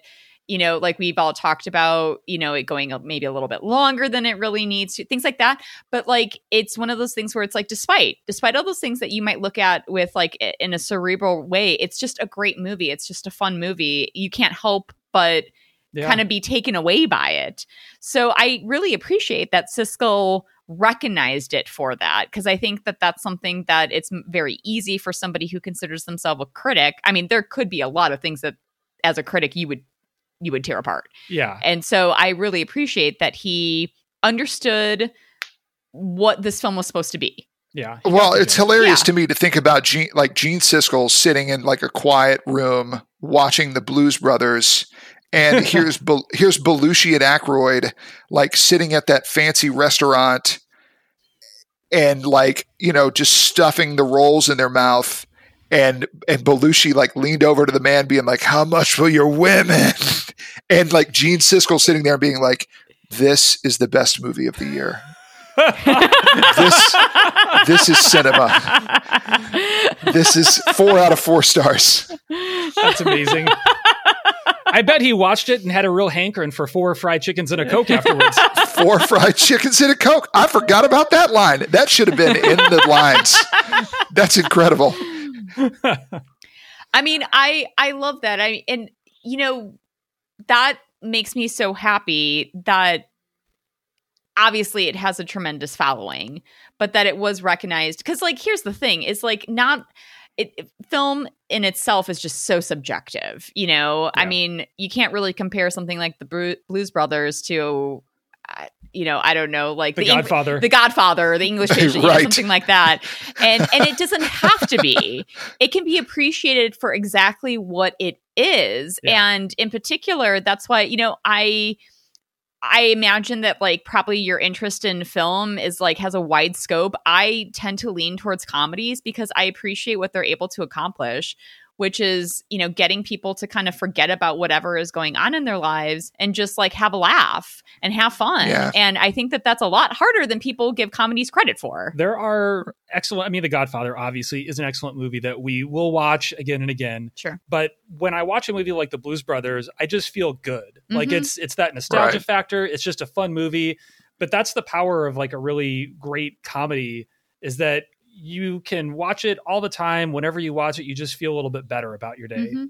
you know, like we've all talked about, you know, it going maybe a little bit longer than it really needs to, things like that. But like, it's one of those things where it's like, despite, despite all those things that you might look at with like in a cerebral way, it's just a great movie. It's just a fun movie. You can't help but yeah kind of be taken away by it. So I really appreciate that Siskel recognized it for that because I think that that's something that it's very easy for somebody who considers themselves a critic. I mean, there could be a lot of things that as a critic you would you would tear apart. yeah And so I really appreciate that he understood what this film was supposed to be. yeah Well, it's joke. hilarious Yeah. to me to think about Gene, like Gene Siskel sitting in like a quiet room watching the Blues Brothers, and here's here's Belushi and Aykroyd like sitting at that fancy restaurant, and like you know just stuffing the rolls in their mouth, and and Belushi like leaned over to the man, being like, "How much will your women?" and like Gene Siskel sitting there being like, "This is the best movie of the year. This this is cinema." this is four out of four stars. That's amazing. I bet he watched it and had a real hankering for four fried chickens and a Coke afterwards. Four fried chickens and a Coke. I forgot about that line. That should have been in the lines. That's incredible. I mean, I I love that. I and you know that makes me so happy that obviously it has a tremendous following, but that it was recognized cuz like here's the thing, is like not it, it- film in itself is just so subjective, you know. I mean, you can't really compare something like the Bru- Blues Brothers to uh, you know, I don't know, like The Eng- Godfather. the Godfather, the English Patient, you know, something like that. And and it doesn't have to be. It can be appreciated for exactly what it is. Yeah. And in particular, that's why, you know, I I imagine that like probably your interest in film is like has a wide scope. I tend to lean towards comedies because I appreciate what they're able to accomplish, which is, you know, getting people to kind of forget about whatever is going on in their lives and just like have a laugh and have fun. Yeah. And I think that that's a lot harder than people give comedies credit for. There are excellent. I mean, The Godfather obviously is an excellent movie that we will watch again and again. Sure. But when I watch a movie like The Blues Brothers, I just feel good. Like Mhm. it's it's that nostalgia Right. factor. It's just a fun movie. But that's the power of like a really great comedy is that you can watch it all the time. Whenever you watch it, you just feel a little bit better about your day. Mhm.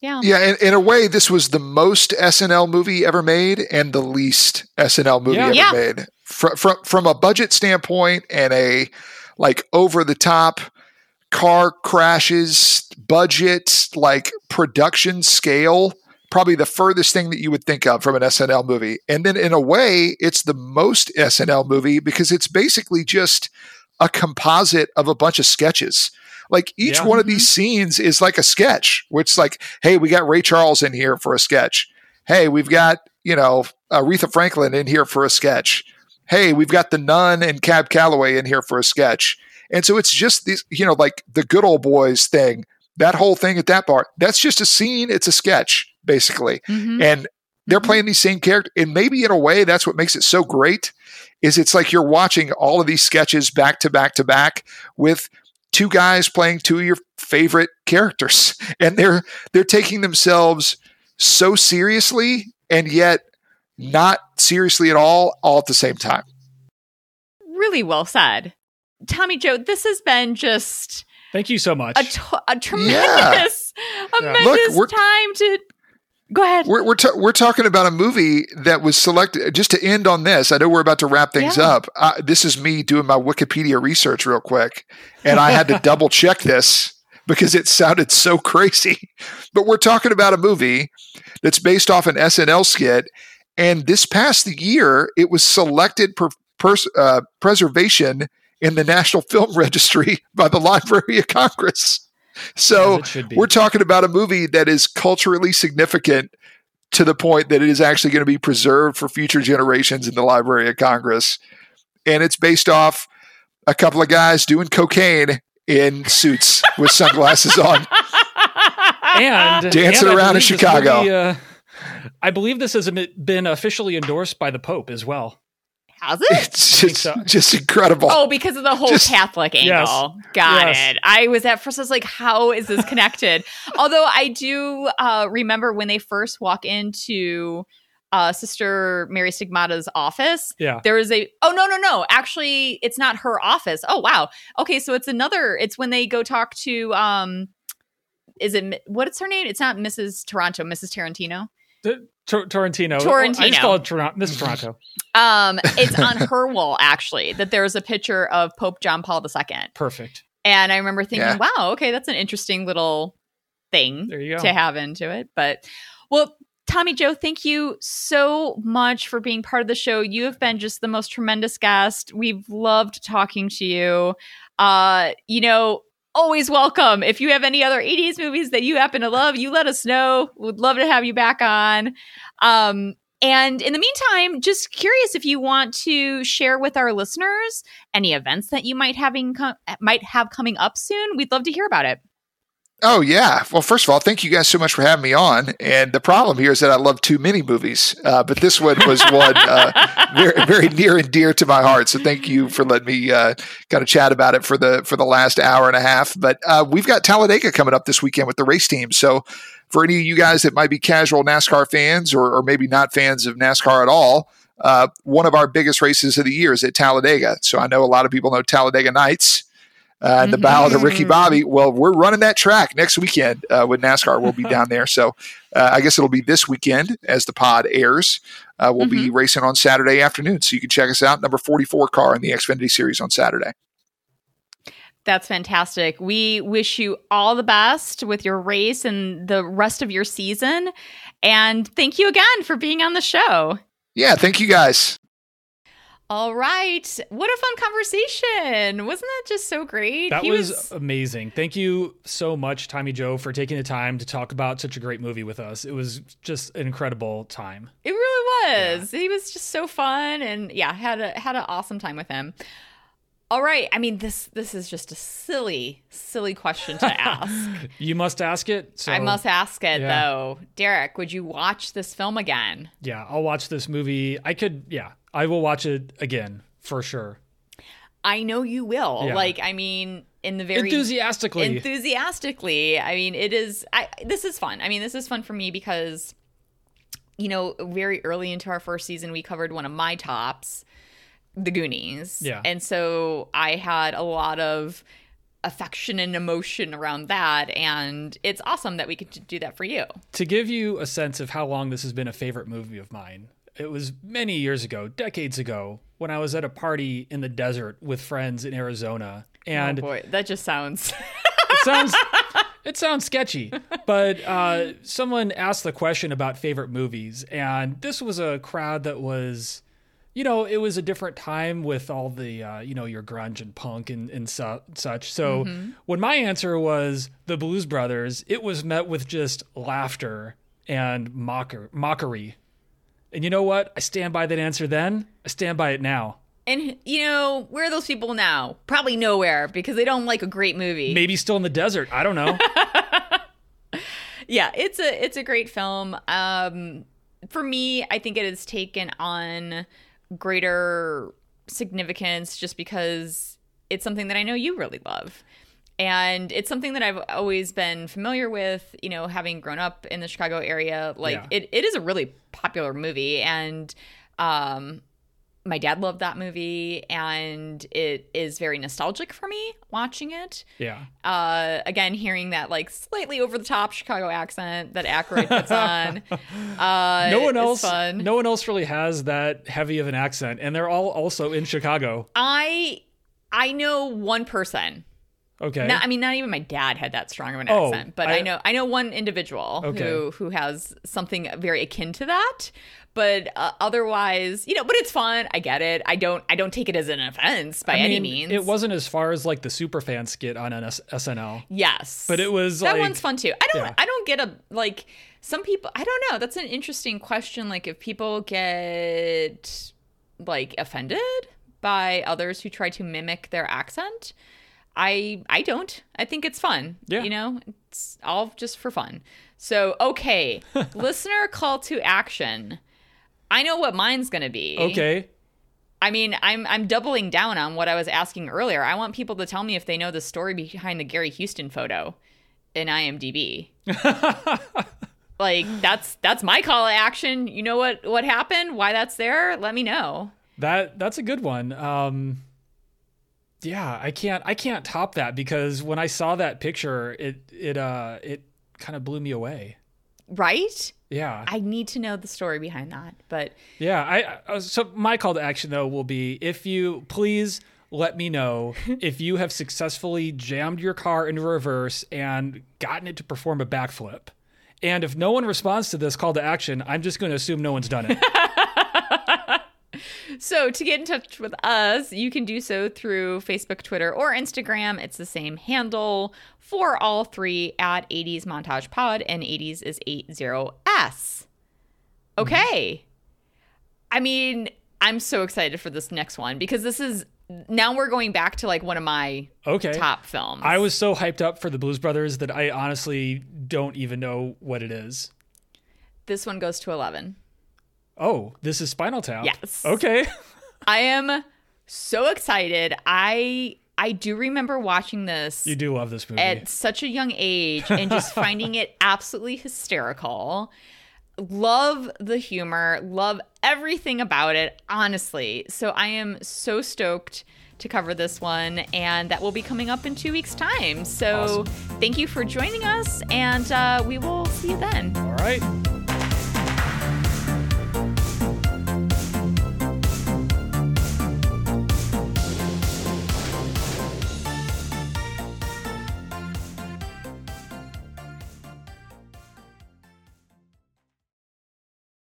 Yeah. Yeah, in, in a way, this was the most SNL movie ever made and the least SNL movie Yeah. ever Yeah. made. From, from from a budget standpoint and a like over the top car crashes budget like production scale probably the furthest thing that you would think of from an SNL movie and then in a way it's the most SNL movie because it's basically just a composite of a bunch of sketches like each Yeah. one of these scenes is like a sketch which like hey we got Ray Charles in here for a sketch hey we've got you know Aretha Franklin in here for a sketch hey, we've got the nun and Cab Calloway in here for a sketch. And so it's just these, you know, like the good old boys thing, that whole thing at that bar. that's just a scene. It's a sketch, basically. Mhm. And they're Mhm. playing these same characters. And maybe in a way, that's what makes it so great is it's like you're watching all of these sketches back to back to back with two guys playing two of your favorite characters and they're they're taking themselves so seriously and yet not seriously at all all at the same time Really well said. Tommy Joe, this has been just Thank you so much. a, to- a tremendous, a Yeah. tremendous we're- time to go ahead. we're we're, ta- we're talking about a movie that was selected just to end on this i know we're about to wrap things Yeah. up uh, this is me doing my wikipedia research real quick and i had to double check this because it sounded so crazy but we're talking about a movie that's based off an snl skit and this past year it was selected per, pers- uh, preservation in the national film registry by the library of congress so As it should be. we're talking about a movie that is culturally significant to the point that it is actually going to be preserved for future generations in the Library of Congress. And it's based off a couple of guys doing cocaine in suits with sunglasses on. and Dancing and around in Chicago. movie, uh, I believe this has been officially endorsed by the Pope as well. Has it? It's just, so. just incredible. Oh, because of the whole Just- Catholic angle. Yes. Got Yes. it. I was at first, I was like, how is this connected? Although I do uh, remember when they first walk into uh, Sister Mary Stigmata's office, Yeah. there is a, oh, no, no, no. Actually, it's not her office. Oh, wow. Okay. So it's another, it's when they go talk to, um, is it, what is her name? It's not Mrs. Toronto, Mrs. Tarantino. The- Tor- Torrentino. I Torrentino. just call it Toronto, Miss Toronto. Um, it's on her wall, actually, that there's a picture of Pope John Paul II. Perfect. And I remember thinking, Yeah. wow, okay, that's an interesting little thing There you go. to have into it. But well, Tommy Joe, thank you so much for being part of the show. You have been just the most tremendous guest. We've loved talking to you. Uh, you know, always welcome. If you have any other 80s movies that you happen to love, you let us know. Would love to have you back on. Um, and in the meantime, just curious if you want to share with our listeners any events that you might having might have coming up soon. We'd love to hear about it. Oh yeah. Well, first of all, thank you guys so much for having me on. And the problem here is that I love too many movies, uh, but this one was one uh, very, very near and dear to my heart. So thank you for letting me uh, kind of chat about it for the for the last hour and a half. But uh, we've got Talladega coming up this weekend with the race team. So for any of you guys that might be casual NASCAR fans or, or maybe not fans of NASCAR at all. Uh, one of our biggest races of the year is at Talladega. So I know a lot of people know Talladega Nights uh, and the Ballad of Ricky Mhm. Bobby. Well, we're running that track next weekend uh, with NASCAR. We'll be down there. So uh, I guess it'll be this weekend as the pod airs. Uh, we'll be racing on Saturday afternoon. So you can check us out. Number 44 car in the Xfinity Series on Saturday. That's fantastic. We wish you all the best with your race and the rest of your season. And thank you again for being on the show. Yeah, thank you guys. All right. What a fun conversation. Wasn't that just so great? That He was, amazing. Thank you so much, Tommy Joe, for taking the time to talk about such a great movie with us. It was just an incredible time. It really was. He was just so fun and yeah, had a had an awesome time with him. All right. I mean, this this is just a silly, silly question to ask. You must ask it. So I must ask it yeah. though. Derek, would you watch this film again? Yeah, I'll watch this movie. I could. Yeah, I will watch it again for sure. I know you will. Yeah. Like, I mean, in the very Enthusiastically. enthusiastically. I mean, it is. I this is fun. I mean, this is fun for me because, you know, very early into our first season, we covered one of my tops, The Goonies. Yeah. and so I had a lot of affection and emotion around that, and it's awesome that we could do that for you. to give you a sense of how long this has been a favorite movie of mine, it was many years ago, decades ago, when I was at a party in the desert with friends in Arizona. And oh boy, that just sounds. it sounds it sounds sketchy, but uh, someone asked the question about favorite movies, and this was a crowd that was, you know, it was a different time with all the, uh, you know, your grunge and punk and, and su- such. So when my answer was the Blues Brothers, it was met with just laughter and mocker mockery. And you know what? I stand by that answer then. I stand by it now. and you know, where are those people now? Probably nowhere because they don't like a great movie. Maybe still in the desert. I don't know. yeah it's a it's a great film um for me i think it has taken on greater significance just because it's something that I know you really love. And it's something that I've always been familiar with, you know, having grown up in the Chicago area. Like Yeah. it, it is a really popular movie and um my dad loved that movie and it is very nostalgic for me watching it. Yeah. Uh again hearing that like slightly over the top Chicago accent that Aykroyd puts on. Uh No one else fun. no one else really has that heavy of an accent and they're all also in Chicago. I I know one person. Okay. Not, I mean, not even my dad had that strong of an Oh, accent, but I, I- know I know one individual Okay. who who has something very akin to that. But uh, otherwise, you know, but it's fun. I get it. I don't I don't take it as an offense by I any means. It wasn't as far as like the super superfan skit on NS- SNL. Yes, But it was that like- one's fun too. I don't Yeah. I don't get a like some people. I don't know. That's an interesting question. Like if people get like offended by others who try to mimic their accent. I I don't. I think it's fun. Yeah. You know, it's all just for fun. So okay, listener call to action. I know what mine's gonna be. Okay. I mean, I'm I'm doubling down on what I was asking earlier. I want people to tell me if they know the story behind the Gary Houston photo in IMDb. like that's that's my call to action. You know what what happened? Why that's there? Let me know. That that's a good one. Um yeah, I can't I can't top that because when I saw that picture, it it uh it kind of blew me away. Right? Yeah. I need to know the story behind that. But Yeah, I uh, so my call to action though will be if you please let me know if you have successfully jammed your car into reverse and gotten it to perform a backflip. And if no one responds to this call to action, I'm just going to assume no one's done it. So, to get in touch with us, you can do so through Facebook, Twitter, or Instagram. It's the same handle for all three at 80s Montage Pod, and 80s is 80S. Mm-hmm. Okay. I mean, I'm so excited for this next one because this is now we're going back to like one of my Okay. top films. I was so hyped up for the Blues Brothers that I honestly don't even know what it is. this one goes to 11. Oh, this is Spinal Tap. Yes. Okay. I am so excited. I I do remember watching this. You do love this movie. at such a young age and just finding it absolutely hysterical. Love the humor, love everything about it, honestly. So I am so stoked to cover this one, and that will be coming up in two weeks' time. So thank you for joining us, and uh, we will see you then. All right.